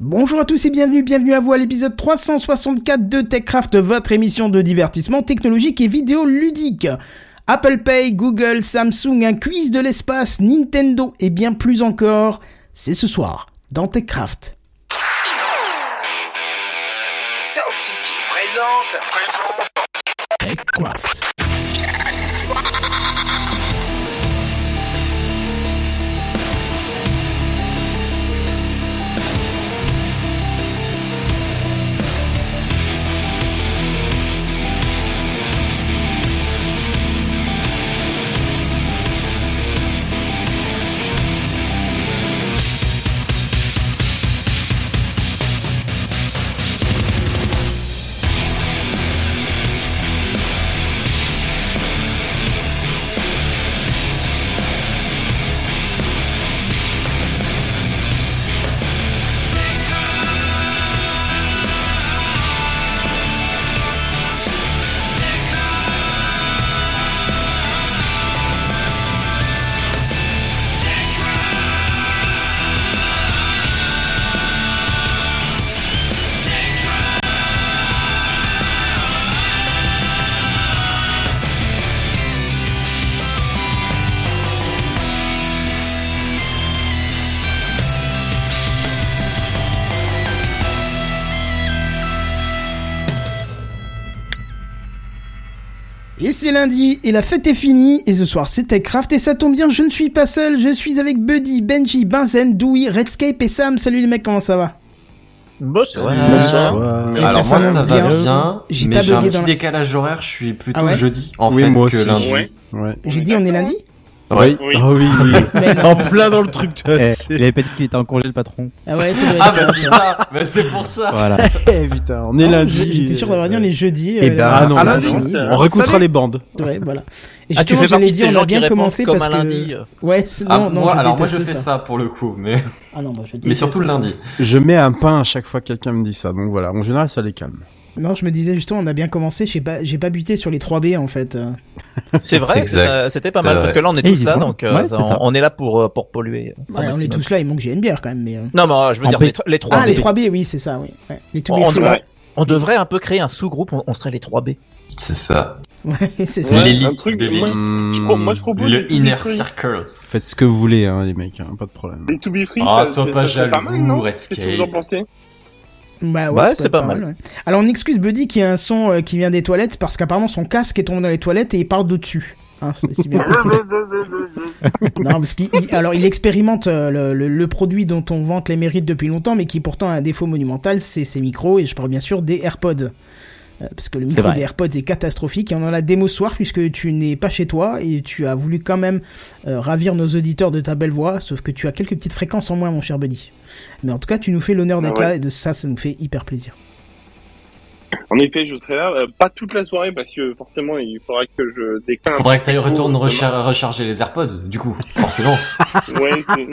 Bonjour à tous et bienvenue, bienvenue à vous à l'épisode 364 de TechCraft, votre émission de divertissement technologique et vidéo ludique. Apple Pay, Google, Samsung, un quiz de l'espace, Nintendo et bien plus encore, c'est ce soir dans TechCraft. Sound City présente. TechCraft. C'est lundi, et la fête est finie, et ce soir c'est TechCraft, et ça tombe bien, je ne suis pas seul, je suis avec Buddy, Benji, Benzen, Dewey, Redscape et Sam. Salut les mecs, comment ça va? Bonsoir. Et Alors ça moi ça va bien. bien, J'ai mais pas j'ai un petit la- décalage horaire, je suis plutôt Ah ouais jeudi en Oui, fait moi que aussi. lundi. Ouais. Ouais. J'ai dit on est lundi? Oui. Oui. Ah oui, non. en plein dans le truc. tu vois, Eh, il avait pas dit qu'il était en congé le patron. Ah ouais, c'est vrai. Ah bah c'est ça, bah c'est pour ça. Voilà. Eh putain, on est Non, lundi. J'étais sûr d'avoir dit on est jeudi. Eh euh, ben, Ah non, fini. on réécoutera les bandes. Ouais, voilà. Et Ah, tu fais j'allais partie de dire, ces gens qui bien répondent commencé comme parce un que... lundi. Ouais, c'est- Ah, non, non, moi, je alors moi je fais ça. pour le coup, mais Ah non, bah, je mais surtout le lundi. Je mets un pain à chaque fois que quelqu'un me dit ça. Donc voilà, en général, ça les calme. Non, je me disais justement, on a bien commencé, j'ai pas, j'ai pas buté sur les 3B en fait. euh. C'est vrai, c'était pas mal vrai. parce que là on est Et tous là sont. donc euh, on, est là pour euh, pour polluer. au Ouais, on est tous là, il manque que j'ai une bière quand même, mais... euh. Non mais euh, je veux En dire B. les, tr- les 3 Ah, B. les 3B, oui, c'est ça, oui. Ouais. Les 2B on, devrait, on devrait un peu créer un sous-groupe, on, on serait les 3 B. C'est ça. Ouais, c'est ça. Ouais, L'élite un truc, de l'élite. moi, je pro- moi, je propose Le inner circle. Faites ce que vous voulez, hein, les mecs, hein, pas de problème. Les To Be Free, Ah, ça, sois pas jaloux, Redscape. Qu'est-ce que vous en pensez? Bah Ouais, peut c'est pas mal. ouais. Alors on excuse Buddy qui a un son euh, qui vient des toilettes parce qu'apparemment son casque est tombé dans les toilettes et il parle de dessus. Hein, c'est bien non, parce qu'il alors il expérimente euh, le, le- le produit dont on vante les mérites depuis longtemps, mais qui pourtant a un défaut monumental, c'est ses micros et je parle bien sûr des AirPods. Euh, Parce que le micro des AirPods est catastrophique et on en a démo ce soir puisque tu n'es pas chez toi et tu as voulu quand même euh, ravir nos auditeurs de ta belle voix, sauf que tu as quelques petites fréquences en moins, mon cher Buddy. Mais en tout cas, tu nous fais l'honneur d'être Ah ouais. là et de ça, ça nous fait hyper plaisir. En effet, je serai là, euh, pas toute la soirée parce que forcément, il faudra que je déclare. Faudrait que tu retournes demain. recha- recharger les AirPods, du coup, forcément. Ouais, c'est-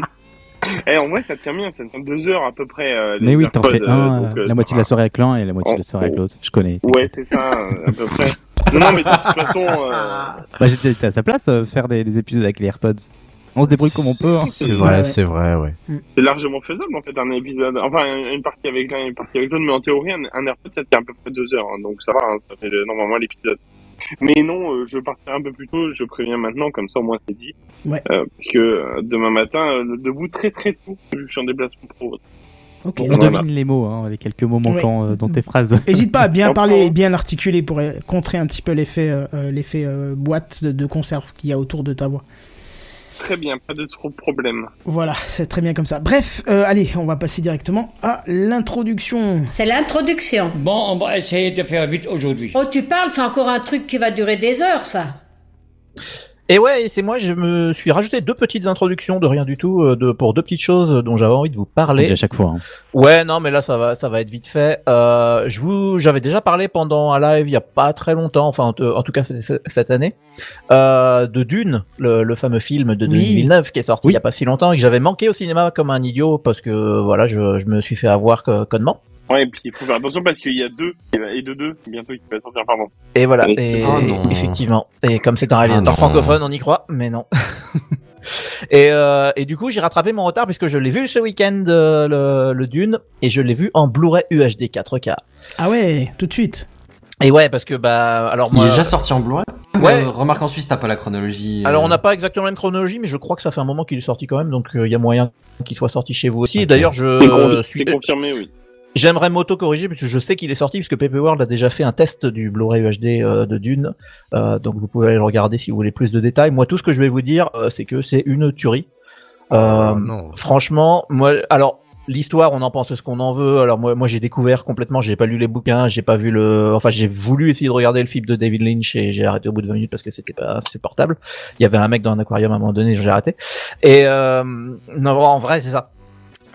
Eh, en vrai, ça tient bien, ça tient deux heures à peu près. euh, Mais oui, t'en fais un, donc, euh, la moitié de la soirée avec l'un et la moitié de la Oh, soirée avec oh. l'autre. Je connais. Ouais, c'est ça, euh, à peu près. Non, non, mais de toute façon, euh, Bah, j'étais à sa place, euh, faire des, des épisodes avec les AirPods. On se débrouille comme on peut. hein. C'est Ouais, vrai, ouais. c'est vrai, ouais. c'est largement faisable en fait un épisode. Enfin, une partie avec l'un et une partie avec l'autre, mais en théorie, un, un AirPod ça tient à peu près deux heures, hein, donc ça va, hein, ça fait normalement l'épisode. Mais non, euh, je partirai un peu plus tôt, je préviens maintenant, comme ça au moins c'est dit. Ouais. Euh, parce que euh, demain matin, euh, debout très très tôt, vu que je suis en déplacement pro. Ok. On Voilà. devine les mots, hein, les quelques mots manquants euh, dans tes phrases. N'hésite pas à bien parler et bien articuler pour contrer un petit peu l'effet euh, euh, l'effet euh, boîte de, de conserve qu'il y a autour de ta voix. Très bien, pas de trop de problème. Voilà, c'est très bien comme ça. Bref, euh, allez, on va passer directement à l'introduction. C'est l'introduction. Bon, on va essayer de faire vite aujourd'hui. Oh, tu parles, c'est encore un truc qui va durer des heures, ça. Et ouais, et c'est moi, je me suis rajouté deux petites introductions de rien du tout, euh, de, pour deux petites choses dont j'avais envie de vous parler. à chaque fois. hein. Ouais, non, mais là ça va, ça va être vite fait. Euh, je vous, j'avais déjà parlé pendant un live il y a pas très longtemps, enfin en, tout cas cette année, euh, de Dune, le, le fameux film de Oui. 2009 qui est sorti Oui. il y a pas si longtemps et que j'avais manqué au cinéma comme un idiot parce que voilà, je, je me suis fait avoir co- connement. Ouais, et puis il faut faire attention parce qu'il y a deux, et de deux, bientôt qui va sortir, pardon. Et voilà, et Oh effectivement. Et comme c'est un Ah réalisateur francophone, on y croit, mais non. Et, euh, et du coup, j'ai rattrapé mon retard puisque je l'ai vu ce week-end euh, le, le Dune et je l'ai vu en Blu-ray UHD 4K. Ah ouais, tout de suite. Et ouais, parce que bah alors Il moi. est déjà sorti en Blu-ray Ouais. Euh, remarque en Suisse, t'as pas la chronologie. Alors on n'a pas exactement la même chronologie, mais je crois que ça fait un moment qu'il est sorti quand même, donc euh, il y a moyen qu'il soit sorti chez vous aussi. D'ailleurs, je suis- confirmé, oui. J'aimerais m'auto-corriger parce que je sais qu'il est sorti puisque Paper World a déjà fait un test du Blu-ray UHD euh, de Dune, Euh, donc vous pouvez aller le regarder si vous voulez plus de détails. Moi, tout ce que je vais vous dire, euh, c'est que c'est une tuerie. Euh, Oh, non. Franchement, moi, alors l'histoire, on en pense ce qu'on en veut. Alors moi, moi, j'ai découvert complètement. J'ai pas lu les bouquins, j'ai pas vu le. Enfin, j'ai voulu essayer de regarder le film de David Lynch et j'ai arrêté au bout de 20 minutes parce que c'était pas supportable. Il y avait un mec dans un aquarium à un moment donné, j'ai arrêté. Et euh, non, en vrai, c'est ça.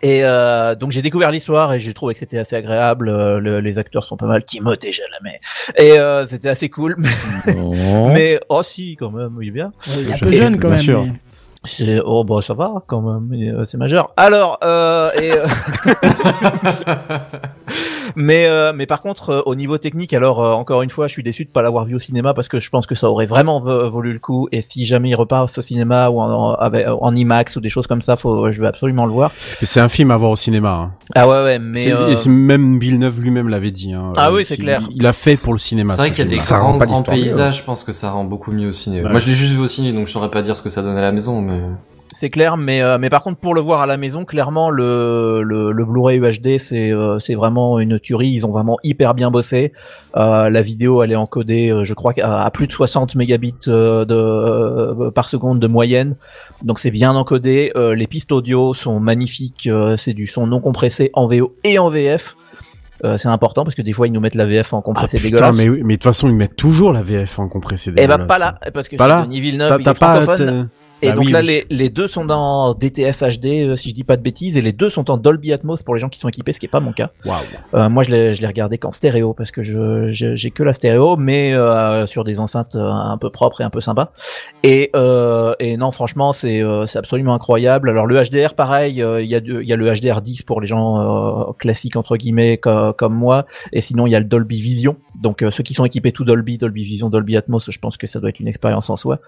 Et euh, donc j'ai découvert l'histoire et j'ai trouvé que c'était assez agréable. Euh, le- les acteurs sont pas mal. Timothée Chalamet. Et euh, c'était assez cool. Mais, mais oh si, quand même, il est bien. Il est un peu jeune quand bien même. sûr. mais- C'est oh bah ça va quand même, euh, c'est majeur. Alors euh, et euh, mais euh, mais par contre euh, au niveau technique alors euh, encore une fois je suis déçu de pas l'avoir vu au cinéma parce que je pense que ça aurait vraiment valu le coup et si jamais il repasse au cinéma ou en, en, avec- en IMAX ou des choses comme ça faut je vais absolument le voir. C'est un film à voir au cinéma. Hein. Ah ouais ouais mais euh, Et même Villeneuve lui-même l'avait dit. Hein, Ah euh, oui, c'est clair. Il a fait pour le cinéma. C'est vrai ce qu'il y a des grands, pas grands mieux, paysages, je pense que ça rend beaucoup mieux au ciné. Ouais. Moi, je l'ai juste vu au ciné, donc je saurais pas dire ce que ça donne à la maison, mais... C'est clair, mais euh, mais par contre pour le voir à la maison, clairement le le, le Blu-ray UHD c'est euh, c'est vraiment une tuerie. Ils ont vraiment hyper bien bossé. Euh, la vidéo elle est encodée, je crois à, à plus de 60 mégabits de euh, par seconde de moyenne, donc c'est bien encodé. Euh, les pistes audio sont magnifiques. euh, c'est du son non compressé en VO et en VF. Euh, c'est important parce que des fois ils nous mettent la VF en Ah, compressé putain, dégueulasse. mais, oui, mais de toute façon, ils mettent toujours la VF en compressé. Eh ben dégueulasse. pas là, parce que Pas là Denis Villeneuve, T'as il t'as est pas. francophone. Et Bah donc oui, là, oui. les, les deux sont dans DTS HD, euh, si je dis pas de bêtises, et les deux sont en Dolby Atmos pour les gens qui sont équipés, ce qui est pas mon cas. Waouh. Euh, moi, je l'ai, regardé qu'en stéréo parce que je, j'ai que la stéréo, mais euh, sur des enceintes euh, un peu propres et un peu sympas. Et, euh, et non, franchement, c'est, c'est absolument incroyable. Alors le HDR, pareil, il y a, il y a le HDR 10 pour les gens classiques entre guillemets co- comme moi, et sinon il y a le Dolby Vision. Donc ceux qui sont équipés tout Dolby, Dolby Vision, Dolby Atmos, je pense que ça doit être une expérience en soi.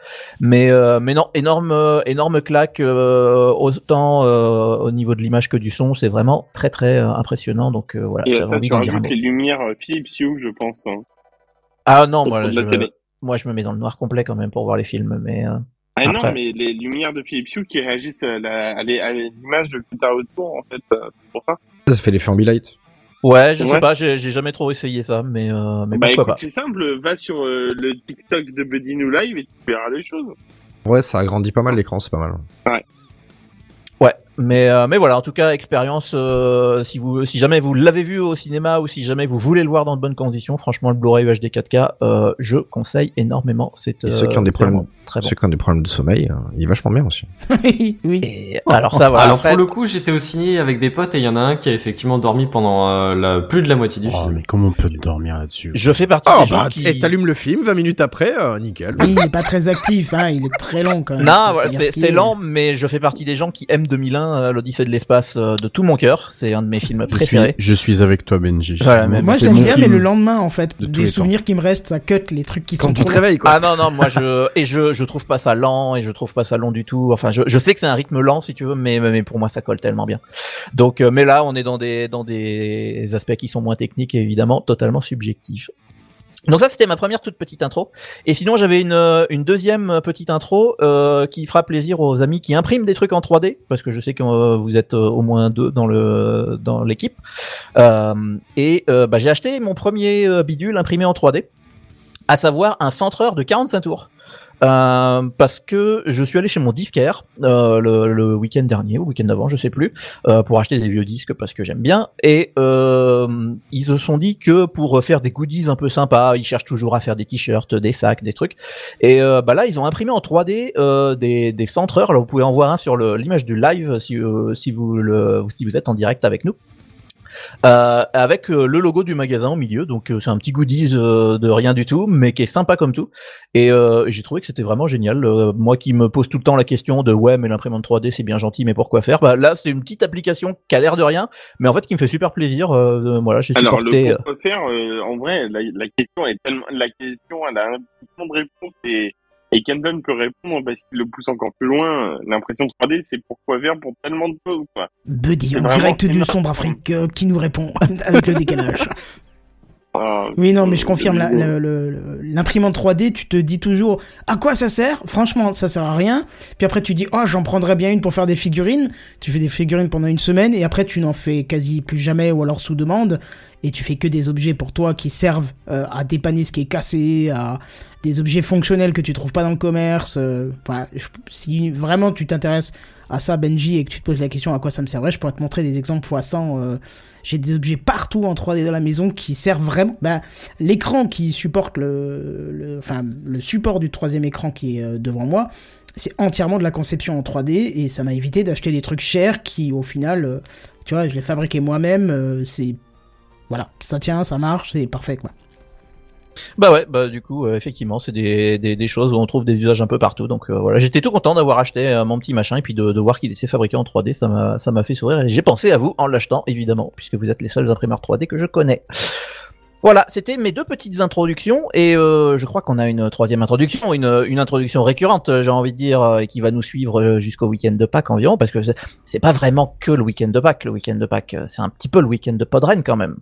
Mais mais non, énorme euh, énorme claque euh, autant euh, au niveau de l'image que du son, c'est vraiment très très euh, impressionnant. Donc euh, voilà, Et ça, envie tu rajoutes les lumières Philips Hue, je pense. Hein, Ah non, moi je, télé. moi je me mets dans le noir complet quand même pour voir les films, mais euh, Ah Après. non, mais les lumières de Philips Hue qui réagissent à l'image de t'as autour, en fait, c'est pour ça. Ça fait l'effet ambilight. ouais, je sais pas, j'ai j'ai jamais trop essayé ça, mais euh, mais bah pourquoi écoute, pas. c'est simple, va sur euh, le TikTok de Buddy New Live et tu verras les choses. Ouais, ça agrandit pas mal l'écran, c'est pas mal. Ouais, mais euh, mais voilà, en tout cas, expérience. euh, si vous, si jamais vous l'avez vu au cinéma ou si jamais vous voulez le voir dans de bonnes conditions, franchement, le Blu-ray UHD 4K, euh, je conseille énormément. C'est Et ceux qui ont euh, des problèmes- très bon. Ceux qui ont des problèmes de sommeil, euh, il est vachement bien aussi. oui, oui. Et alors ça, voilà. Alors après- pour le coup, j'étais au ciné avec des potes et il y en a un qui a effectivement dormi pendant euh, la, plus de la moitié du Oh, film. mais comment on peut dormir là-dessus je fais partie Oh, des gens bah, qui. et t'allumes le film, 20 minutes après, euh, nickel. Oui, il est pas très actif, hein, il est très long quand même. Non, voilà, c'est lent, mais je fais partie des gens qui aiment 2001, euh, l'Odyssée de l'espace, euh, de tout mon cœur. C'est un de mes films je suis, préférés. je suis avec toi, Benji. Voilà, Moi j'aime bien, mais le lendemain en fait, de des les souvenirs qui me restent, ça cut les trucs qui Quand sont tu trop te réveilles, quoi. Ah non non moi je et je je trouve pas ça lent et je trouve pas ça long du tout enfin je, je sais que c'est un rythme lent si tu veux mais mais pour moi ça colle tellement bien donc euh, mais là on est dans des dans des aspects qui sont moins techniques et évidemment totalement subjectifs donc ça c'était ma première toute petite intro et sinon j'avais une euh, deuxième petite intro euh, qui fera plaisir aux amis qui impriment des trucs en 3D parce que je sais que euh, vous êtes euh, au moins deux dans le dans l'équipe euh, et euh, bah, j'ai acheté mon premier euh, bidule imprimé en 3D à savoir un centreur de 45 tours. Euh, parce que je suis allé chez mon disquaire euh, le, le week-end dernier ou le week-end d'avant, je sais plus, euh, pour acheter des vieux disques parce que j'aime bien. Et euh, ils se sont dit que pour faire des goodies un peu sympas, ils cherchent toujours à faire des t-shirts, des sacs, des trucs. Et euh, bah là, ils ont imprimé en 3D euh, des, des centreurs. Là, vous pouvez en voir un sur l'image du live si, si vous le, si vous êtes en direct avec nous. Euh, avec euh, le logo du magasin au milieu, donc euh, c'est un petit goodies de rien du tout, mais qui est sympa comme tout. Et j'ai trouvé que c'était vraiment génial. Moi qui me pose tout le temps la question de ouais, mais l'imprimante 3D c'est bien gentil, mais pourquoi faire? Bah là, c'est une petite application qui a l'air de rien, mais en fait qui me fait super plaisir. Voilà, j'ai Alors, supporté. le pourquoi faire, en vrai, la, la question est tellement, la question, elle a un ton de réponse et Et Kenton peut répondre parce qu'il le pousse encore plus loin. L'impression 3D, c'est pourquoi faire pour tellement de choses, quoi. Buddy, en direct du sombre Afrique, euh, qui nous répond avec le décalage. Ah, Oui, non, mais je euh, confirme, l'imprimante 3D, tu te dis toujours à quoi ça sert? Franchement, ça sert à rien. Puis après, tu dis, oh, j'en prendrais bien une pour faire des figurines. Tu fais des figurines pendant une semaine et après, tu n'en fais quasi plus jamais ou alors sous demande. Et tu fais que des objets pour toi qui servent euh, à dépanner ce qui est cassé, à des objets fonctionnels que tu trouves pas dans le commerce. euh, si vraiment tu t'intéresses à ça, Benji, et que tu te poses la question à quoi ça me servait, je pourrais te montrer des exemples fois 100. euh, j'ai des objets partout en 3D dans la maison qui servent vraiment. Bah, l'écran qui supporte le, enfin, le support du troisième écran qui est devant moi, c'est entièrement de la conception en 3D et ça m'a évité d'acheter des trucs chers qui, au final, tu vois, je les fabriquais moi-même. c'est voilà, ça tient, ça marche, c'est parfait quoi. Bah ouais, bah du coup, euh, effectivement, c'est des, choses où on trouve des usages un peu partout. Donc euh, voilà, j'étais tout content d'avoir acheté euh, mon petit machin et puis de, voir qu'il était fabriqué en 3D. Ça m'a fait sourire et j'ai pensé à vous en l'achetant, évidemment, puisque vous êtes les seuls imprimeurs 3D que je connais. Voilà, c'était mes deux petites introductions et je crois qu'on a une troisième introduction, une, introduction récurrente, j'ai envie de dire, et qui va nous suivre jusqu'au week-end de Pâques environ, parce que c'est- pas vraiment que le week-end de Pâques. Le week-end de Pâques, c'est un petit peu le week-end de Podren quand même.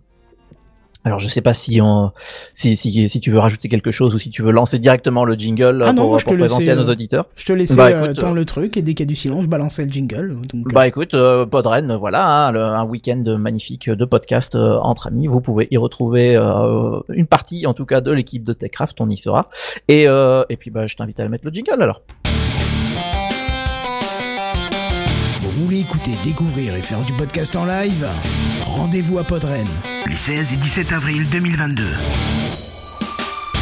Alors je sais pas si on, si, si, si tu veux rajouter quelque chose ou si tu veux lancer directement le jingle Ah non, pour, je pour te présenter laissais, à nos euh, auditeurs. Je te laissais Bah, euh, tendre le truc et dès qu'il y a du silence, je balançais le jingle. Donc, euh, Bah écoute, euh, Podren, voilà, hein, le- un week-end magnifique de podcast euh, entre amis. Vous pouvez y retrouver euh, une partie, en tout cas, de l'équipe de Techcraft, on y sera. Et, euh, et puis bah, je t'invite à mettre le jingle alors. Voulez écouter, découvrir et faire du podcast en live Rendez-vous à Podren, les 16 et 17 avril 2022.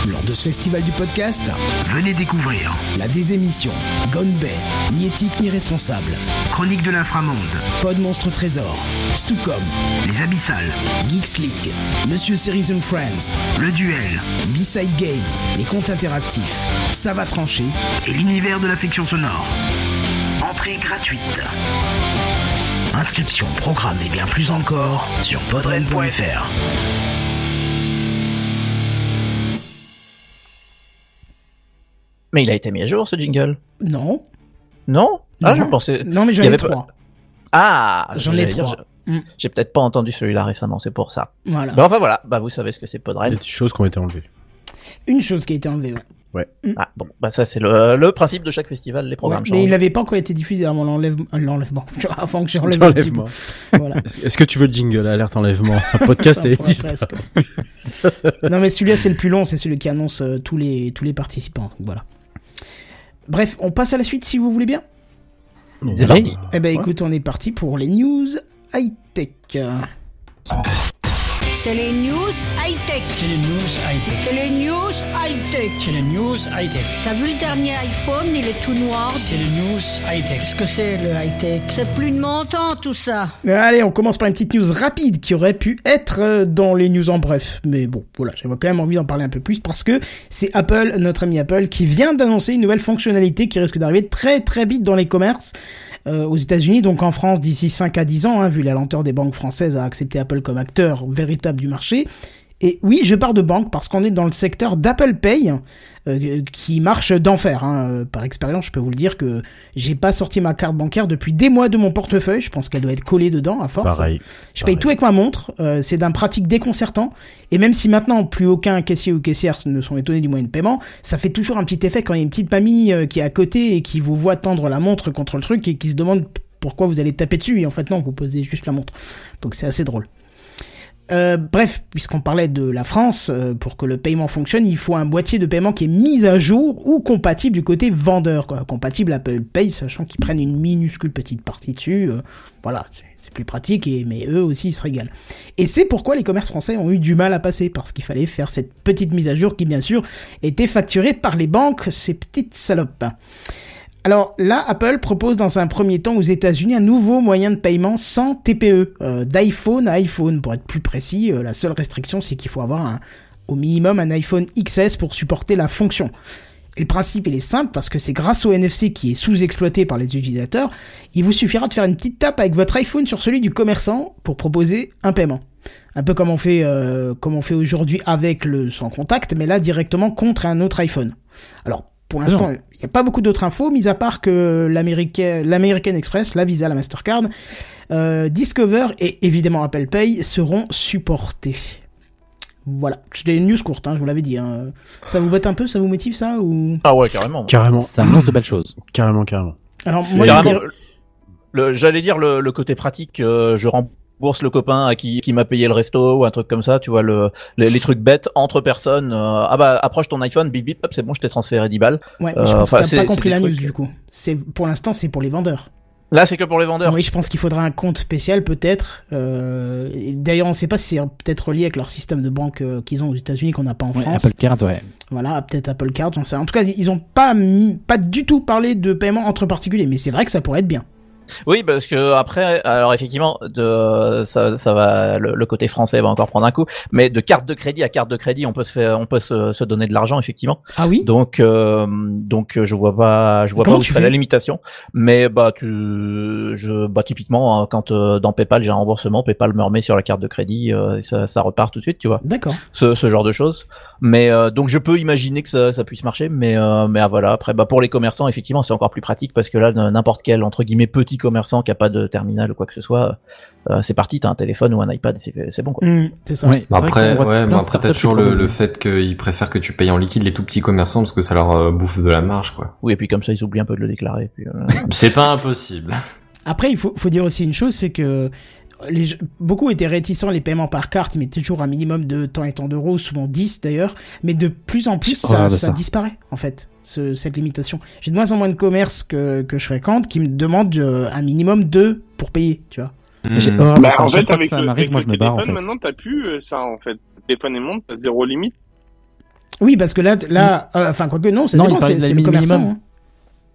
Lors de ce festival du podcast, venez découvrir. la désémission, Gone Bay, ni éthique ni responsable, Chronique de l'inframonde, Pod Monstre Trésor, Stucom, Les Abyssales, Geeks League, Monsieur Series and Friends, Le Duel, B-Side Game, les comptes interactifs, Ça va trancher. Et l'univers de la fiction sonore. Entrée gratuite. Inscription, programme et bien plus encore sur podren.fr. Mais il a été mis à jour ce jingle Non. Non? Ah, Non. je pensais. Non, mais j'en Il y ai avait trois. Ah J'en ai trois. Mm. J'ai peut-être pas entendu celui-là récemment, c'est pour ça. Voilà. Enfin voilà, bah vous savez ce que c'est Il y Podren. a des choses qui ont été enlevées. Une chose qui a été enlevée, ouais. Ah bon, bah ça c'est le, le principe de chaque festival, les programmes Ouais, mais il n'avait pas encore été diffusé avant l'enlèvement. euh, l'enlèvement. Avant que j'enlève L'enlèvement. Voilà. Est-ce que tu veux le jingle alerte enlèvement? Un podcast presque. non mais celui-là c'est le plus long, c'est celui qui annonce euh, tous les tous les participants. Donc, Voilà. Bref, on passe à la suite si vous voulez bien. Parti. Eh ben écoute, on est parti pour les news high tech. C'est les news high-tech. C'est les news high-tech. C'est les news high-tech. C'est les news high-tech. T'as vu le dernier iPhone, il est tout noir. C'est les news high-tech. Qu'est-ce que c'est le high-tech? C'est plus de mon temps tout ça. Allez, on commence par une petite news rapide qui aurait pu être euh, dans les news en bref. Mais bon, voilà, j'avais quand même envie d'en parler un peu plus parce que c'est Apple, notre ami Apple, qui vient d'annoncer une nouvelle fonctionnalité qui risque d'arriver très très vite dans les commerces. Euh, aux États-Unis, donc en France d'ici 5 à 10 ans, hein, vu la lenteur des banques françaises à accepter Apple comme acteur véritable du marché. Et oui, je pars de banque parce qu'on est dans le secteur d'Apple Pay euh, qui marche d'enfer. Hein. Euh, Par expérience, je peux vous le dire que j'ai pas sorti ma carte bancaire depuis des mois de mon portefeuille. Je pense qu'elle doit être collée dedans à force. Pareil. Je paye Pareil. tout avec ma montre. euh, c'est d'un pratique déconcertant. Et même si maintenant plus aucun caissier ou caissière ne sont étonnés du moyen de paiement, ça fait toujours un petit effet quand il y a une petite mamie euh, qui est à côté et qui vous voit tendre la montre contre le truc et qui se demande pourquoi vous allez taper dessus. Et en fait non, vous posez juste la montre. Donc c'est assez drôle. Euh, bref, puisqu'on parlait de la France, euh, pour que le paiement fonctionne, il faut un boîtier de paiement qui est mis à jour ou compatible du côté vendeur, quoi. Compatible Apple Pay, sachant qu'ils prennent une minuscule petite partie dessus. euh, voilà, c'est plus pratique, et, mais eux aussi ils se régalent. Et c'est pourquoi les commerces français ont eu du mal à passer, parce qu'il fallait faire cette petite mise à jour qui, bien sûr, était facturée par les banques, ces petites salopes. Alors là, Apple propose dans un premier temps aux États-Unis un nouveau moyen de paiement sans TPE, euh, d'iPhone à iPhone pour être plus précis. euh, la seule restriction, c'est qu'il faut avoir un, au minimum un iPhone XS pour supporter la fonction. Et le principe, il est simple parce que c'est grâce au NFC qui est sous-exploité par les utilisateurs, il vous suffira de faire une petite tape avec votre iPhone sur celui du commerçant pour proposer un paiement. Un peu comme on fait, euh, comme on fait aujourd'hui avec le sans contact, mais là directement contre un autre iPhone. Alors, pour l'instant, il n'y a pas beaucoup d'autres infos, mis à part que l'American Express, la Visa, la Mastercard, euh, Discover et évidemment Apple Pay seront supportés. Voilà, c'était une news courte, hein, je vous l'avais dit. Hein. Ça vous botte un peu, ça vous motive ça ou? Ah ouais, carrément. Carrément. Ça annonce de belles choses. Carrément, carrément. Alors moi, J'allais dire le, le côté pratique, euh, je rembourse le copain à qui, qui m'a payé le resto ou un truc comme ça, tu vois, le, les, les trucs bêtes entre personnes. euh, ah bah approche ton iPhone, bip bip, hop, c'est bon, je t'ai transféré 10 balles. ouais, euh, je pense que t'as pas compris la news trucs- du coup. C'est pour l'instant, c'est pour les vendeurs. Là, c'est que pour les vendeurs. Oui, je pense qu'il faudra un compte spécial peut-être. Euh, D'ailleurs, on ne sait pas si c'est peut-être relié avec leur système de banque euh, qu'ils ont aux États-Unis qu'on n'a pas en Ouais, France. Apple Card, ouais. Voilà, peut-être Apple Card, j'en sais. En tout cas, ils ont pas mis- pas du tout parlé de paiement entre particuliers, mais c'est vrai que ça pourrait être bien. Oui, parce que après, alors effectivement, de, ça, ça va, le, le côté français va encore prendre un coup, mais de carte de crédit à carte de crédit, on peut se faire, on peut se, se donner de l'argent effectivement. Ah oui? Donc, euh, donc je vois pas, je vois Comment pas où tu serait la fais? limitation. Mais bah tu, je, bah typiquement hein, quand euh, dans PayPal j'ai un remboursement, PayPal me remet sur la carte de crédit, euh, et ça, ça repart tout de suite, tu vois. D'accord. Ce, ce genre de choses. Mais euh, donc je peux imaginer que ça, ça puisse marcher, mais euh, mais ah, voilà. Après, bah pour les commerçants, effectivement, c'est encore plus pratique parce que là, n'importe quel entre guillemets petit commerçant qui a pas de terminal ou quoi que ce soit, euh, c'est parti, t'as un téléphone ou un iPad, c'est bon quoi. Mmh, c'est ça. Après, ouais, de après t'as toujours le, fait qu'ils préfèrent que tu payes en liquide les tout petits commerçants parce que ça leur euh, bouffe de la marge, quoi. Oui, et puis comme ça, ils oublient un peu de le déclarer. Euh, C'est pas impossible. Après, il faut, faut dire aussi une chose, c'est que les, beaucoup étaient réticents les paiements par carte, ils mettaient toujours un minimum de temps et temps d'euros, souvent 10 d'ailleurs, mais de plus en plus J'ai ça, disparaît en fait, ce- cette limitation. J'ai de moins en moins de commerces que, que je fréquente qui me demandent euh, un minimum de pour payer, tu vois. J'ai Hmm. horreur de Bah, ça. en fait, que avec ça le, avec moi le je me barre en téléphone, fait. maintenant, t'as plus euh, ça, en fait. Téléphone est monte, t'as zéro limite. Oui, parce que là, là, euh, enfin quoique non, ça Non, c'est la c'est le commerçant. minimum. Hein.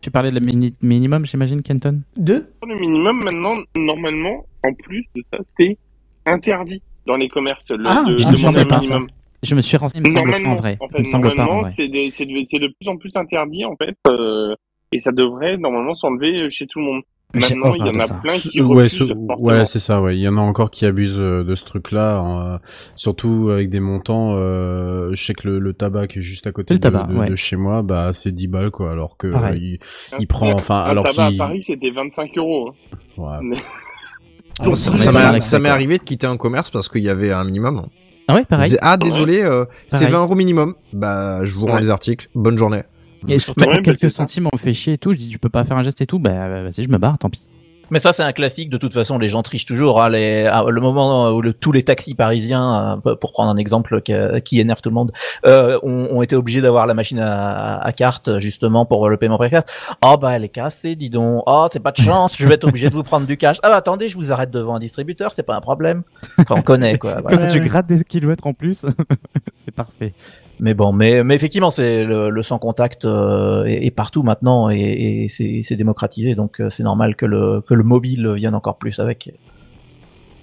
Tu parlais de la mini- minimum, j'imagine, Kenton? Deux? Le minimum, maintenant, normalement, en plus de ça, c'est interdit dans les commerces. Le, Ah, de, je un pas, ça. minimum. Je me suis renseigné, il me semble pas Normalement, en vrai. en fait, il me semble pas en normalement, vrai. c'est de, c'est de, c'est de plus en plus interdit, en fait, euh, et ça devrait normalement s'enlever chez tout le monde. J'ai Maintenant, il y en de a ça. plein qui ouais, ce- c'est ça. Ouais, il y en a encore qui abusent euh, de ce truc-là, euh, surtout avec des montants. Euh, je sais que le, le tabac qui est juste à côté Le de, tabac, de- ouais. de chez moi, bah c'est 10 balles quoi, alors que euh, il, prend, enfin, un alors tabac qu'il, à Paris, c'était 25 euros. hein. ouais. Mais- Bon, ça m'est ça m'est d'accord. arrivé de quitter un commerce parce qu'il y avait un minimum. Ah ouais, pareil. disait, ah désolé, euh, c'est Pareil. 20 euros minimum. Bah je vous rends Ouais. les articles. Bonne journée. Et surtout pour bah, quelques centimes, on me fait chier et tout. Je dis, tu peux pas faire un geste et tout. Bah, vas-y, je me barre, tant pis. Mais ça, c'est un classique. De toute façon, les gens trichent toujours. hein, les, à- le moment où le- tous les taxis parisiens, euh, pour prendre un exemple qui, qui énerve tout le monde, euh, ont, ont été obligés d'avoir la machine à, à carte justement pour le paiement par carte. Oh bah elle est cassée, dis donc. Oh c'est pas de chance. Je vais être obligé de vous prendre du cash. Ah bah attendez, je vous arrête devant un distributeur. C'est pas un problème. Enfin, on connaît quoi. voilà. Comme ça, tu grattes des kilomètres en plus. c'est parfait. Mais bon, mais, mais effectivement, c'est le, le sans contact euh, est, est partout maintenant et, et c'est démocratisé, donc euh, c'est normal que le que le mobile vienne encore plus avec.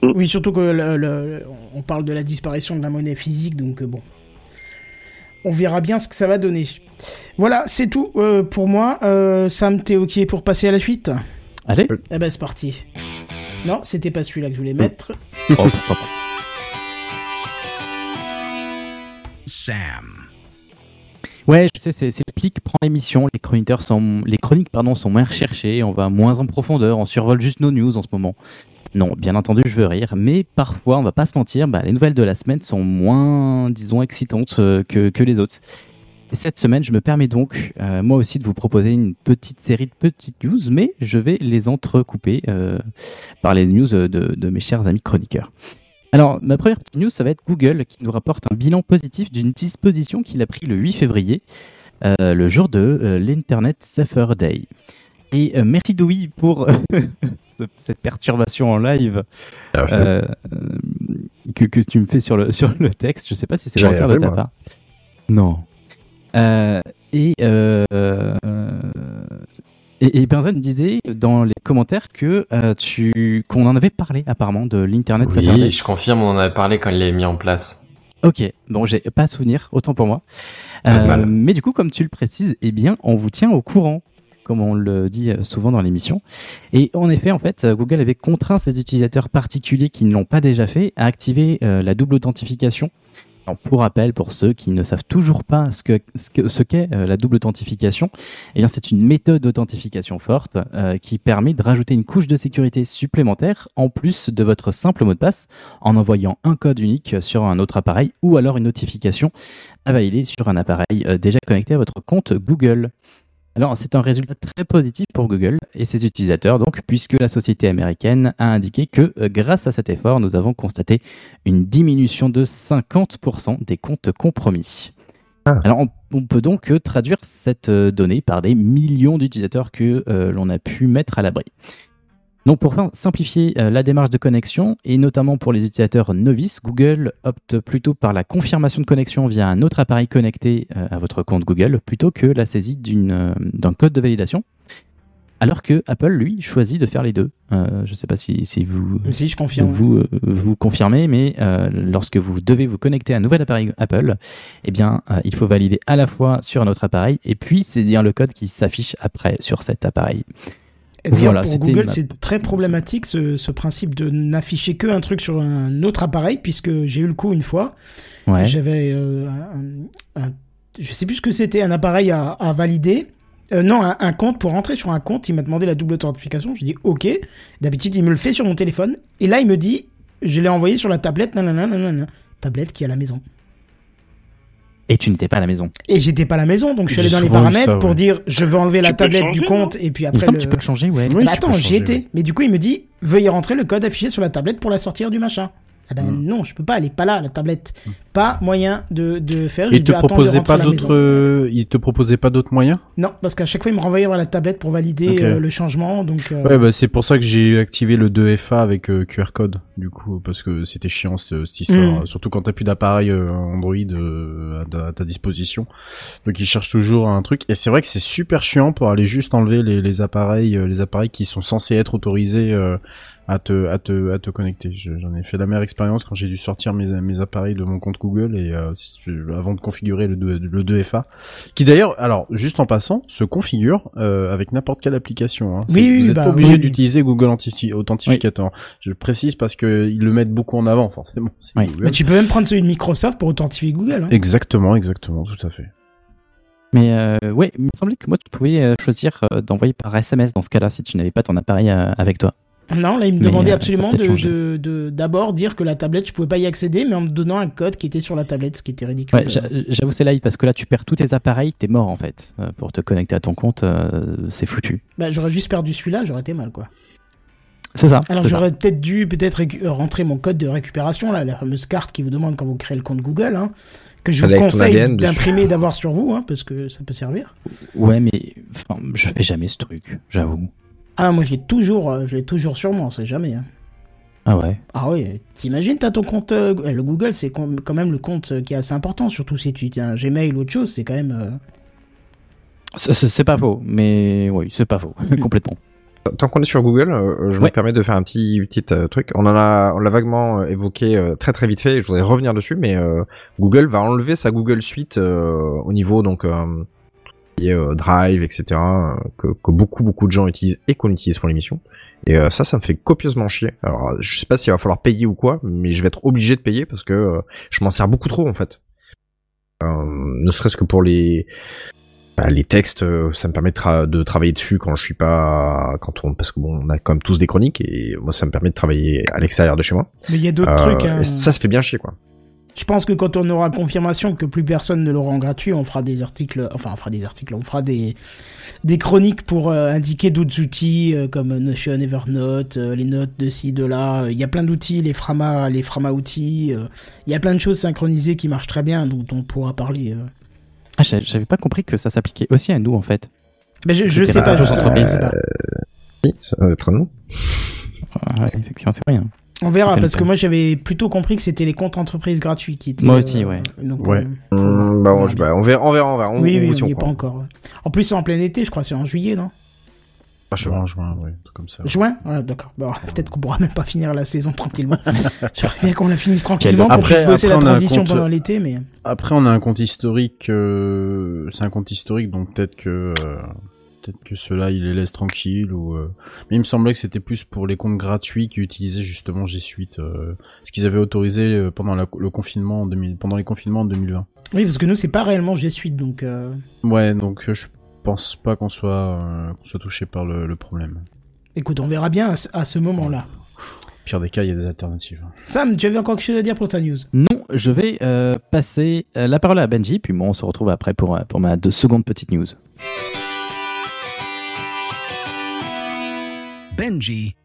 Oui, surtout que le- le- on parle de la disparition de la monnaie physique, donc euh, bon. On verra bien ce que ça va donner. Voilà, c'est tout euh, pour moi. Euh, Sam, t'es ok pour passer à la suite? Allez. Eh ben, c'est parti. Non, c'était pas celui-là que je voulais mettre. Oh, Sam. Ouais, je sais, c'est le pic prend l'émission. Les chroniqueurs sont, les chroniques pardon sont moins recherchées. On va moins en profondeur. On survole juste nos news en ce moment. Non, bien entendu, je veux rire, mais parfois, on va pas se mentir, bah, les nouvelles de la semaine sont moins, disons, excitantes euh, que, que les autres. Et cette semaine, je me permets donc, euh, moi aussi, de vous proposer une petite série de petites news, mais je vais les entrecouper euh, par les news de, de mes chers amis chroniqueurs. Alors, ma première petite news, ça va être Google qui nous rapporte un bilan positif d'une disposition qu'il a pris le 8 février, euh, le jour de euh, l'Internet Safer Day. Et euh, merci Doui pour ce- cette perturbation en live euh, euh, que, que tu me fais sur le, sur le texte. Je sais pas si c'est volontaire de ta part. Non. Euh, et, euh, euh, et, et Benzen disait dans les commentaires que euh, tu qu'on en avait parlé apparemment de l'Internet. Oui, je confirme, on en avait parlé quand il l'avait mis en place. Ok, bon, j'ai pas souvenir, autant pour moi. Euh, mais du coup, comme tu le précises, eh bien, on vous tient au courant, comme on le dit euh, souvent dans l'émission. Et en effet, en fait, Google avait contraint ses utilisateurs particuliers qui ne l'ont pas déjà fait à activer euh, la double authentification. Pour rappel, pour ceux qui ne savent toujours pas ce que ce que- ce qu'est euh, la double authentification, eh c'est une méthode d'authentification forte euh, qui permet de rajouter une couche de sécurité supplémentaire en plus de votre simple mot de passe en envoyant un code unique sur un autre appareil ou alors une notification à valider sur un appareil euh, déjà connecté à votre compte Google. Alors, c'est un résultat très positif pour Google et ses utilisateurs, donc, puisque la société américaine a indiqué que, euh, grâce à cet effort, nous avons constaté une diminution de 50% des comptes compromis. Ah. Alors, on, on peut donc euh, traduire cette euh, donnée par des millions d'utilisateurs que euh, l'on a pu mettre à l'abri. Donc, pour simplifier euh, la démarche de connexion, et notamment pour les utilisateurs novices, Google opte plutôt par la confirmation de connexion via un autre appareil connecté euh, à votre compte Google, plutôt que la saisie euh, d'un code de validation. Alors que Apple, lui, choisit de faire les deux. Euh, je ne sais pas si, si vous, Si, je confirme. vous, euh, vous confirmez, mais euh, lorsque vous devez vous connecter à un nouvel appareil Apple, eh bien, il faut valider à la fois sur un autre appareil et puis saisir le code qui s'affiche après sur cet appareil. Voilà, pour Google, ma- c'est très problématique ce, ce principe de n'afficher que un truc sur un autre appareil, puisque j'ai eu le coup une fois. Ouais. J'avais euh, un, un- je sais plus ce que c'était, un appareil à, à valider. Euh, non, un, un compte pour rentrer sur un compte. Il m'a demandé la double authentification. J'ai dit OK. D'habitude, il me le fait sur mon téléphone. Et là, il me dit, je l'ai envoyé sur la tablette, nanana, nanana. Tablette qui est à la maison. Et tu n'étais pas à la maison. Et j'étais pas à la maison, donc je suis allé dans les paramètres ça, pour ouais. dire, je veux enlever la Tu tablette du compte. Et puis Il me après, semble le- que tu peux le changer, ouais. Oui, bah attends, j'y étais. Mais du coup, il me dit veuillez rentrer le code affiché sur la tablette pour la sortir du machin. Ah ben Mm. non, je peux pas, elle est pas là, la tablette. Pas moyen de, de faire. Il te proposait pas d'autres, euh, il te proposait pas d'autres moyens? Non, parce qu'à chaque fois, il me renvoyait vers la tablette pour valider euh, le changement. Donc, euh, Ouais, bah c'est pour ça que j'ai activé le 2FA avec euh, QR code, du coup, parce que c'était chiant cette, cette histoire, Mm. surtout quand t'as plus d'appareil Android à, ta- à ta disposition. Donc ils cherchent toujours un truc, et c'est vrai que c'est super chiant pour aller juste enlever les, les appareils, les appareils qui sont censés être autorisés euh, à te, à te, à te connecter. Je- J'en ai fait la meilleure expérience quand j'ai dû sortir mes, mes appareils de mon compte Google et euh, avant de configurer le, 2 le 2FA, qui d'ailleurs, alors juste en passant, se configure euh, avec n'importe quelle application. Hein. Oui, vous n'êtes bah, pas obligé oui, d'utiliser Google Authenti- Authentificator. Je le précise parce que ils le mettent beaucoup en avant, forcément. mais tu peux même prendre celui de Microsoft pour authentifier Google. hein. Exactement, exactement, tout à fait. Mais euh, ouais, il me semblait que moi, tu pouvais euh, choisir d'envoyer par SMS dans ce cas-là si tu n'avais pas ton appareil avec toi. Non, là, il me Mais, demandait euh, absolument de d'abord dire que la tablette, je pouvais pas y accéder, mais en me donnant un code qui était sur la tablette, ce qui était ridicule. Ouais, j'avoue, c'est live parce que là, tu perds tous tes appareils, t'es mort en fait. Euh, pour te connecter à ton compte, euh, c'est foutu. Bah, j'aurais juste perdu celui-là, j'aurais été mal, quoi. C'est ça. Alors j'aurais peut-être dû peut-être rentrer mon code de récupération, là, la fameuse carte qui vous demande quand vous créez le compte Google, hein, que je vous Avec conseille d'imprimer et d'avoir sur vous, hein, parce que ça peut servir. Ouais, mais enfin, je fais jamais ce truc, j'avoue. Ah, moi je l'ai toujours, euh, je l'ai toujours sur moi, on sait jamais. hein. Ah ouais. Ah oui, t'imagines, t'as ton compte, euh, le Google, c'est quand même le compte euh, qui est assez important, surtout si tu tiens un Gmail ou autre chose, c'est quand même. euh, C'est- pas faux, mais oui, c'est pas faux, complètement. Tant qu'on est sur Google, euh, je me permets de faire un petit petit truc. On en a, on l'a vaguement évoqué très très vite fait. et Je voudrais revenir dessus, mais euh, Google va enlever sa Google Suite euh, au niveau donc euh, est, euh, Drive, etc. euh, que, que beaucoup beaucoup de gens utilisent et qu'on utilise pour l'émission. Et euh, ça, ça me fait copieusement chier. Alors, je sais pas s'il va falloir payer ou quoi, mais je vais être obligé de payer parce que euh, je m'en sers beaucoup trop en fait. Euh, ne serait-ce que pour les bah, les textes, euh, ça me permet de, tra- de travailler dessus quand je suis pas, quand on, parce que bon, on a quand même tous des chroniques et moi ça me permet de travailler à l'extérieur de chez moi. Mais il y a d'autres Euh, trucs. hein. et ça se fait bien chier quoi. Je pense que quand on aura confirmation que plus personne ne l'aura en gratuit, on fera des articles, enfin on fera des articles, on fera des des chroniques pour euh, indiquer d'autres outils euh, comme Notion, Evernote, euh, les notes de ci, de là. Il y a plein d'outils, les Frama, les Frama outils. euh, Il y a plein de choses synchronisées qui marchent très bien, dont on pourra parler. euh. Ah, j'a- j'avais pas compris que ça s'appliquait aussi à nous en fait. Ben, je, je sais pas, pas aux entreprises. Si, ça va être à nous. Ouais, effectivement, c'est rien. On verra parce que moi j'avais plutôt compris que c'était les comptes entreprises gratuits qui étaient. Moi aussi, ouais. donc, Ouais. euh. Hum, bah, On bah, on verra, on verra, on verra. On, oui, on oui, on n'y est pas encore. En plus, c'est en plein été, je crois, c'est en juillet, non? Juin, juin, ouais, tout comme ça. Juin? Ouais, d'accord. Bon, peut-être qu'on pourra même pas finir la saison tranquillement. J'aimerais bien qu'on la finisse tranquillement, qu'on Après- après, la on a un transition compte- pendant l'été, mais... Après, on a un compte historique. euh, c'est un compte historique, donc peut-être que euh, Peut-être que ceux-là, ils les laissent tranquilles ou. euh, Mais il me semblait que c'était plus pour les comptes gratuits qui utilisaient justement G Suite, euh, ce qu'ils avaient autorisé euh, pendant la- le confinement en 2000, pendant les confinements en 2020. Oui, parce que nous, c'est pas réellement G Suite, donc. euh, Ouais, donc je pense pas qu'on soit euh, qu'on soit touché par le, le problème. Écoute, on verra bien à, ce- à ce moment-là. Pire des cas, il y a des alternatives. Sam, tu avais encore quelque chose à dire pour ta news? Non, je vais euh, passer euh, la parole à Benji, puis moi on se retrouve après pour, pour ma deux secondes petite news. Benji.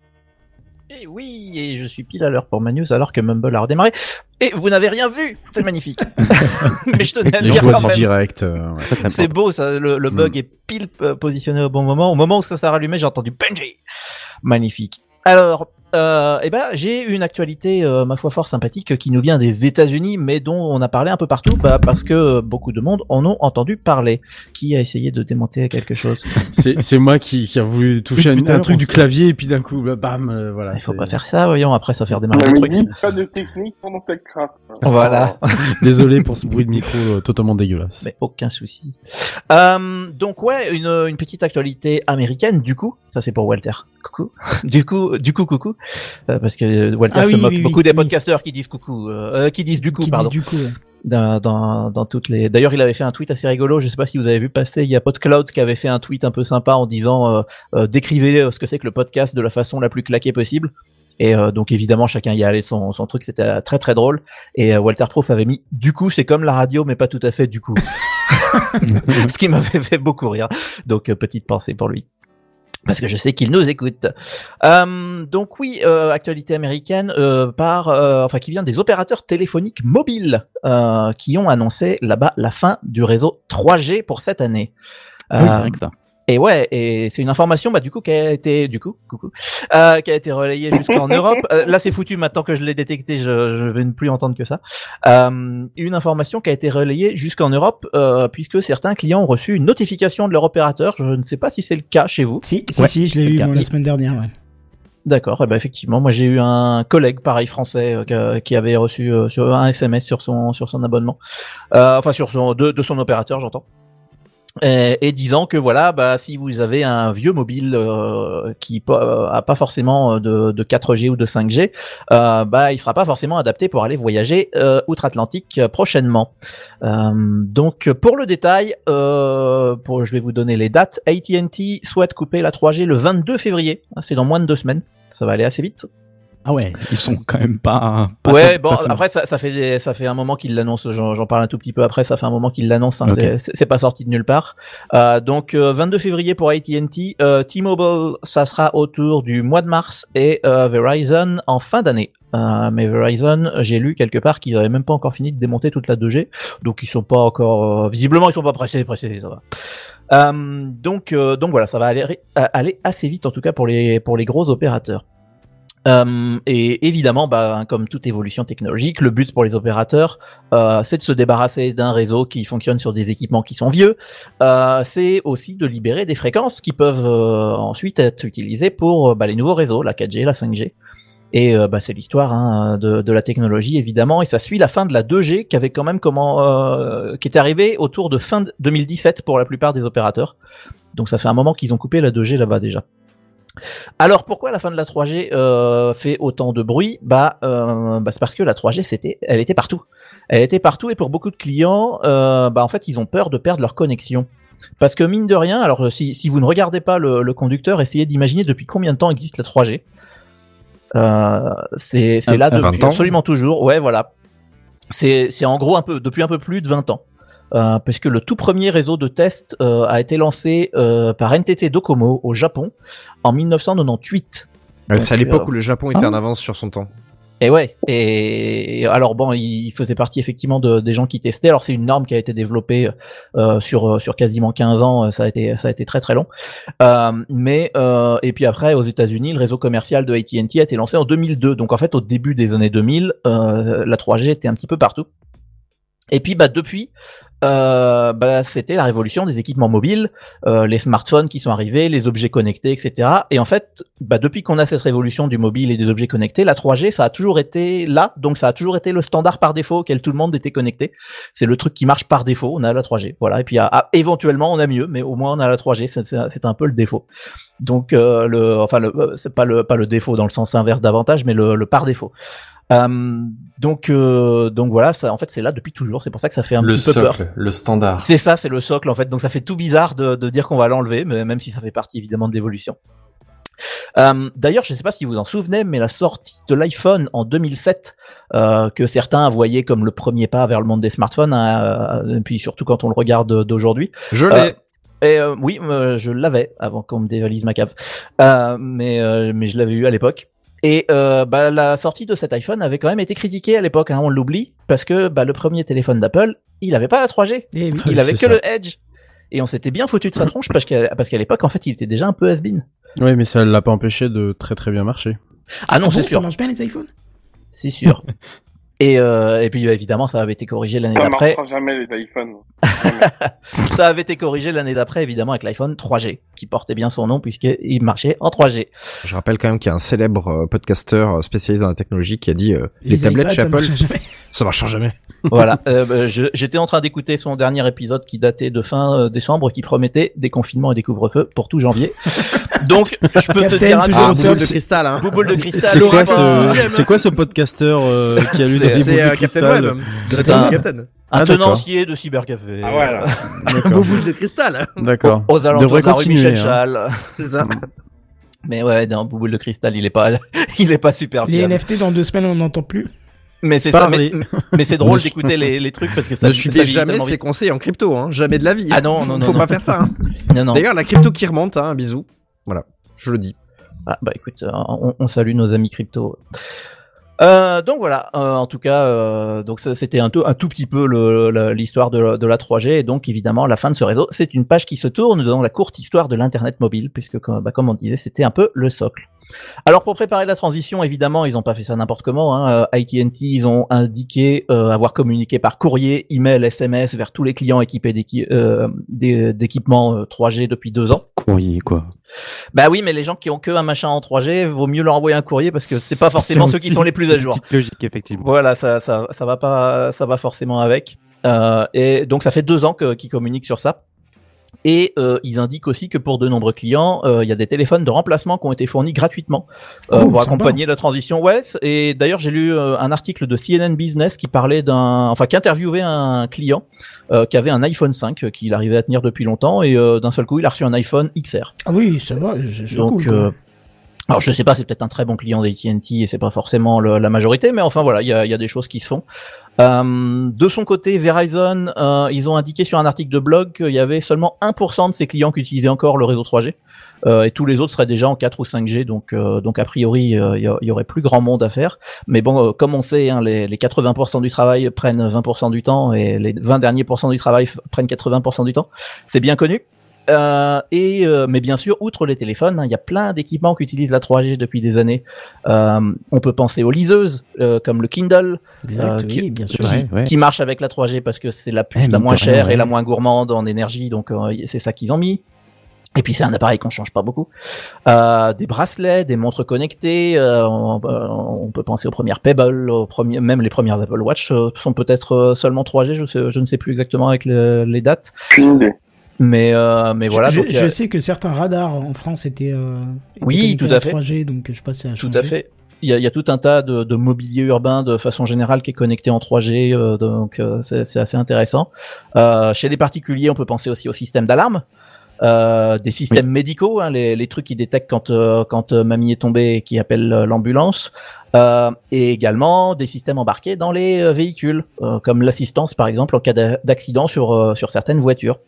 Et oui, et je suis pile à l'heure pour ma news alors que Mumble a redémarré. Et vous n'avez rien vu, c'est magnifique. Mais je tenais à dire quand même. direct. euh, ouais. C'est beau, ça, le, le bug Mm. est pile euh, positionné au bon moment. Au moment où ça s'est rallumé, j'ai entendu Benji. Magnifique. Alors, euh, eh ben, j'ai une actualité, euh, ma foi, fort sympathique, qui nous vient des États-Unis, mais dont on a parlé un peu partout, bah, parce que beaucoup de monde en ont entendu parler. Qui a essayé de démonter quelque chose? C'est c'est moi qui, qui a voulu toucher un, truc du clavier et puis d'un coup, bah, bam, euh, voilà. Il faut pas faire ça, voyons. Après, ça va faire démarrer le truc. dit pas de technique pendant TechCraft. Voilà. Désolé pour ce bruit de micro euh, totalement dégueulasse. Mais aucun souci. Euh, donc ouais, une, une petite actualité américaine, du coup, ça c'est pour Walter. Coucou. Du coup, du coup, coucou. Euh, parce que Walter Ah se oui, moque oui, oui, beaucoup des oui. podcasteurs qui disent coucou, euh, euh, qui disent du coup, Qui pardon. dit du coup. ouais. Dans, dans, dans toutes les. D'ailleurs, il avait fait un tweet assez rigolo. Je sais pas si vous avez vu passer. Il y a PodCloud qui avait fait un tweet un peu sympa en disant euh, euh, décrivez euh, ce que c'est que le podcast de la façon la plus claquée possible. Et euh, donc évidemment chacun y allait son, son truc, c'était euh, très très drôle. Et euh, Walter Proof avait mis du coup c'est comme la radio mais pas tout à fait du coup. ce qui m'avait fait beaucoup rire. Donc euh, petite pensée pour lui. Parce que je sais qu'il nous écoute. Euh, donc oui, euh, actualité américaine euh, par, euh, enfin qui vient des opérateurs téléphoniques mobiles euh, qui ont annoncé là-bas la fin du réseau 3G pour cette année. Oui, Euh, rien que ça. Et ouais, et c'est une information bah du coup qui a été du coup coucou euh, qui a été relayée jusqu'en Europe. Euh, là c'est foutu maintenant que je l'ai détecté, je, je vais ne plus entendre que ça. Euh, une information qui a été relayée jusqu'en Europe euh, puisque certains clients ont reçu une notification de leur opérateur. Je ne sais pas si c'est le cas chez vous. Si, si, Ouais, si, je l'ai eu moi, la semaine dernière. Ouais. D'accord, eh ben effectivement, moi j'ai eu un collègue pareil français euh, qui avait reçu euh, sur un SMS sur son sur son abonnement, euh, enfin sur son de, de son opérateur, j'entends. Et, et disant que voilà, bah si vous avez un vieux mobile euh, qui pa- a pas forcément euh, de, de 4G ou de 5G, euh, bah il sera pas forcément adapté pour aller voyager euh, outre-Atlantique euh, prochainement. Euh, donc pour le détail, euh, pour, je vais vous donner les dates. AT&T souhaite couper la 3G le 22 février. Ah, C'est dans moins de deux semaines. Ça va aller assez vite. Ah ouais, ils sont quand même pas. pas ouais, bon, pas après ça, ça fait des- ça fait un moment qu'ils l'annoncent. J'en j'en parle un tout petit peu après. Ça fait un moment qu'ils l'annoncent. hein, Ok. c'est- pas sorti de nulle part. Euh, donc euh, 22 février pour AT&T. Euh, T-Mobile, ça sera autour du mois de mars et euh, Verizon en fin d'année. Euh, mais Verizon, j'ai lu quelque part qu'ils avaient même pas encore fini de démonter toute la 2G, donc ils sont pas encore, euh, visiblement ils sont pas pressés, pressés, ça va. Euh, donc, euh, donc voilà, ça va aller, aller assez vite en tout cas pour les pour les gros opérateurs. Euh, et évidemment, bah, comme toute évolution technologique, le but pour les opérateurs, euh, c'est de se débarrasser d'un réseau qui fonctionne sur des équipements qui sont vieux. Euh, c'est aussi de libérer des fréquences qui peuvent euh, ensuite être utilisées pour euh, bah, les nouveaux réseaux, la 4G, la 5G. Et bah, c'est l'histoire hein, de, de la technologie évidemment, et ça suit la fin de la 2G qui avait quand même comment, qui est arrivée autour de fin 2017 pour la plupart des opérateurs. Donc ça fait un moment qu'ils ont coupé la 2G là-bas déjà. Alors pourquoi la fin de la 3G euh, fait autant de bruit? Bah, euh, bah c'est parce que la 3G c'était, elle était partout. Elle était partout et pour beaucoup de clients, euh, bah en fait ils ont peur de perdre leur connexion. Parce que mine de rien, alors si, si vous ne regardez pas le, le conducteur, essayez d'imaginer depuis combien de temps existe la 3G. Euh, c'est là 20 depuis absolument toujours. Ouais, voilà. C'est c'est en gros un peu depuis un peu plus de 20 ans. Euh, parce que le tout premier réseau de test euh, a été lancé euh, par NTT Docomo au Japon en 1998. Ouais, c'est à l'époque euh, où le Japon était ah. en avance sur son temps. Et ouais. Et alors bon, il faisait partie effectivement de, des gens qui testaient. Alors c'est une norme qui a été développée euh, sur sur quasiment 15 ans. Ça a été ça a été très très long. Euh, mais euh, et puis après aux États-Unis, le réseau commercial de AT&T a été lancé en 2002. Donc en fait au début des années 2000, euh, la 3G était un petit peu partout. Et puis bah depuis, euh, bah, c'était la révolution des équipements mobiles, euh, les smartphones qui sont arrivés, les objets connectés, etc. Et en fait, bah, depuis qu'on a cette révolution du mobile et des objets connectés, la 3G, ça a toujours été là, donc ça a toujours été le standard par défaut auquel tout le monde était connecté. C'est le truc qui marche par défaut, on a la 3G. Voilà, et puis ah, éventuellement on a mieux, mais au moins on a la 3G, c'est- c'est c'est un peu le défaut. Donc euh, le, enfin le, euh, c'est pas le pas le défaut dans le sens inverse davantage, mais le, le par défaut. Euh, donc euh, donc voilà, ça en fait c'est là depuis toujours. C'est pour ça que ça fait un Le petit peu peur. socle, le standard. C'est ça, c'est le socle en fait. Donc ça fait tout bizarre de, de dire qu'on va l'enlever, mais même si ça fait partie évidemment de l'évolution. Euh, D'ailleurs, je ne sais pas si vous vous en souvenez, mais la sortie de l'iPhone en 2007, euh, que certains voyaient comme le premier pas vers le monde des smartphones, hein, euh, et puis surtout quand on le regarde d'aujourd'hui. Je l'ai. Euh, et euh, oui, je l'avais avant qu'on me dévalise ma cave, Euh, mais euh, mais je l'avais eu à l'époque. Et euh, bah, la sortie de cet iPhone avait quand même été critiquée à l'époque, hein, on l'oublie, parce que bah, le premier téléphone d'Apple, il avait pas la 3G, Eh oui. il avait que ça. le Edge. Et on s'était bien foutu de sa tronche parce qu'à parce qu'à l'époque, en fait, il était déjà un peu has-been. Oui, mais ça l'a pas empêché de très très bien marcher. Ah non, Ah bon, c'est ça sûr, marche bien les iPhones? C'est sûr. Et, euh, et puis évidemment, ça avait été corrigé l'année Ça d'après. marchera jamais les iPhones. Ça avait été corrigé l'année d'après, évidemment, avec l'iPhone 3G, qui portait bien son nom puisqu'il marchait en 3G. Je rappelle quand même qu'il y a un célèbre euh, podcasteur euh, spécialisé dans la technologie qui a dit euh, les, tablettes iPads, chez ça Apple, marchera jamais. ça marchera jamais. voilà. Euh, bah, J'étais en train d'écouter son dernier épisode qui datait de fin euh, décembre, qui promettait des confinements et des couvre-feux pour tout janvier. Donc, je peux te dire un boule de cristal, hein. Bouboule de cristal. C'est quoi, ce... quoi ce podcasteur euh, qui a lu C'est euh, Captain Web. C'est un- Captain. Un Ah, tenancier de cybercafé. Ah voilà. D'accord. boule de cristal. D'accord. Aux alentours de la rue Michel hein. Chal. C'est ça. Mais ouais, dans Bouboule de cristal, il est pas, il est pas super Les fiable. NFT dans deux semaines on n'entend plus. Mais c'est ça, mais, c'est drôle d'écouter les, les trucs parce que ça Ne ça suivez jamais vite. conseils en crypto, hein. Jamais de la vie. Ah non, non, non, Faut non. pas faire ça. hein. Non, non. D'ailleurs, la crypto qui remonte, hein, un bisou. Voilà. Je le dis. Ah, bah écoute, euh, on, on salue nos amis crypto. Euh, donc voilà, euh, en tout cas, euh, donc c'était un, tout- un tout petit peu l'histoire de, la 3G et donc évidemment la fin de ce réseau, c'est une page qui se tourne dans la courte histoire de l'internet mobile puisque comme, bah, comme on disait, c'était un peu le socle. Alors pour préparer la transition, évidemment, ils n'ont pas fait ça n'importe comment. Hein. Euh, AT&T, ils ont indiqué euh, avoir communiqué par courrier, email, SMS vers tous les clients équipés euh, d'équipements euh, 3G depuis deux ans. Courrier, quoi. Bah oui, mais les gens qui ont que un machin en 3G, vaut mieux leur envoyer un courrier parce que c'est pas forcément ceux qui sont les plus à jour. Logique, effectivement. Voilà, ça, ça, ça va pas, ça va forcément avec. Euh, et donc ça fait deux ans que- qu'ils communiquent sur ça. Et euh, ils indiquent aussi que pour de nombreux clients, euh, il y a des téléphones de remplacement qui ont été fournis gratuitement euh, Oh, pour sympa. accompagner la transition. Ouais, et d'ailleurs j'ai lu euh, un article de CNN Business qui parlait d'un, enfin qui interviewait un client euh, qui avait un iPhone 5 euh, qu'il arrivait à tenir depuis longtemps et euh, d'un seul coup il a reçu un iPhone XR. Ah oui, ça va, c'est cool. quoi. alors je sais pas, c'est peut-être un très bon client d'AT&T et c'est pas forcément le- la majorité, mais enfin voilà, il y a, il y a des choses qui se font. Euh, de son côté, Verizon, euh, ils ont indiqué sur un article de blog qu'il y avait seulement 1% de ses clients qui utilisaient encore le réseau 3G. euh, et tous les autres seraient déjà en 4 ou 5G, donc donc a priori il y, aurait plus grand monde à faire. Mais bon, comme on sait, hein, les, les 80% du travail prennent 20% du temps et les 20 derniers pourcents du travail prennent 80% du temps. C'est bien connu. Euh, et euh, mais bien sûr, outre les téléphones, hein, il y a plein d'équipements qui utilisent la 3G depuis des années. Euh, on peut penser aux liseuses euh, comme le Kindle Exact, euh, qui- oui, bien sûr. qui, Ouais, ouais. qui marche avec la 3G parce que c'est la puce Eh, la moins chère et la moins gourmande en énergie, donc euh, c'est ça qu'ils ont mis. Et puis c'est un appareil qu'on change pas beaucoup. Euh, des bracelets, des montres connectées. euh, on, on peut penser aux premières Pebble, aux premiers, même les premières Apple Watch euh, sont peut-être seulement 3G. Je, sais, je ne sais plus exactement avec le- les dates, Aucune idée. Mais euh, mais voilà. je, donc, je euh, sais que certains radars en France étaient, euh, étaient Oui, tout à fait. 3G, donc je sais pas si ça a Tout à fait. Il y a, il y a tout un tas de, de mobilier urbain de façon générale qui est connecté en 3G, euh, donc euh, c'est assez intéressant. Euh, chez les particuliers, on peut penser aussi au système d'alarme, euh, des systèmes médicaux, hein, les, les trucs qui détectent quand euh, quand euh, mamie est tombée et qui appellent euh, l'ambulance, euh, et également des systèmes embarqués dans les euh, véhicules, euh, comme l'assistance par exemple en cas d'a- d'accident sur euh, sur certaines voitures.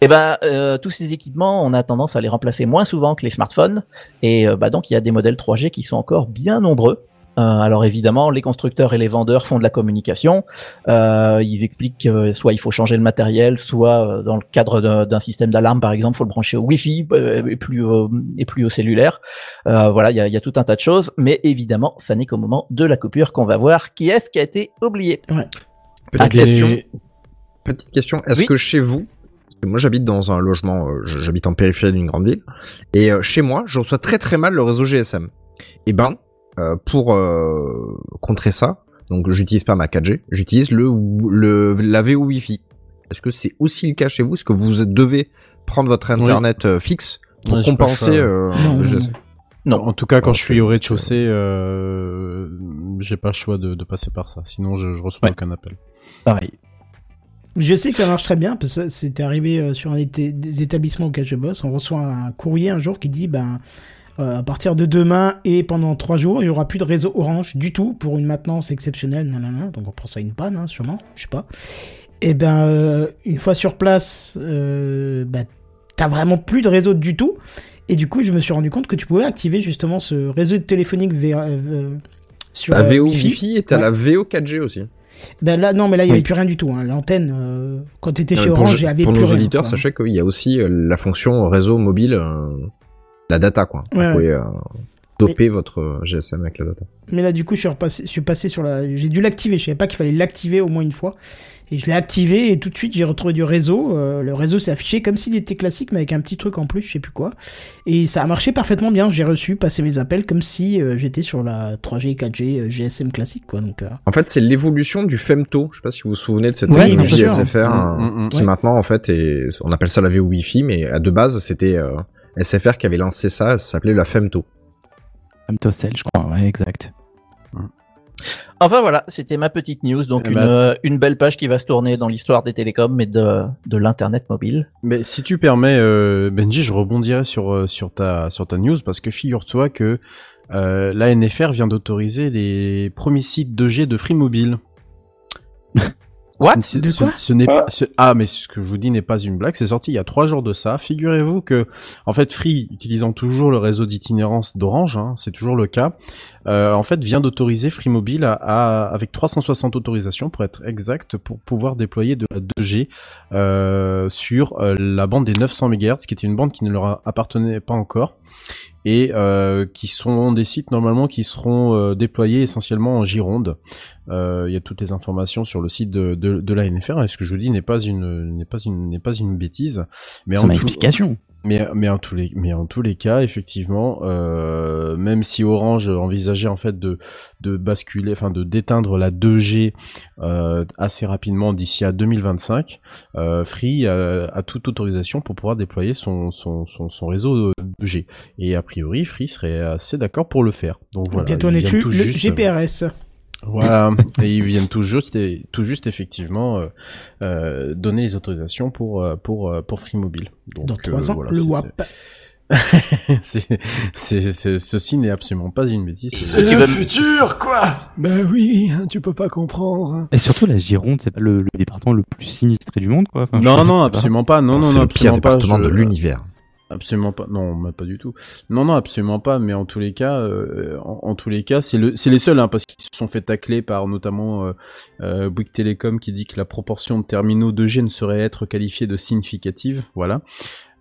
Et ben, euh, tous ces équipements, on a tendance à les remplacer moins souvent que les smartphones. Et euh, bah donc il y a des modèles 3G qui sont encore bien nombreux. Euh, alors évidemment, les constructeurs et les vendeurs font de la communication. Euh, ils expliquent que soit il faut changer le matériel, soit euh, dans le cadre d'un système d'alarme, par exemple, faut le brancher au Wi-Fi euh, et plus au, et plus au cellulaire. Euh, voilà, il y a, il y a tout un tas de choses. Mais évidemment, ça n'est qu'au moment de la coupure qu'on va voir qui est-ce qui a été oublié. Petite Les- question. petite question. Est-ce Oui. que chez vous, moi j'habite dans un logement, euh, j'habite en périphérie d'une grande ville, et euh, chez moi, je reçois très très mal le réseau GSM. Et ben, euh, pour euh, contrer ça, donc j'utilise pas ma 4G, j'utilise le, le la VO Wi-Fi. Est-ce que c'est aussi le cas chez vous? Est-ce que vous devez prendre votre internet euh, fixe pour Ouais, compenser euh, Non, le non, GSM Non. En tout cas, quand je suis au rez-de-chaussée, euh, j'ai pas le choix de, de passer par ça. Sinon, je, je reçois Ouais. aucun appel. Pareil. Je sais que ça marche très bien parce que c'était arrivé euh, sur un des établissements auxquels je bosse. On reçoit un courrier un jour qui dit ben euh, à partir de demain et pendant trois jours, il y aura plus de réseau Orange du tout pour une maintenance exceptionnelle. Nanana. Donc on prend ça une panne, hein, sûrement, je sais pas. Et ben euh, une fois sur place, euh, ben, t'as vraiment plus de réseau du tout. Et du coup, je me suis rendu compte que tu pouvais activer justement ce réseau téléphonique V- euh, sur La euh, VO Wi-Fi. Wi-Fi et t'as Ouais. la VO 4G aussi. Ben là, non, mais là, il y avait Oui. plus rien du tout. Hein. L'antenne, euh, quand t'étais chez Euh, pour Orange, il y je- avait pour plus nos rien. auditeurs, quoi. sachez qu'il y a aussi euh, la fonction réseau mobile, euh, la data quoi. Ouais, Vous pouvez euh, doper votre GSM avec la data. Mais là, du coup, je suis repassé, je suis passé sur la. J'ai dû l'activer. Je savais pas qu'il fallait l'activer au moins une fois. Et je l'ai activé et tout de suite, j'ai retrouvé du réseau. Euh, le réseau s'est affiché comme s'il était classique, mais avec un petit truc en plus, je sais plus quoi. Et ça a marché parfaitement bien. J'ai reçu, passé mes appels comme si euh, j'étais sur la 3G, 4G, euh, GSM classique, quoi. Donc, euh, En fait, c'est l'évolution du FEMTO. Je sais pas si vous vous souvenez de cette Ouais, technologie. SFR Mm, mm, mm. qui Ouais. maintenant en fait est, on appelle ça la VO Wi-Fi, mais à de base c'était euh, SFR qui avait lancé ça. Ça s'appelait la FEMTO. Amtocell, je crois. Ouais, exact. Enfin voilà, c'était ma petite news, donc Eh une, ben- euh, une belle page qui va se tourner dans l'histoire des télécoms et de, de l'internet mobile. Mais si tu permets, euh, Benji, je rebondirai sur euh, sur ta sur ta news parce que figure-toi que euh, la NFR vient d'autoriser les premiers sites 2G de Free Mobile. What? Ce- De ce- quoi? ce n'est Ah. ce- ah mais ce que je vous dis n'est pas une blague, c'est sorti il y a trois jours de ça. Figurez-vous que en fait Free, utilisant toujours le réseau d'itinérance d'Orange, hein, c'est toujours le cas, en fait vient d'autoriser Free Mobile à, à- avec 360 autorisations pour être exact pour pouvoir déployer de la 2G euh, sur euh, la bande des 900 MHz, qui était une bande qui ne leur appartenait pas encore et euh, qui sont des sites normalement qui seront euh, déployés essentiellement en Gironde. Euh, Il y a toutes les informations sur le site de, de, de la NFR. Et ce que je vous dis n'est pas une n'est pas une n'est pas une bêtise. Mais C'est en ma explication. Mais mais en tous les mais en tous les cas effectivement euh, même si Orange envisageait en fait de de basculer enfin de d'éteindre la 2G euh, assez rapidement d'ici à 2025 euh, Free a, a toute autorisation pour pouvoir déployer son son son, son réseau 2G et a priori Free serait assez d'accord pour le faire donc voilà bientôt on est tout le juste- GPRS. Voilà, et ils viennent tout juste, et- tout juste effectivement euh, euh, donner les autorisations pour euh, pour euh, pour Free Mobile. Donc, Dans trois euh, ans, voilà, le c'est- WAP. c'est, c'est, c'est- ceci n'est absolument pas une bêtise. C'est le futur, quoi Ben oui, tu peux pas comprendre. Et surtout, la Gironde, c'est pas le, le département le plus sinistré du monde, quoi. Enfin, Non, non, pas. absolument pas. Non, non, c'est non, le pire pas. département Je- de l'univers. Absolument pas. Non, pas du tout. Non, non, absolument pas. Mais en tous les cas, euh, en, en tous les cas, c'est le, c'est les seuls, hein, parce qu'ils se sont fait tacler par notamment euh, euh, Bouygues Telecom qui dit que la proportion de terminaux 2G ne saurait être qualifiée de significative. Voilà.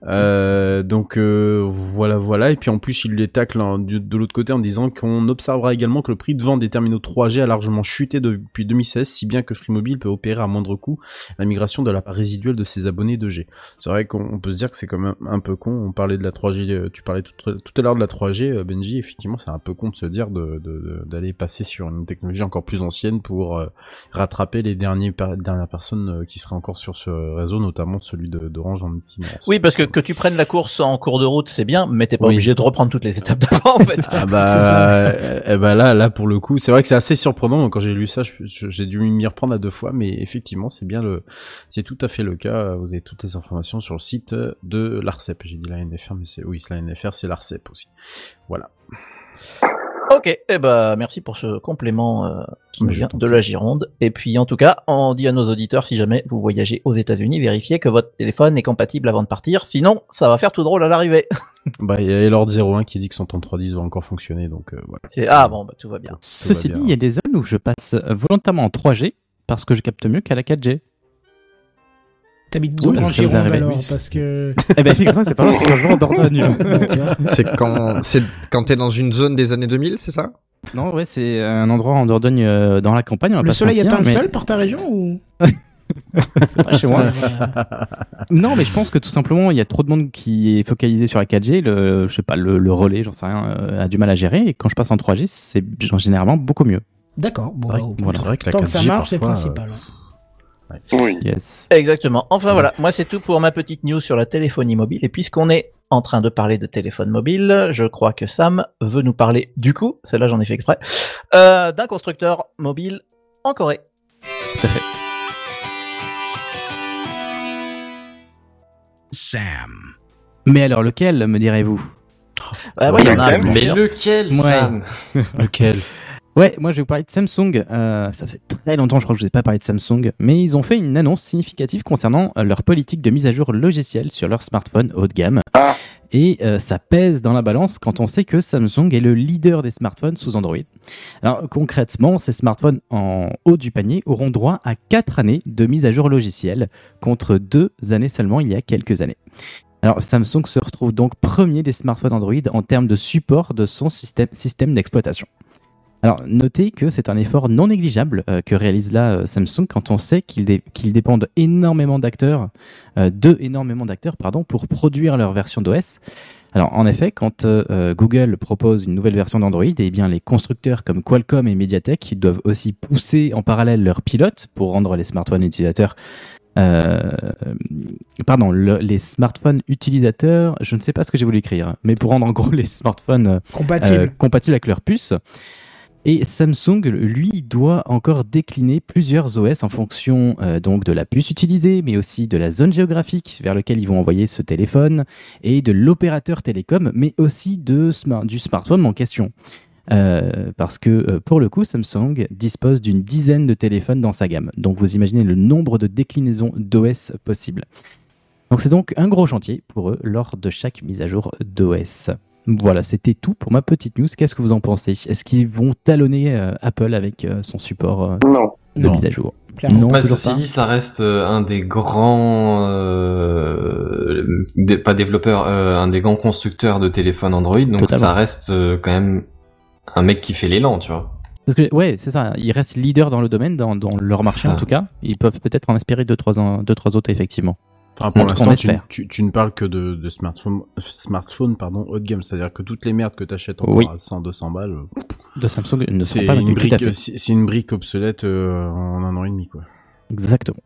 Euh, donc euh, voilà, voilà. Et puis en plus, il les tacle hein, de l'autre côté en disant qu'on observera également que le prix de vente des terminaux 3G a largement chuté depuis 2016, si bien que Free Mobile peut opérer à moindre coût la migration de la part résiduelle de ses abonnés 2G. C'est vrai qu'on on peut se dire que c'est quand même un peu con. On parlait de la 3G, euh, tu parlais tout, à l'heure de la 3G, euh, Benji. Effectivement, c'est un peu con de se dire d'aller passer sur une technologie encore plus ancienne pour rattraper les dernières personnes qui seraient encore sur ce réseau, notamment celui d'Orange en itinérance. Oui, parce que que tu prennes la course en cours de route, c'est bien, mais t'es pas Oui. obligé de reprendre toutes les étapes d'avant, en fait. Ah bah, euh, eh bah là, là pour le coup, c'est vrai que c'est assez surprenant. Quand j'ai lu ça, j'ai dû m'y reprendre à deux fois, mais effectivement, c'est bien le, c'est tout à fait le cas. Vous avez toutes les informations sur le site de l'Arcep. J'ai dit la NFR, mais c'est oui, la NFR, c'est l'Arcep aussi. Voilà. Ok, eh ben merci pour ce complément euh, qui je vient de la Gironde. Et puis en tout cas, on dit à nos auditeurs si jamais vous voyagez aux États-Unis, vérifiez que votre téléphone est compatible avant de partir, sinon ça va faire tout drôle à l'arrivée. Bah, il y a Lord 01 qui dit que son 3310 va encore fonctionner, donc euh, voilà. C'est- Ah bon, bah, tout va bien. Ceci va dit, il y a des zones où je passe volontairement en 3G parce que je capte mieux qu'à la 4G. T'habites Oui, où en Gironde alors. Parce que. eh ben, figure-toi, c'est pas loin, c'est quand je vais en Dordogne. C'est quand, c'est quand t'es dans une zone des années 2000, c'est ça? Non, ouais, c'est un endroit en Dordogne, euh, dans la campagne. on va Le pas soleil atteint le mais- sol par ta région ou? C'est pas chez moi. Euh, Non, mais je pense que tout simplement, il y a trop de monde qui est focalisé sur la 4G. Le, je sais pas, le, le relais, j'en sais rien, euh, a du mal à gérer. Et quand je passe en 3G, c'est généralement beaucoup mieux. D'accord. Bon, Ouais, voilà. C'est vrai que la Tant que 4G, ça marche, c'est le parfois, Oui. Yes. Exactement. Enfin voilà, moi c'est tout pour ma petite news sur la téléphonie mobile. Et puisqu'on est en train de parler de téléphone mobile, je crois que Sam veut nous parler du coup, celle-là j'en ai fait exprès, euh, d'un constructeur mobile en Corée. Tout à fait. Sam. Mais alors lequel, me direz-vous? Ah ouais, il y en a Lequel? Mais lequel, Ouais. Sam? Lequel? Ouais, moi je vais vous parler de Samsung. Euh, ça fait très longtemps, je crois que je vous ai pas parlé de Samsung, mais ils ont fait une annonce significative concernant euh, leur politique de mise à jour logicielle sur leurs smartphones haut de gamme. Ah. Et euh, ça pèse dans la balance quand on sait que Samsung est le leader des smartphones sous Android. Alors concrètement, ces smartphones en haut du panier auront droit à 4 années de mise à jour logicielle contre 2 années seulement il y a quelques années. Alors Samsung se retrouve donc premier des smartphones Android en termes de support de son système, système d'exploitation. Alors, notez que c'est un effort non négligeable euh, que réalise là euh, Samsung quand on sait qu'ils dé- qu'ils dépendent énormément d'acteurs, euh, de énormément d'acteurs, pardon, pour produire leur version d'OS. Alors, en effet, quand Google propose une nouvelle version d'Android, eh bien, les constructeurs comme Qualcomm et MediaTek doivent aussi pousser en parallèle leurs pilotes pour rendre les smartphones utilisateurs euh, pardon, le- les smartphones utilisateurs, je ne sais pas ce que j'ai voulu écrire, mais pour rendre en gros les smartphones Compatible. euh, compatibles avec leur puce. Et Samsung, lui, doit encore décliner plusieurs OS en fonction euh, donc de la puce utilisée, mais aussi de la zone géographique vers laquelle ils vont envoyer ce téléphone et de l'opérateur télécom, mais aussi de du smartphone en question. Euh, parce que euh, pour le coup, Samsung dispose d'une dizaine de téléphones dans sa gamme. Donc vous imaginez le nombre de déclinaisons d'OS possibles. Donc c'est donc un gros chantier pour eux lors de chaque mise à jour d'OS. Voilà, c'était tout pour ma petite news. Qu'est-ce que vous en pensez? Est-ce qu'ils vont talonner euh, Apple avec euh, son support euh, Non. de Non. mise à jour? Clairement. Non, Bah, ceci pas. dit, ça reste un des grands, euh, des- pas développeurs, euh, un des grands constructeurs de téléphones Android. Donc Totalement. ça reste euh, quand même un mec qui fait l'élan, tu vois. Parce que ouais, c'est ça. Ils restent leaders dans le domaine, dans, dans leur marché en tout cas. Ils peuvent peut-être en inspirer deux trois, deux, trois autres effectivement. Enfin, pour l'instant, tu, tu, tu ne parles que de, de smartphone, smartphone pardon, haut de gamme. C'est-à-dire que toutes les merdes que t'achètes en Oui. à 100, 200 balles, euh, De Samsung ne c'est sont pas une brique, fait. c'est c'est une brique obsolète euh, en un an et demi, quoi. Exactement.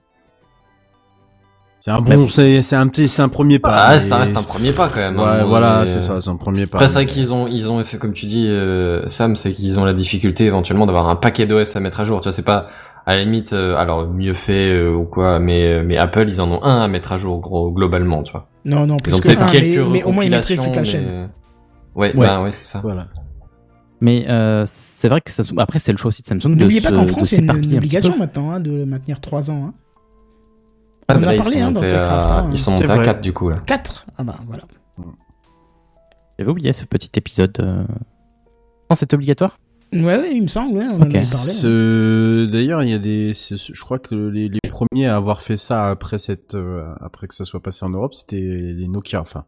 C'est un bon, c'est c'est un petit, c'est un premier pas. Ah, mais- ça reste un premier pas quand même. Ouais, hein, voilà, mais, c'est ça, c'est un premier pas. Après, c'est vrai qu'ils ont, ils ont fait, comme tu dis, euh, Sam, c'est qu'ils ont la difficulté éventuellement d'avoir un paquet d'OS à mettre à jour. Tu vois, c'est pas, à la limite, euh, alors mieux fait euh, ou quoi, mais, mais Apple, ils en ont un à mettre à jour, gros, globalement, tu vois. Non, non, Ils plus ont que ça, quelques mais, mais au moins ils maîtrisent toute la chaîne. mais- Ouais, Ouais. bah ouais, c'est ça. Voilà. Mais euh, c'est vrai que ça, après c'est le choix aussi de Samsung N'oubliez pas qu'en France, a une, une obligation maintenant hein, de le maintenir 3 ans. Hein. Ah, On en a ils parlé, hein, dans Techcraft, à- hein. Ils sont C'est montés à vrai. 4 du coup, là. 4 Ah bah voilà. J'avais oublié ce petit épisode. euh. Non, c'est obligatoire? Ouais, ouais, il me semble, ouais, on en avait parlé. Ce- D'ailleurs, il y a des, je crois que les, les premiers à avoir fait ça après cette, euh, après que ça soit passé en Europe, c'était les Nokia, enfin.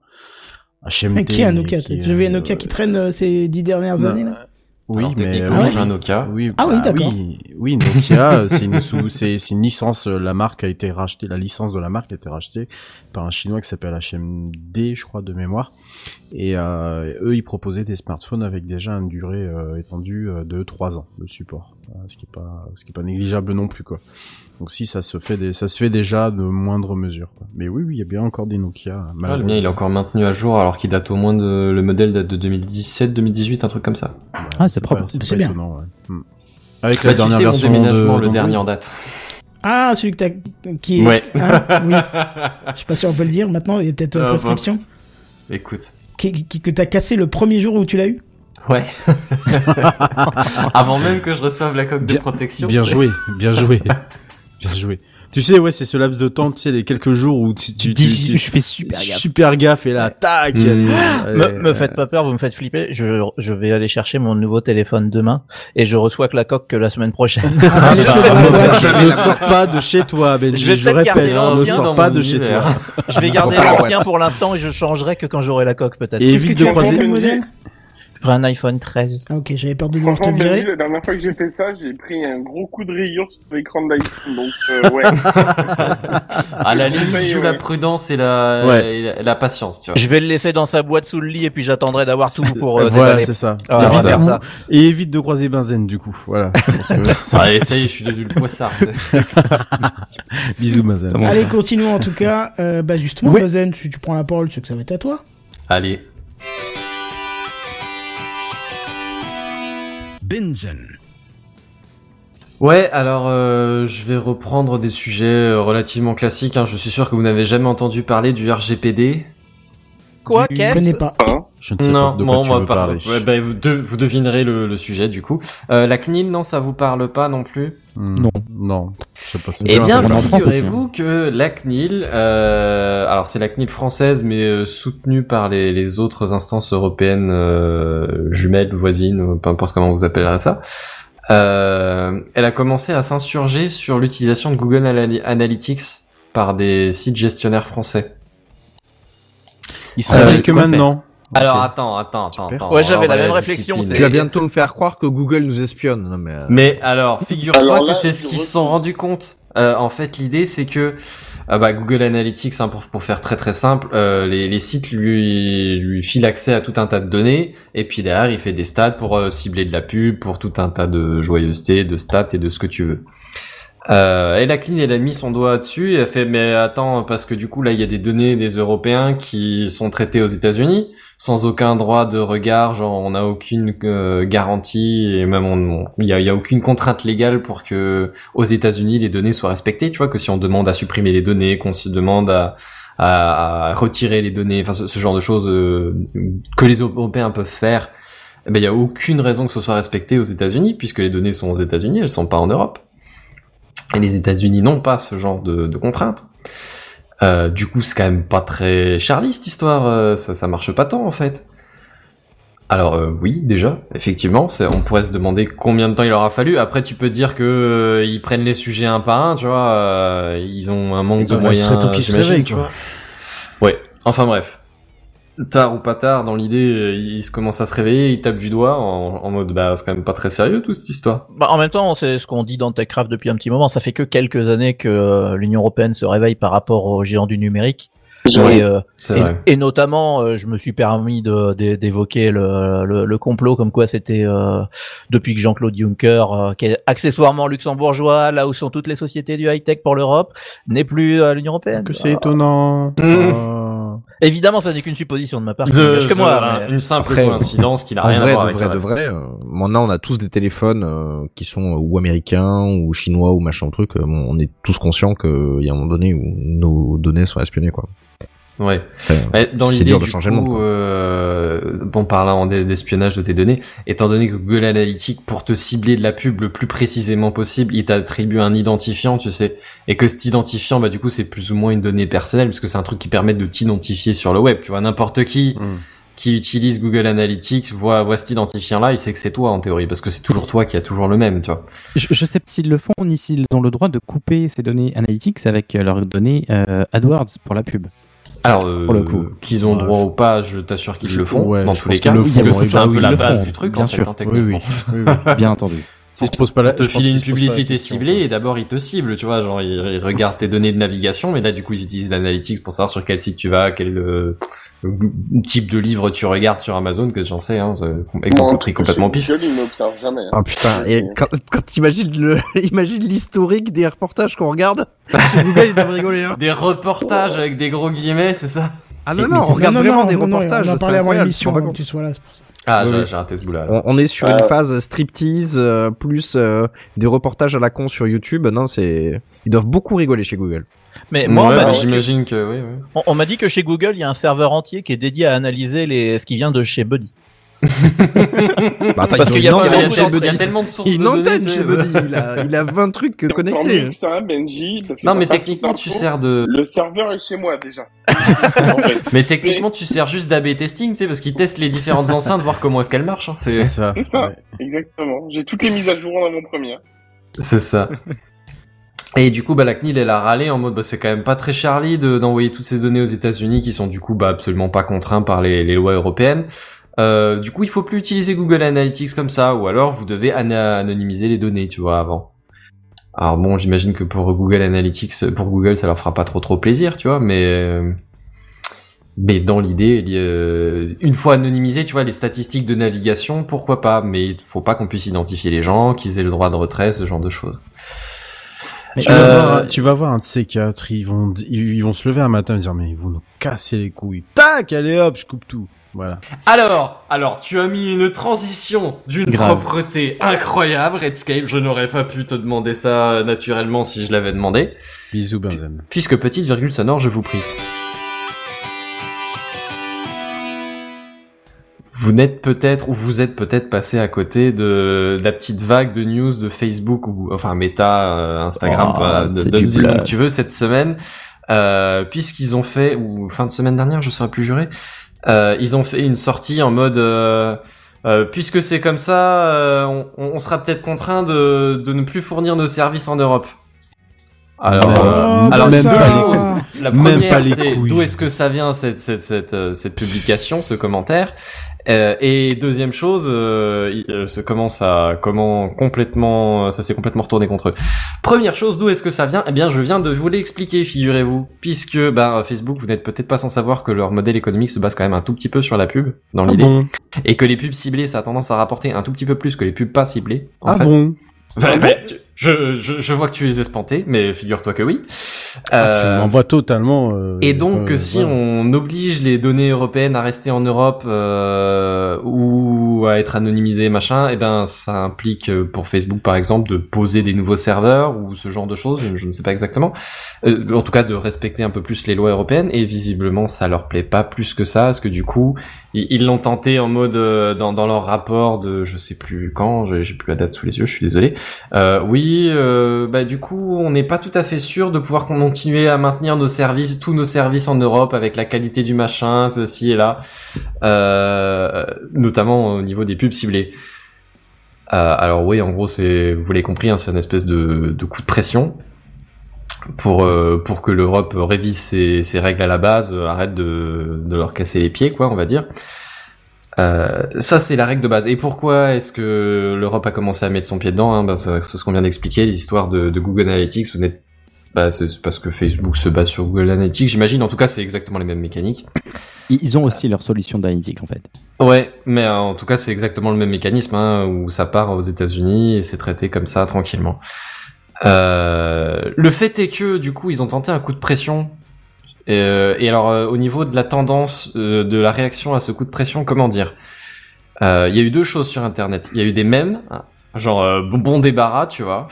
HMT. Mais qui a Nokia qui, J'ai vu un euh, Nokia qui traîne euh, ces 10 dernières non, années là? Oui, Alors, mais Ah j'ai un Nokia. Oui, Ah oui, bah d'accord. Oui, oui, Nokia, c'est une, sous- c'est c'est une licence. euh, La marque a été rachetée, la licence de la marque a été rachetée par un chinois qui s'appelle HMD, je crois, de mémoire. Et euh, eux, ils proposaient des smartphones avec déjà une durée euh, étendue euh, de 3 ans de support, ce qui est pas, ce qui est pas négligeable non plus, quoi. Donc si ça se fait, des, ça se fait déjà de moindre mesure. Quoi. Mais oui, oui, il y a bien encore des Nokia. Ah, le mien, il est encore maintenu à jour alors qu'il date au moins de, le modèle date de 2017, 2018, un truc comme ça. Ouais, Ah, c'est propre. C'est bien. étonnant, ouais. Hmm. Avec Bah, la tu dernière sais, mon version déménagement, de- le dernier en date. Ah, celui que t'as, qui est, Ouais. hein, oui. Je sais pas si on peut le dire maintenant, il y a peut-être euh, Ah, prescription. Écoute. Qui, qui- que t'as cassé le premier jour où tu l'as eu? Ouais. Avant même que je reçoive la coque de protection. Bien joué, bien joué, bien joué. Tu sais, ouais, c'est ce laps de temps, tu sais, les quelques jours où tu, tu, tu, Digi- tu- je fais super gaffe. super gaffe et là, tac. Mm. allez, Me, allez, me faites pas peur, vous me faites flipper. Je, je vais aller chercher mon nouveau téléphone demain et je reçois que la coque que la semaine prochaine. Ah, ouais. ne sors pas de chez toi, Benji. Je vais Je, peut-être garder répète, ne sors pas de chez toi. je vais garder l'ancien pour l'instant et je changerai que quand j'aurai la coque peut-être. Et Qu'est-ce que évite tu de as pris un iPhone 13. Ah, ok, j'avais peur de devoir te virer. la dernière fois que j'ai fait ça, j'ai pris un gros coup de rayure sur l'écran de l'iPhone, donc euh, ouais. À la limite, joue ouais. la prudence et la, Ouais. et la, et la patience, tu vois. Je vais le laisser dans sa boîte sous le lit et puis j'attendrai d'avoir tout pour euh, voilà, c'est ça. Ah, on va Évite- faire ça. Et évite de croiser Benzen, du coup. Voilà. Allez, ça y est, je suis devenu le poissard. tu. Bisous, Benzen. Allez, continuons en tout cas. Euh, bah justement, Ouais. Bazen, si tu prends la parole, c'est que ça va être à toi. Allez. Binzen. Ouais, alors euh, je vais reprendre des sujets euh, relativement classiques. hein. Je suis sûr que vous n'avez jamais entendu parler du RGPD. Quoi Je Qu'est-ce connais pas. Hein Je ne sais Non, pas de quoi bon, tu on va veux parler. parler. Ouais, bah, vous, de- vous devinerez le, le sujet du coup. Euh, la CNIL, non, ça vous parle pas non plus Hmm, Non. Non. Je sais pas. c'est Eh bien, figurez-vous que la CNIL, euh, alors c'est la CNIL française, mais euh, soutenue par les, les autres instances européennes euh, jumelles, voisines, peu importe comment vous appellerez ça, euh, elle a commencé à s'insurger sur l'utilisation de Google Anal- Analytics par des sites gestionnaires français. Il serait Euh, vrai que maintenant? Alors attends, attends, attends, attends. Ouais, j'avais la même réflexion. Tu vas bientôt me faire croire que Google nous espionne. Non, mais, euh, Mais alors, figure-toi que c'est ce qu'ils se sont rendus compte. Euh, en fait, l'idée, c'est que euh, bah, Google Analytics, hein, pour, pour faire très très simple, euh, les, les sites lui, lui filent accès à tout un tas de données, et puis derrière, il fait des stats pour euh, cibler de la pub, pour tout un tas de joyeuseté, de stats et de ce que tu veux. Euh, et la elle a mis son doigt dessus et elle fait mais attends parce que du coup là il y a des données des Européens qui sont traitées aux États-Unis sans aucun droit de regard, genre on n'a aucune euh, garantie et même il y a, y a aucune contrainte légale pour que aux États-Unis les données soient respectées. Tu vois que si on demande à supprimer les données, qu'on se demande à, à, retirer les données, enfin ce, ce genre de choses euh, que les Européens peuvent faire, eh ben il y a aucune raison que ce soit respecté aux États-Unis puisque les données sont aux États-Unis, elles sont pas en Europe. Et les États-Unis n'ont pas ce genre de, de contraintes. Euh, du coup, c'est quand même pas très Charlie cette histoire. euh, ça, ça marche pas tant en fait. Alors euh, oui, déjà, effectivement, on pourrait se demander combien de temps il aura fallu. Après, tu peux dire que euh, ils prennent les sujets un par un, tu vois. euh, ils ont un manque de Bah, il moyens. serait temps qu'ils se réveillent, tu vois. Ouais. Enfin bref. Tard ou pas tard, dans l'idée, euh, ils se commencent à se réveiller, ils tapent du doigt en, en mode bah c'est quand même pas très sérieux toute cette histoire. Bah, en même temps, c'est ce qu'on dit dans TechCraft depuis un petit moment. Ça fait que quelques années que euh, l'Union européenne se réveille par rapport aux géants du numérique. Et, euh, et, notamment, euh, je me suis permis d'évoquer le, le, le complot comme quoi c'était euh, depuis que Jean-Claude Juncker, euh, qui est accessoirement luxembourgeois, là où sont toutes les sociétés du high-tech pour l'Europe, n'est plus à l'Union européenne. Que c'est étonnant. Mmh. Évidemment, ça n'est qu'une supposition de ma part. De- que moi. voilà, mais- Une simple Après, coïncidence qui n'a en rien vrai, à voir de avec vrai, le de reste. vrai, euh, maintenant on a tous des téléphones euh, qui sont euh, ou américains ou chinois ou machin truc. bon, on est tous conscients qu'il y a un moment donné où nos données sont espionnées quoi. Ouais. Enfin, Ouais, dans c'est l'idée dur de changer le monde, coup, euh, bon parlant d'e- d'espionnage de tes données, étant donné que Google Analytics pour te cibler de la pub le plus précisément possible, il t'attribue un identifiant, tu sais, et que cet identifiant, bah du coup c'est plus ou moins une donnée personnelle parce que c'est un truc qui permet de t'identifier sur le web. Tu vois, n'importe qui Mm. qui utilise Google Analytics voit voit cet identifiant-là, il sait que c'est toi en théorie parce que c'est toujours toi qui a toujours le même, tu vois. Je, je sais pas s'ils le font ni s'ils ont le droit de couper ces données analytics avec euh, leurs données euh, AdWords pour la pub. Alors, euh, Pour le coup. qu'ils ont droit je- ou pas, je t'assure qu'ils le font ouais, dans je tous les cas, qu'ils le parce que c'est ça, un peu la base font, du truc bien en fait, sûr. hein, Oui, oui, oui. Bien entendu. Ils se posent pas la, te je qu'ils une publicité question, ciblée quoi. et d'abord ils te ciblent, tu vois, genre ils, ils regardent tes données de navigation, mais là du coup ils utilisent l'analytics pour savoir sur quel site tu vas, quel euh, type de livre tu regardes sur Amazon, que j'en sais, hein, exemple pris complètement pif. Jamais. hein. Ah putain, et quand, quand t'imagines le, imagine l'historique des reportages qu'on regarde. Chez Google, ils doivent rigoler, hein. Des reportages avec des gros guillemets, c'est ça? Ah non, non, on regarde Non, non, vraiment non, des non, non, reportages. On en parlait avant l'émission te avant que tu sois là, c'est pour ça. Ah, Oui, j'ai oui. j'ai raté ce bout-là. On, on est sur Euh, une phase striptease euh, plus euh, des reportages à la con sur YouTube. Non, c'est ils doivent beaucoup rigoler chez Google. Mais moi, on Ouais, m'a bah, dit que- j'imagine que oui, oui. on- on m'a dit que chez Google, il y a un serveur entier qui est dédié à analyser les, ce qui vient de chez Buddy. Bah, attends, Parce qu'il y a y, a, y tellement de sources Il sais. chez Buddy. Il a, il a 20 trucs connectés. que ça, Benji. parce que Non, mais techniquement, tu sers de. Le serveur est chez moi déjà. En fait. Mais techniquement, tu sers juste d'AB testing, tu sais, parce qu'ils testent les différentes enceintes, voir comment est-ce qu'elles marchent. hein. C'est ça. C'est ça. ouais. Exactement. J'ai toutes les mises à jour dans mon premier. c'est ça. Et du coup, bah, la CNIL, elle a râlé en mode, bah, c'est quand même pas très Charlie de, d'envoyer toutes ces données aux États-Unis qui sont du coup, bah, absolument pas contraints par les, les lois européennes. Euh, du coup, il faut plus utiliser Google Analytics comme ça, ou alors vous devez anonymiser les données, tu vois, avant. Alors bon, j'imagine que pour Google Analytics, pour Google, ça leur fera pas trop trop plaisir, tu vois, mais euh, mais dans l'idée, euh, une fois anonymisé, tu vois, les statistiques de navigation, pourquoi pas, mais il faut pas qu'on puisse identifier les gens, qu'ils aient le droit de retrait, ce genre de choses. Tu, Euh, vas voir, tu vas voir un de ces quatre, ils vont, ils, ils vont se lever un matin et dire mais ils vont nous casser les couilles. Tac, allez hop, je coupe tout. Voilà. Alors, alors, tu as mis une transition d'une propreté incroyable, Redscape. Je n'aurais pas pu te demander ça euh, naturellement si je l'avais demandé. Bisous Benzen. Puisque petite virgule sonore, je vous prie. Vous n'êtes peut-être ou vous êtes peut-être passé à côté de, de la petite vague de news de Facebook ou enfin Meta, euh, Instagram, Oh, pas- de, que tu veux cette semaine, euh, puisqu'ils ont fait ou fin de semaine dernière, je saurais plus jurer, euh, ils ont fait une sortie en mode euh, euh, puisque c'est comme ça, euh, on, on sera peut-être contraint de, de ne plus fournir nos services en Europe. Alors, euh, Oh, alors même deux pas choses. La première, c'est d'où est-ce que ça vient cette cette cette cette publication, ce commentaire? Euh, et deuxième chose, euh, il- euh, ça commence à comment complètement, ça s'est complètement retourné contre eux. Première chose, d'où est-ce que ça vient? Eh bien, je viens de vous l'expliquer, figurez-vous, puisque ben Facebook, vous n'êtes peut-être pas sans savoir que leur modèle économique se base quand même un tout petit peu sur la pub dans Ah l'idée, bon? et que les pubs ciblées, ça a tendance à rapporter un tout petit peu plus que les pubs pas ciblées. En Ah fait. bon? Enfin, ben, je, je, je vois que tu es espanté, mais figure-toi que oui. Ah, Tu Euh, m'envoies totalement. euh, et donc, euh, si on oblige les données européennes à rester en Europe euh, ou à être anonymisées, machin, eh ben, ça implique pour Facebook, par exemple, de poser des nouveaux serveurs ou ce genre de choses. Je ne sais pas exactement. Euh, en tout cas, de respecter un peu plus les lois européennes. Et visiblement, ça leur plaît pas plus que ça, parce que du coup, ils l'ont tenté en mode dans, dans leur rapport de, je sais plus quand, j'ai plus la date sous les yeux, je suis désolé. Euh, euh, bah du coup, on n'est pas tout à fait sûr de pouvoir continuer à maintenir nos services, tous nos services en Europe avec la qualité du machin, ceci et là, euh, notamment au niveau des pubs ciblées. Euh, alors oui, en gros, c'est, vous l'avez compris, hein, c'est une espèce de, coup de pression pour pour que l'Europe révise ses, règles à la base, arrête de, de leur casser les pieds, quoi, on va dire. Euh, ça c'est la règle de base. Et pourquoi est-ce que l'Europe a commencé à mettre son pied dedans hein? Ben, C'est ce qu'on vient d'expliquer, les histoires de, de Google Analytics. Vous n'êtes bah, c'est parce que Facebook se base sur Google Analytics, j'imagine. En tout cas, c'est exactement les mêmes mécaniques. Ils ils ont aussi leur solution d'analytique en fait. Ouais, mais euh, en tout cas, c'est exactement le même mécanisme hein, où ça part aux États-Unis et c'est traité comme ça tranquillement. Euh, le fait est que du coup, ils ont tenté un coup de pression. Euh, et alors, euh, au niveau de la tendance euh, de la réaction à ce coup de pression, comment dire? Euh, Il y a eu deux choses sur Internet. Il y a eu des mèmes, hein, genre euh, bon, bon débarras, tu vois.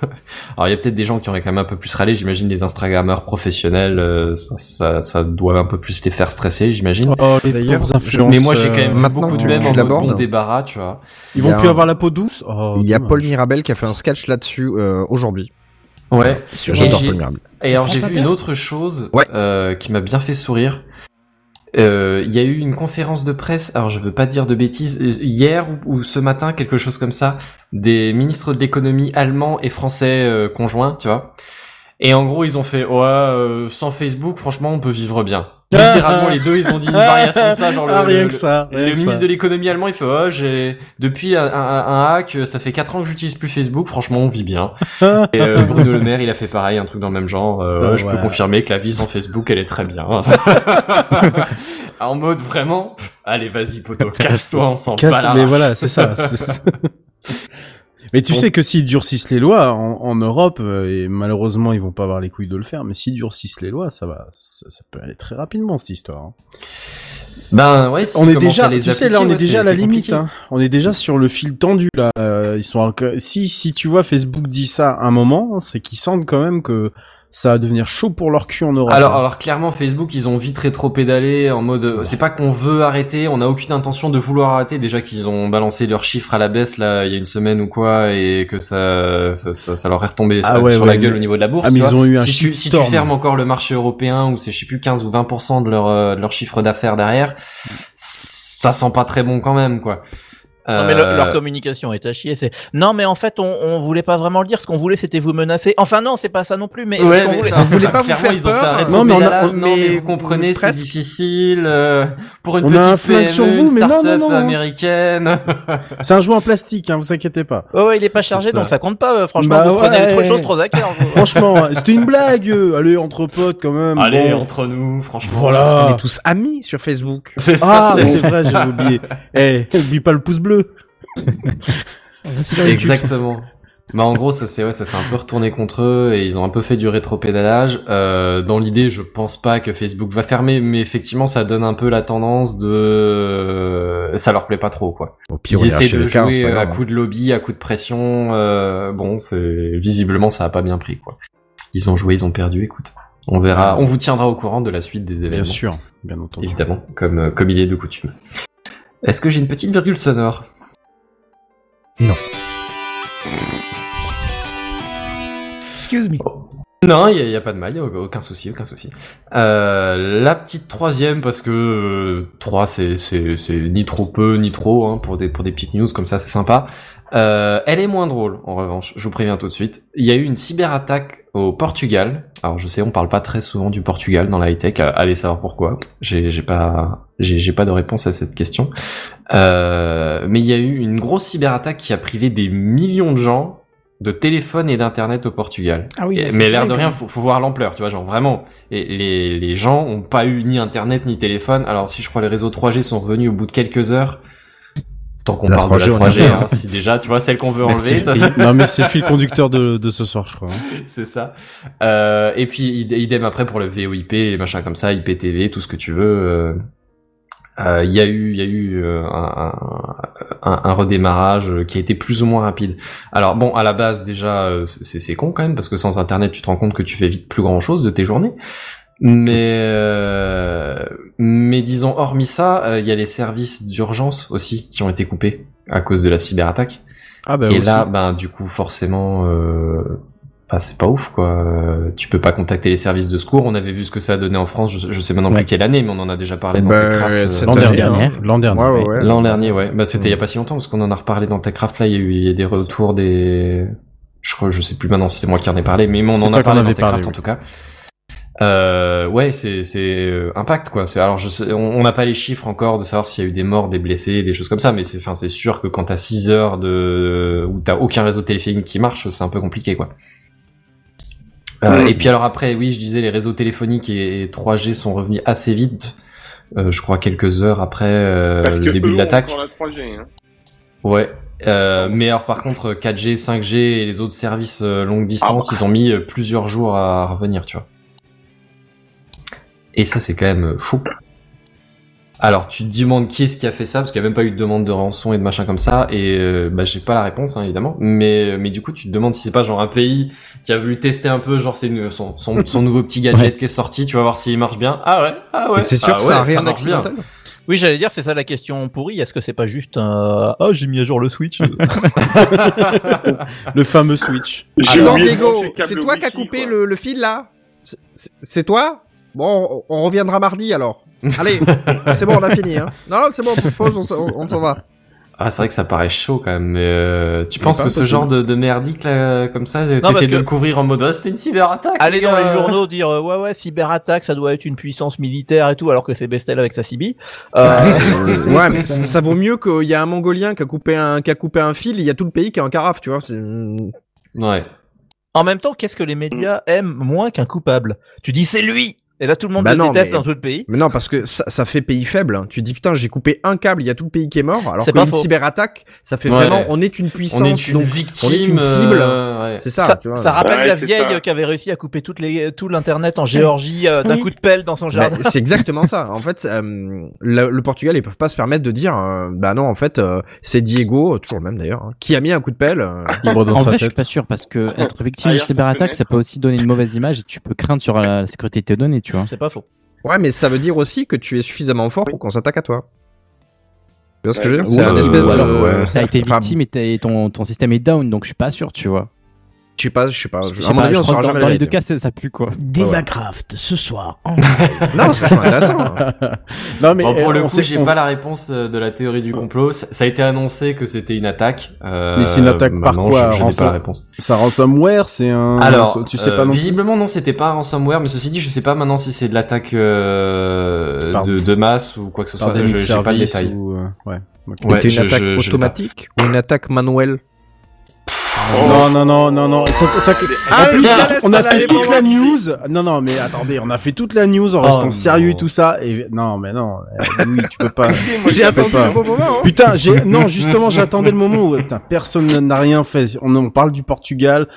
alors, il y a peut-être des gens qui auraient quand même un peu plus râlé. J'imagine les Instagrammeurs professionnels, euh, ça, ça, ça doit un peu plus les faire stresser, j'imagine. Oh, les D'ailleurs. Mais moi j'ai quand même vu beaucoup de mèmes en mode bon débarras, tu vois. Ils vont a plus avoir la peau douce? Oh, Il y a. Paul Mirabel qui a fait un sketch là-dessus euh, aujourd'hui. Ouais. J'adore Paul. Et alors j'ai vu Inter une autre chose Ouais. euh, qui m'a bien fait sourire. Euh, Il y a eu une conférence de presse, alors je veux pas dire de bêtises, hier ou, ou ce matin, quelque chose comme ça, des ministres de l'économie allemands et français euh, conjoints, tu vois. Et en gros, ils ont fait, ouais, euh, sans Facebook, franchement, on peut vivre bien. Littéralement, les deux, ils ont dit une variation de ça, genre le, Ah, rien le- que ça. le que ministre ça. de l'économie allemand, il fait, oh, j'ai, depuis un, un- un hack, ça fait 4 ans que j'utilise plus Facebook, franchement, on vit bien. Et euh, Bruno Le Maire, il a fait pareil, un truc dans le même genre. Euh, Ah, ouais, je peux confirmer que la vie sans Facebook, elle est très bien. en mode vraiment, allez, vas-y, poto, casse-toi, on s'en Casse- bat la mais race. voilà, c'est ça. mais tu Bon. sais que s'ils durcissent les lois en, en Europe, euh, et malheureusement ils vont pas avoir les couilles de le faire, mais s'ils durcissent les lois, ça va, ça, ça peut aller très rapidement cette histoire. hein. Ben ouais, C'est- s'ils on est déjà, à tu sais, là on est ouais, déjà à c'est- la limite. Hein. On est déjà sur le fil tendu là. Euh, ils sont, si si tu vois Facebook dit ça un moment, c'est qu'ils sentent quand même que ça va devenir chaud pour leur cul en Europe. Alors, alors clairement, Facebook, ils ont vite rétro-pédalé en mode, euh, c'est pas qu'on veut arrêter, on n'a aucune intention de vouloir arrêter. Déjà qu'ils ont balancé leurs chiffres à la baisse là, il y a une semaine ou quoi, et que ça, ça, ça, ça leur est retombé Ah sur, ouais, sur ouais, la gueule mais- au niveau de la bourse. Ah, mais ils ont eu un si tu, si tu fermes encore le marché européen où c'est je sais plus 15 ou 20% de leur, euh, de leur chiffre d'affaires derrière, ça sent pas très bon quand même quoi. Non, mais le- Euh, leur communication est à chier. C'est non, mais en fait, on, on voulait pas vraiment le dire. Ce qu'on voulait, c'était vous menacer. Enfin, non, c'est pas ça non plus. Mais Ouais, ce qu'on mais voulait- ça, On voulait ça, pas vous faire ils ont peur. fait un Non, mais on a- rétropédalage. on- non, mais vous comprenez, c'est difficile. euh, pour une On a un petite flingue PME, sur une vous, mais non, non, start-up non. américaine. C'est un jouet en plastique, hein, vous inquiétez pas. Ouais, ouais, il est pas chargé, ça. donc ça compte pas. euh, franchement, Bah vous prenez ouais. les trois choses trop à cœur. Franchement, c'était une blague. Allez, entre potes quand même. Allez, bon. entre nous, franchement. Voilà. On est tous amis sur Facebook. C'est ça, Ah, c'est vrai, j'avais oublié. Eh, oublie pas le pouce bleu. Ça. Exactement. Bah en gros ça c'est ouais ça s'est un peu retourné contre eux et ils ont un peu fait du rétropédalage. Euh, dans l'idée je pense pas que Facebook va fermer mais effectivement ça donne un peu la tendance de ça leur plaît pas trop quoi. Au pire, on Ils essaient de jouer à grave. coup de lobby, à coup de pression. Euh, bon c'est visiblement ça a pas bien pris quoi. Ils ont joué, ils ont perdu. Écoute, on verra, on vous tiendra au courant de la suite des événements. Bien sûr, bien entendu. évidemment, comme euh, comme il est de coutume. Est-ce que j'ai une petite virgule sonore? Excuse me. Non, il y, a- pas de mal, y a aucun souci, aucun souci. Euh, la petite troisième, parce que euh, trois, c'est c'est c'est ni trop peu ni trop hein, pour des pour des petites news comme ça, c'est sympa. Euh, elle est moins drôle, en revanche. Je vous préviens tout de suite. Il y a eu une cyberattaque au Portugal. Alors je sais, on parle pas très souvent du Portugal dans la high tech. Euh, Allez savoir pourquoi. J'ai pas j'ai pas de réponse à cette question. Euh, mais il y a eu une grosse cyberattaque qui a privé des millions de gens de téléphone et d'internet au Portugal. Ah oui, Et- mais l'air de rien, faut, faut voir l'ampleur, tu vois, genre vraiment, et les, les gens ont pas eu ni internet ni téléphone. Alors si je crois les réseaux 3G sont revenus au bout de quelques heures, tant qu'on La parle de 3G, la on y 3G, est. hein, si déjà, tu vois, celle qu'on veut Merci. enlever, ça, ça- non mais c'est le fil conducteur de, de ce soir, je crois. hein. c'est ça. Euh, et puis id- idem après pour le VoIP, les machins comme ça, IPTV, tout ce que tu veux. euh, euh, Il y a eu, il y a eu euh, un, un, un redémarrage qui a été plus ou moins rapide. Alors bon, à la base déjà, euh, c'est c'est con quand même parce que sans Internet, tu te rends compte que tu fais vite plus grand chose de tes journées. Mais euh, mais disons hormis ça, euh, il y a les services d'urgence aussi qui ont été coupés à cause de la cyberattaque. Ah bah Et aussi. là, ben du coup, forcément, euh, bah, c'est pas ouf, quoi. Euh, Tu peux pas contacter les services de secours. On avait vu ce que ça a donné en France. Je, je sais maintenant Ouais. plus quelle année, mais on en a déjà parlé dans Bah, Techcraft. euh, cette l'an dernier, hein. l'an dernier. Ouais, ouais, ouais. L'an dernier, ouais. Bah, c'était il y a pas si longtemps parce qu'on en a reparlé dans Techcraft. Là, il y a eu il y a des retours des. Je crois, je sais plus maintenant si c'est moi qui en ai parlé, mais on en a en parlé dans Techcraft parlé, en tout cas. Euh, ouais, c'est c'est euh, impact quoi. C'est alors je sais, on on n'a pas les chiffres encore de savoir s'il y a eu des morts, des blessés, des choses comme ça, mais c'est enfin c'est sûr que quand t'as 6 heures de où t'as aucun réseau téléphonique qui marche, c'est un peu compliqué quoi. Euh, et puis alors après, oui, je disais les réseaux téléphoniques et 3G sont revenus assez vite. Euh, je crois quelques heures après euh, Parce que le début eux de l'attaque. encore la 3G, hein. Ouais. Mais alors par contre 4G, 5G et les autres services longue distance, ils ont mis plusieurs jours à revenir, tu vois. Et ça c'est quand même chaud. Alors tu te demandes qui est-ce qui a fait ça parce qu'il n'y a même pas eu de demande de rançon et de machin comme ça et euh, bah j'ai pas la réponse hein, évidemment mais mais du coup tu te demandes si c'est pas genre un pays qui a voulu tester un peu genre c'est son, son, son nouveau petit gadget Ouais. qui est sorti tu vas voir s'il marche bien ah ouais ah ouais c'est sûr ah que ça a ouais, rien marche bien. d'accidentel. Oui, j'allais dire, c'est ça la question pourrie. Est-ce que c'est pas juste un ah j'ai mis à jour le Switch? Le fameux Switch. Diego, c'est toi qui as coupé le, le fil là? C'est- toi? Bon, on on reviendra mardi alors. Allez, c'est bon, on a fini. Hein. Non, non, c'est bon, pause, on s'en- on, on s'en va. Ah, c'est vrai que ça paraît chaud quand même, mais euh, tu penses que ce genre de, de merdique là, comme ça, parce t'essaies de que- le couvrir en mode ah, c'était une cyberattaque Aller dans les journaux dire euh, ouais ouais cyberattaque ça doit être une puissance militaire et tout alors que c'est Bestel avec sa CB. Euh, ouais, mais ça, ça vaut mieux qu'il y a un Mongolien qui a coupé un, qui a coupé un fil, il y a tout le pays qui est en carafe, tu vois. c'est- Ouais. en même temps, qu'est-ce que les médias aiment moins qu'un coupable? Tu dis c'est lui et là tout le monde Bah le non, déteste mais- dans tout le pays. Mais non, parce que ça, ça fait pays faible. hein. Tu dis putain, j'ai coupé un câble, il y a tout le pays qui est mort. Alors C'est pas qu'une cyberattaque, ça fait Ouais. vraiment, on est une puissance, On est une donc victime. on est une cible. euh, ouais. C'est ça, Ça, tu vois. ça rappelle Ouais, la vieille ça. qui avait réussi à couper toutes les, tout l'internet en Géorgie euh, d'un Oui. coup de pelle dans son jardin. c'est exactement ça. En fait, euh, le, le Portugal, ils peuvent pas se permettre de dire, euh, bah non, en fait, euh, c'est Diego, toujours le même d'ailleurs, hein, qui a mis un coup de pelle. euh, Libre dans En sa vrai, je suis pas sûr parce que être victime ça cyberattaque, ça peut aussi donner une mauvaise image et tu peux craindre sur la sécurité de tes données, tu vois. C'est pas faux. Ouais, mais ça veut dire aussi que tu es suffisamment fort pour qu'on s'attaque à toi. Tu vois ce que je veux dire? C'est un euh, espèce de. t'as été victime et ton, ton système est down, donc je suis pas sûr, tu vois. Je sais pas, je sais pas. Je sais à mon pas, avis, on saura jamais dans la les deux cas, ça, pue quoi. Démacraft, ce soir. en- Non, c'est vachement intéressant. hein. non mais pour euh, le on coup, sait- j'ai pas la réponse euh, de la théorie du complot. Ça, a été annoncé que c'était une attaque. Euh, Mais c'est une attaque par quoi Je, n'ai pas la réponse. ça ransomware, c'est un. Alors, tu sais euh, pas non visiblement non, c'était pas un ransomware, mais ceci dit, je sais pas maintenant si c'est de l'attaque euh, de, masse ou quoi que ce soit. Je j'ai pas le détail. ou, euh, ouais. C'était une attaque automatique ou une attaque manuelle Non, non, non, non, non. Ça, ça- Ah, en plus, on a fait toute la news. Non, non, mais attendez, on a fait toute la news en Oh, restant sérieux et tout ça. Et non, mais non, euh, oui, tu peux pas. J'ai attendu pas. le bon moment. hein. Putain, j'ai non justement j'attendais le moment où putain, personne n'a rien fait. On, on parle du Portugal.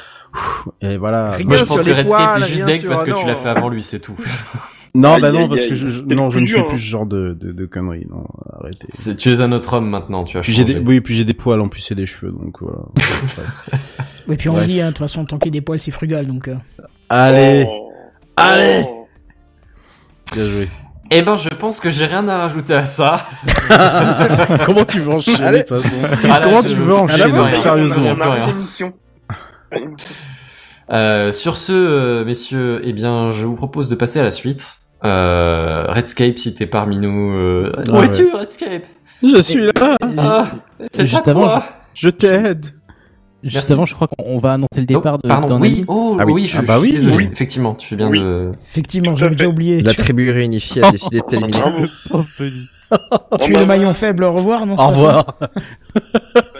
Et voilà. Rien Moi, je pense que Redscape est juste sur- parce que ah tu l'as fait avant lui, c'est tout. Non, Aïe, bah non, parce que je, non, je ne fais plus hein. ce genre de, de, de conneries. Non, arrêtez. Tu es un autre homme maintenant, tu as Puis j'ai changé. des, oui, puis j'ai des poils en plus et des cheveux, donc voilà. Et puis on Bref. dit, hein, de toute façon, tant qu'il y a des poils, c'est frugal, donc. euh. Allez, Oh. Allez. Oh. bien joué. Eh ben, je pense que j'ai rien à rajouter à ça. Comment tu veux enchaîner Allez. de toute façon Ah, là, Comment tu veux enchaîner sérieusement. Euh, sur ce, euh, messieurs, eh bien, je vous propose de passer à la suite. Euh, Redscape, si t'es parmi nous, euh... où Ouais, es-tu, Redscape Je suis là, Ah, c'est Juste à avant, toi. je t'aide. Juste Merci. avant, je crois qu'on va annoncer le départ Oh, de pardon, oui, oh, Ah oui. oui, je, Ah bah je suis oui. désolé. Oui. Effectivement, tu fais bien Oui. de... Effectivement, j'avais déjà oublié. La Tu, tribu réunifiée a décidé de t'éliminer. Tu es le maillon faible, au revoir, non Au revoir. Pas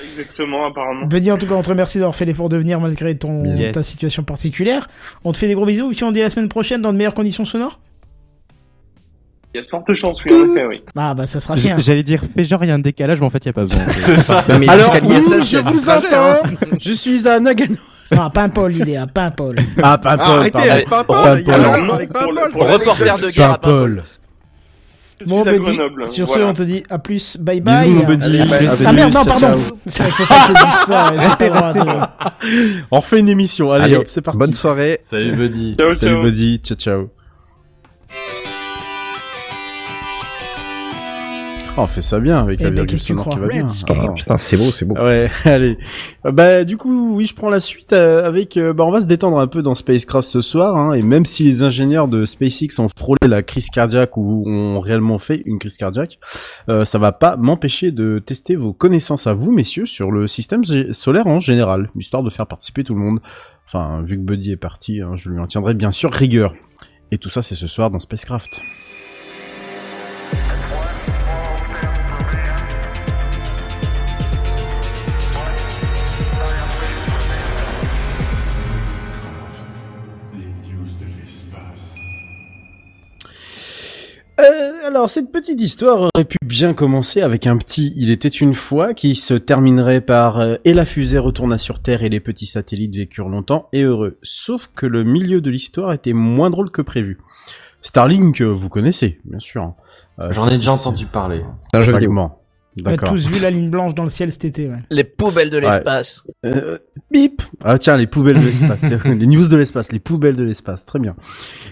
Exactement, apparemment. Buddy, en tout cas, on te remercie d'avoir fait l'effort de venir malgré ton, Yes. ta situation particulière. On te fait des gros bisous, et puis on te dit à la semaine prochaine dans de meilleures conditions sonores. Il y a de fortes chances, oui, en effet, oui. Ah, bah, ça sera bien. J'allais dire, fais genre, il y a un décalage, mais en fait, il n'y a pas besoin. C'est ça. Non, mais Alors, je il vous hein. entends. Je suis à Nagano. Ah, Paimpol, l'idée, à Paimpol. Ah, pas Paul, Arrêtez il Non, pour Reporter de guerre à Paul. Je Bon, Buddy, sur ce, voilà. on te dit à plus, bye bye. Bisous, mon buddy. Ah merde, non, pardon. On refait une émission. Allez, Allez, hop, c'est parti. bonne soirée. Salut, Buddy. Ciao, Salut, ciao. buddy. Ciao, ciao. Oh, on fait ça bien avec Eh la ben, virgule qu'est-ce que tu sonore qui crois va bien. Redscape. Ah, Putain, c'est beau, c'est beau. Ouais, allez. Bah du coup, oui, je prends la suite euh, avec. euh, bah on va se détendre un peu dans Spacecraft ce soir, hein, et même si les ingénieurs de SpaceX ont frôlé la crise cardiaque ou ont réellement fait une crise cardiaque, euh, ça va pas m'empêcher de tester vos connaissances à vous, messieurs, sur le système solaire en général, histoire de faire participer tout le monde. Enfin, vu que Buddy est parti, hein, je lui en tiendrai bien sûr rigueur. Et tout ça, c'est ce soir dans Spacecraft. Alors cette petite histoire aurait pu bien commencer avec un petit il était une fois qui se terminerait par euh, et la fusée retourna sur Terre et les petits satellites vécurent longtemps et heureux. Sauf que le milieu de l'histoire était moins drôle que prévu. Starlink, euh, vous connaissez, bien sûr. hein. Euh, J'en ai déjà entendu parler. C'est un jeu vidéo. On a tous vu la ligne blanche dans le ciel cet été, ouais. Les poubelles de l'espace. Euh, bip Ah tiens, les poubelles de l'espace, les news de l'espace, les poubelles de l'espace, très bien.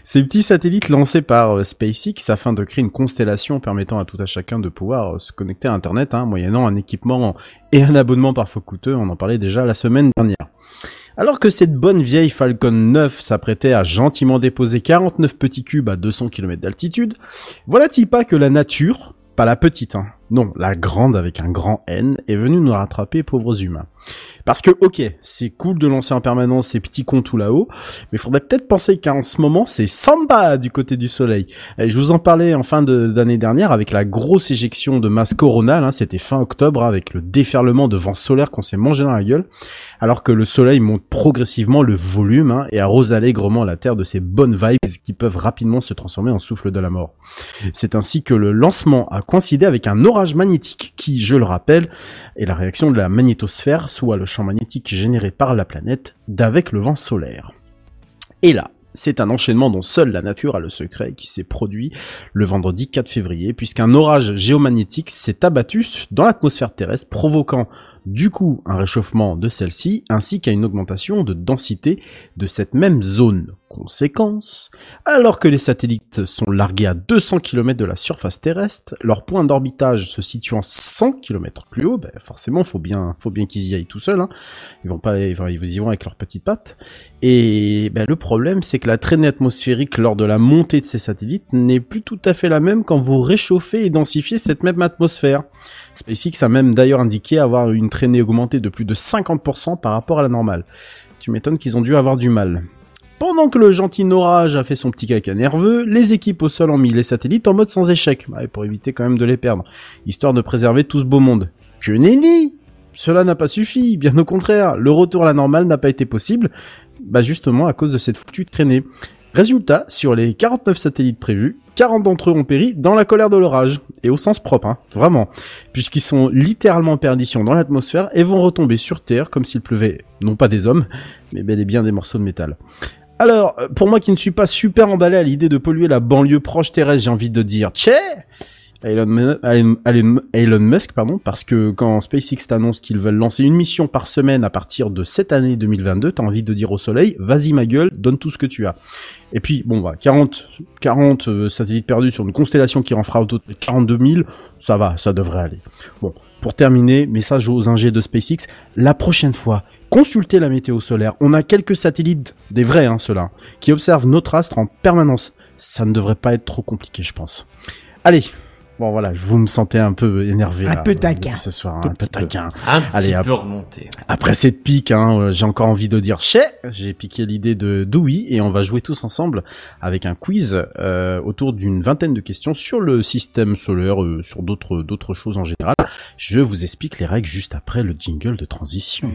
Ces petits satellites lancés par euh, SpaceX afin de créer une constellation permettant à tout à chacun de pouvoir euh, se connecter à Internet, hein, moyennant un équipement et un abonnement parfois coûteux, on en parlait déjà la semaine dernière. Alors que cette bonne vieille Falcon 9 s'apprêtait à gentiment déposer 49 petits cubes à 200 km d'altitude, voilà-t-il pas que la nature, pas la petite, hein, non, la grande avec un grand N, est venue nous rattraper pauvres humains. Parce que, ok, c'est cool de lancer en permanence ces petits cons tout là-haut, mais faudrait peut-être penser qu'en ce moment, c'est samba du côté du soleil. Je vous en parlais en fin d'année dernière avec la grosse éjection de masse coronale, hein, c'était fin octobre, avec le déferlement de vent solaire qu'on s'est mangé dans la gueule, alors que le soleil monte progressivement le volume hein, et arrose allègrement la Terre de ces bonnes vibes qui peuvent rapidement se transformer en souffle de la mort. C'est ainsi que le lancement a coïncidé avec un orage magnétique qui, je le rappelle, est la réaction de la magnétosphère, soit le champ magnétique généré par la planète, d'avec le vent solaire. Et là, c'est un enchaînement dont seule la nature a le secret qui s'est produit le vendredi 4 février, puisqu'un orage géomagnétique s'est abattu dans l'atmosphère terrestre, provoquant du coup un réchauffement de celle-ci ainsi qu'à une augmentation de densité de cette même zone. Conséquence, alors que les satellites sont largués à 200 km de la surface terrestre, leur point d'orbitage se situant 100 km plus haut, ben forcément faut bien faut bien qu'ils y aillent tout seuls. Hein. Ils vont pas, ils y vont avec leurs petites pattes. Et ben, le problème, c'est que la traînée atmosphérique lors de la montée de ces satellites n'est plus tout à fait la même quand vous réchauffez et densifiez cette même atmosphère. SpaceX a même d'ailleurs indiqué avoir une traînée augmentée de plus de 50% par rapport à la normale. Tu m'étonnes qu'ils ont dû avoir du mal. Pendant que le gentil Norage a fait son petit caca nerveux, les équipes au sol ont mis les satellites en mode sans échec, pour éviter quand même de les perdre, histoire de préserver tout ce beau monde. Que nenni Cela n'a pas suffi, bien au contraire, le retour à la normale n'a pas été possible, bah justement à cause de cette foutue traînée. Résultat, sur les 49 satellites prévus, 40 d'entre eux ont péri dans la colère de l'orage, et au sens propre, hein, vraiment, puisqu'ils sont littéralement en perdition dans l'atmosphère et vont retomber sur Terre comme s'il pleuvait, non pas des hommes, mais bel et bien des morceaux de métal. Alors, euh, pour moi qui ne suis pas super emballé à l'idée de polluer la banlieue proche terrestre, j'ai envie de dire, tchè Elon, Mu- Elon- Elon- Elon Musk, pardon, parce que quand SpaceX t'annonce qu'ils veulent lancer une mission par semaine à partir de cette année 2022, t'as envie de dire au soleil, vas-y ma gueule, donne tout ce que tu as. Et puis, bon, bah, 40, 40 euh, satellites perdus sur une constellation qui en fera au total 42 000, ça va, ça devrait aller. Bon, pour terminer, message aux ingés de SpaceX, la prochaine fois, consultez la météo solaire. On a quelques satellites, des vrais, hein, ceux-là, qui observent notre astre en permanence. Ça ne devrait pas être trop compliqué, je pense. Allez. Bon voilà, vous me sentez un peu énervé Un là, peu euh, taquin. ce soir, un peu taquin. Un Allez, petit peu remonté. Après cette pique, hein, euh, j'ai encore envie de dire chais. J'ai piqué l'idée de Dewey et on va jouer tous ensemble avec un quiz euh, autour d'une vingtaine de questions sur le système solaire, euh, sur d'autres d'autres choses en général. Je vous explique les règles juste après le jingle de transition.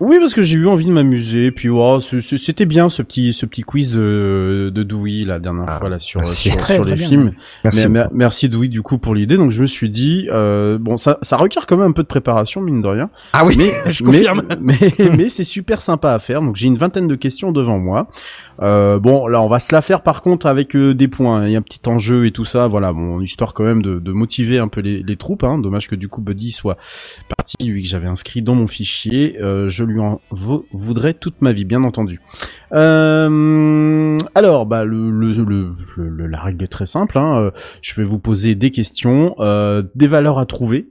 Oui, parce que j'ai eu envie de m'amuser, puis oh, c'était bien ce petit ce petit quiz de, de Dewey la dernière Ah, fois là sur sur, Très, sur très les bien, films. Merci. Mais- mer- merci Dewey du coup pour l'idée. Donc je me suis dit euh, bon ça ça requiert quand même un peu de préparation mine de rien. Ah oui, Mais je mais- confirme. Mais mais, c'est super sympa à faire. Donc j'ai une vingtaine de questions devant moi. Euh, bon là on va se la faire par contre avec euh, des points. Il y a un petit enjeu et tout ça. Voilà bon histoire quand même de, de motiver un peu les, les troupes. Hein. Dommage que du coup Buddy soit parti lui que j'avais inscrit dans mon fichier. Euh, je lui en voudrais toute ma vie bien entendu. Euh, alors, bah, le, le- le- la règle est très simple. Hein. Euh, Je vais vous poser des questions, euh, des valeurs à trouver.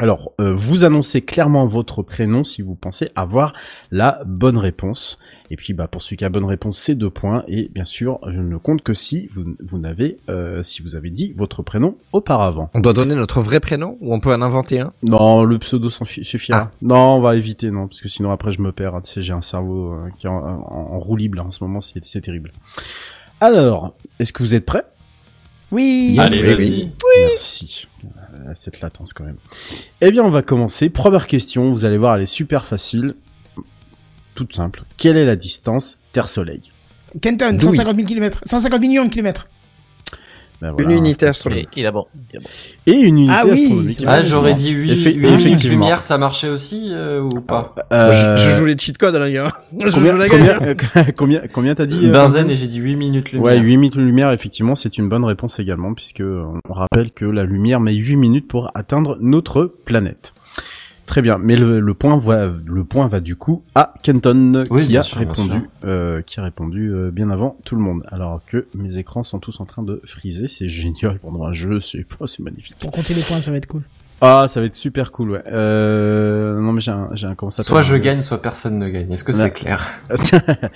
Alors, euh, vous annoncez clairement votre prénom si vous pensez avoir la bonne réponse. Et puis, bah, pour celui qui a la bonne réponse, c'est deux points. Et bien sûr, je ne compte que si vous, vous n'avez, euh, si vous avez dit votre prénom auparavant. On doit donner notre vrai prénom ou on peut en inventer un? Non, le pseudo suffira. Ah. Non, on va éviter, non, parce que sinon après je me perds. hein. Tu sais, j'ai un cerveau euh, qui est en, en- en roue libre là, en ce moment, c'est c'est terrible. Alors, est-ce que vous êtes prêts? Oui. Allez, Oui, vas-y. Merci. Euh, Cette latence quand même. Eh bien, on va commencer. Première question, vous allez voir, elle est super facile. Toute simple. Quelle est la distance Terre-Soleil? Kenton, Dewey. 150 000 km. 150 millions de kilomètres. Ben voilà. Une unité astronomique. est, il est bon. il est bon. Et une unité Ah oui, astronomique. c'est Ah, j'aurais dit 8, Effe- minutes effectivement. lumière, ça marchait aussi euh, ou pas Euh, Je, je joue les cheat codes là, les gars. Combien, combien, euh, combien, combien t'as dit euh, Benzen et j'ai dit 8 minutes lumière. Ouais, 8 minutes de lumière, effectivement, c'est une bonne réponse également, puisque euh, on rappelle que la lumière met 8 minutes pour atteindre notre planète. Très bien, mais le, le point va, le point va du coup à Kenton Oui, qui a sûr, répondu, euh, qui a répondu euh, bien avant tout le monde. Alors que mes écrans sont tous en train de friser, c'est génial pendant un jeu, c'est oh, c'est magnifique. Pour compter les points, ça va être cool. Ah, ça va être super cool, ouais. Euh, non mais j'ai un, j'ai un comment ça Soit je gagne, soit personne ne gagne. Est-ce que c'est clair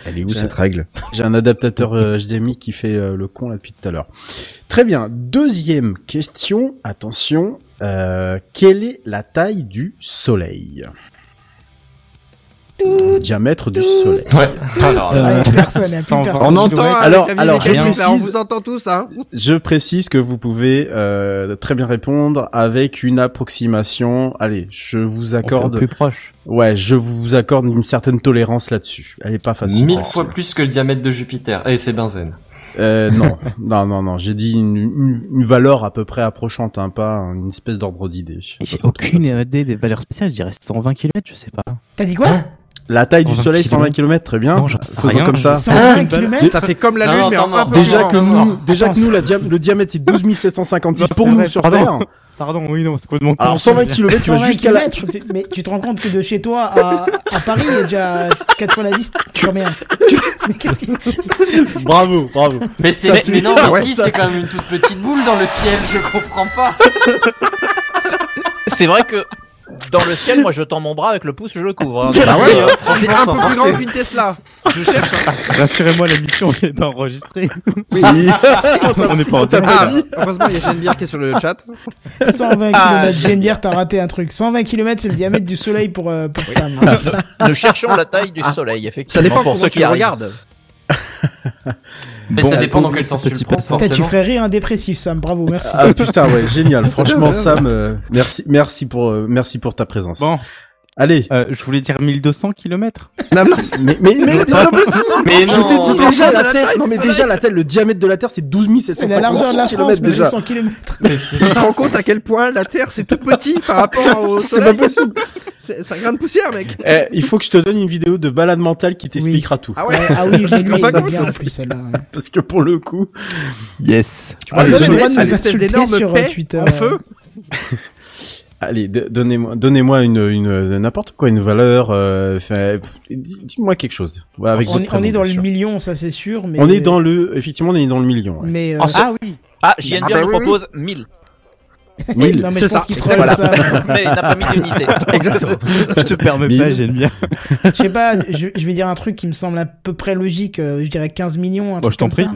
Elle est où J'ai- cette règle? J'ai un adaptateur euh, HDMI qui fait euh, le con là depuis tout à l'heure. Très bien. Deuxième question. Attention. Euh, quelle est la taille du Soleil Le diamètre du Soleil. Ouais. Alors, Euh, personne, personne. On entend Alors- alors, je tout, là, on précise- vous entend tous, hein Je précise que vous pouvez euh, très bien répondre avec une approximation. Allez, je vous On accorde. plus proche. Ouais, je vous accorde une certaine tolérance là-dessus. Elle est pas facile. mille fois plus que le diamètre de Jupiter. Et c'est Benzen. Euh, non, non, non, non. J'ai dit une, une, une valeur à peu près approchante, hein, pas une espèce d'ordre d'idée. J'ai aucune idée des valeurs spéciales, je dirais 120 km, je sais pas. T'as dit quoi Hein La taille du 120 soleil, 120 kilomètres. km, très bien. Non, Faisons rien. comme ça. 120 km Ça fait comme la lune, non, mais en Déjà que nous, déjà que nous, la dia- le diamètre c'est 12 756 Non, pour nous sur. Terre. Pardon, oui, non, c'est complètement Alors ça 120 veut dire. km, tu vas 120 jusqu'à la... mais tu te rends compte que de chez toi à, à Paris, il y a déjà 4 fois la distance. Tu combien Mais qu'est-ce qu'il Bravo, bravo. Mais c'est, Ça, mais, non, mais ouais, si, ça- c'est quand même une toute petite boule dans le ciel, je comprends pas. C'est vrai que dans le ciel, moi je tends mon bras avec le pouce, je le couvre. hein. Ah ouais, Euh, c'est un peu plus grand qu'une Tesla. Je cherche. hein. Rassurez-moi, l'émission n'est pas enregistrée. Oui. On n'est pas en. Ah, heureusement, il y a Geneviève qui est sur le chat. 120 Ah, km, Geneviève, t'as raté un truc. 120 km, c'est le diamètre du soleil pour, euh, pour Sam. Nous cherchons la taille du soleil, Ça effectivement. dépend pour ceux tu qui regardes. Mais Bon, ça dépend dans quel sens tu le prends, passage. Putain, tu forcément. ferais rire un dépressif, Sam. Bravo, merci. Ah putain ouais génial franchement Sam euh, merci merci pour euh, merci pour ta présence Bon, allez euh, je voulais dire 1200 km. Non, non. mais mais mais, mais c'est pas possible Mais je non, t'ai dit déjà la la Terre taille non mais déjà la Terre le diamètre de la Terre c'est 12 C'est la largeur de la 756 France, km mais déjà 200 km. Mais Tu te rends compte à quel point la Terre c'est tout petit par rapport au c'est soleil pas possible C'est un grain de poussière, mec. Eh, il faut que je te donne une vidéo de balade mentale qui t'expliquera tout Ah ouais. Ah oui, je te rends l'ai pas bien plus, celle-là. parce que pour le coup Yes. Tu vois, ça, une espèce insulter d'énorme sur euh, paix Twitter. en feu. allez donnez-moi donnez-moi une une n'importe quoi une valeur euh, dis-moi quelque chose avec On, on prénom, est dans le sûr. million, ça c'est sûr. Mais on est dans le effectivement on est dans le million ouais. Mais euh, Ah oui. Ah, JNBR Ah bah nous oui, oui. propose 1000. Mille, non mais c'est je pense ça, voilà. ça. Mais il n'a pas mis d'unité. Exactement. Je te permets Mille. pas, j'aime bien. Je sais pas, je, je vais dire un truc qui me semble à peu près logique. euh, je dirais 15 millions. Un Bon, truc je t'en prie.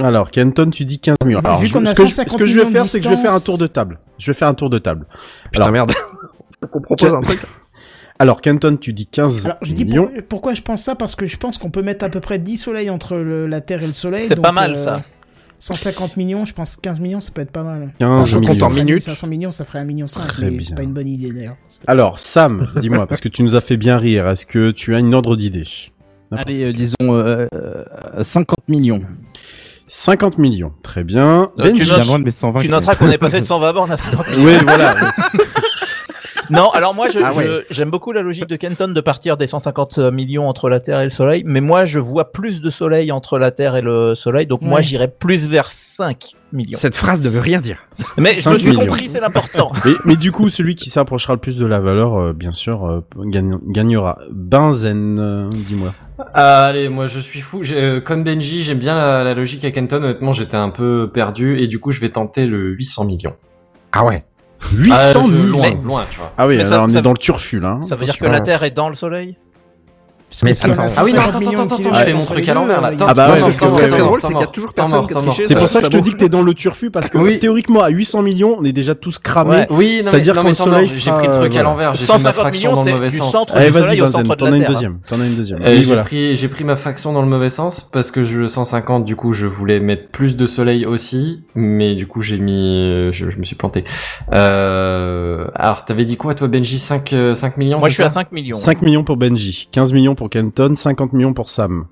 Alors, Kenton, tu dis 15 millions. Vu Alors, je- qu'on a ce, que je, 150 ce que je vais millions faire, c'est que je vais faire un tour de table. Je vais faire un tour de table. Putain, merde. On propose un truc. Alors, Kenton, tu dis 15 Alors, je dis millions. pour- pourquoi je pense ça? Parce que je pense qu'on peut mettre à peu près 10 soleils entre le- la Terre et le Soleil. C'est pas mal, euh, ça. 150 millions, je pense 15 millions, ça peut être pas mal. 15 je compte en millions. minutes. 500 millions, ça ferait 1 million 5, Très mais c'est pas une bonne idée d'ailleurs. Alors, Sam, dis-moi, parce que tu nous as fait bien rire. Est-ce que tu as une ordre d'idée? Allez, euh, disons euh, euh, 50 millions. 50 millions. Très bien. Euh, Benji. tu Je notes- viens loin de mes 120 Tu noteras qu'on est passé de 120 bornes à 50 Oui, voilà. Non, alors moi, je, Ah ouais. je- j'aime beaucoup la logique de Kenton de partir des 150 millions entre la Terre et le Soleil, mais moi, je vois plus de Soleil entre la Terre et le Soleil, donc moi, j'irais plus vers 5 millions. Cette phrase ne veut rien dire. Mais je 5 me suis millions. compris, c'est l'important. mais, mais du coup, celui qui s'approchera le plus de la valeur, euh, bien sûr, euh, gagne- gagnera. Benzen, euh, dis-moi. Ah, allez, moi je suis fou. J'ai- euh, comme Benji, j'aime bien la, la logique à Kenton. Honnêtement, j'étais un peu perdu et du coup, je vais tenter le 800 millions. Ah ouais. 800 Ah, je- millions. loin, Mais- loin, tu vois. Ah oui, Mais ça- alors on ça- est dans le turfu, là. hein. Ça veut dire que la Terre est dans le Soleil? Mais ça me Ah oui, non, 150 attends, attends, attends, kilomètres je fais mon truc à l'envers, là. Ah bah ouais, parce ce que qui est très drôle, c'est qu'il y a mort, toujours personne qui a triché. C'est pour ça que je te dis que t'es dans le turfu parce que théoriquement à 800 millions, on est déjà tous cramés. Oui, C'est-à-dire le attends, soleil j'ai pris le truc à l'envers. J'ai pris 150 ma fraction dans le mauvais sens. Allez, vas-y, t'en as une deuxième. T'en as une deuxième. Oui, j'ai pris j'ai pris ma fraction dans le mauvais sens parce que je 150 du coup je voulais mettre plus de soleil aussi mais du coup j'ai mis je, me suis planté. Euh, alors t'avais dit quoi toi Benji? 5 euh, 5 millions Moi, je suis à ça 5 millions. 5 millions pour Benji, 15 millions pour Kenton, 50 millions pour Sam.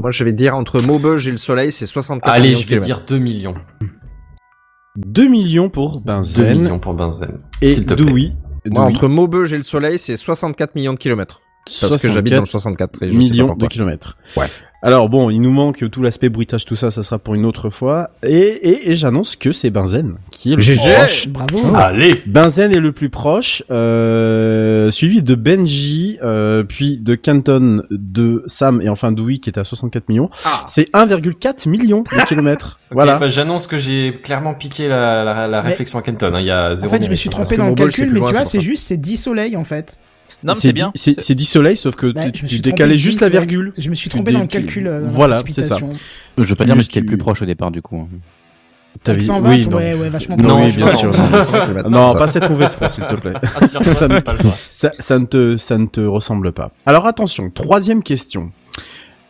Moi, je vais dire entre Maubeuge et le soleil, c'est 64 Allez, millions je de vais dire 2 millions. 2 millions pour 2 Benzen millions pour Benzen. et. Dewey. Moi, Dewey, entre Maubeuge et le soleil, c'est 64 millions de kilomètres. Parce que j'habite dans le 64 et je sais pas millions de kilomètres. Ouais. Alors bon, il nous manque tout l'aspect bruitage, tout ça, ça sera pour une autre fois. Et, et, et j'annonce que c'est Benzen qui est le GG. plus proche. Bravo. Allez. Benzen est le plus proche, euh, suivi de Benji, euh, puis de Canton, de Sam et enfin Dewey qui est à 64 millions. Ah. C'est 1,4 million de kilomètres. Voilà. bah, j'annonce que j'ai clairement piqué la, la, la Mais- réflexion à Kenton. hein. Il y a En zéro. fait, je me suis hein. trompé dans le calcul, mais tu vois, c'est juste, c'est 10 soleils en fait. Non, mais c'est c'est bien. C'est c'est 10 soleils, sauf que Bah, tu, tu décalais juste la virgule. Je me suis trompé dans le calcul. euh, dans voilà, c'est ça. Je veux pas Tu- dire, mais j'étais tu- le plus proche au départ, du coup. hein. T'avais- Avec 120, oui, non. ouais, ouais, vachement Non, plus. oui, bien sûr. Non, pas cette mauvaise foi, s'il te plaît. Ah. Ça, ça ne te, ça ne te ressemble pas. Alors attention, troisième question.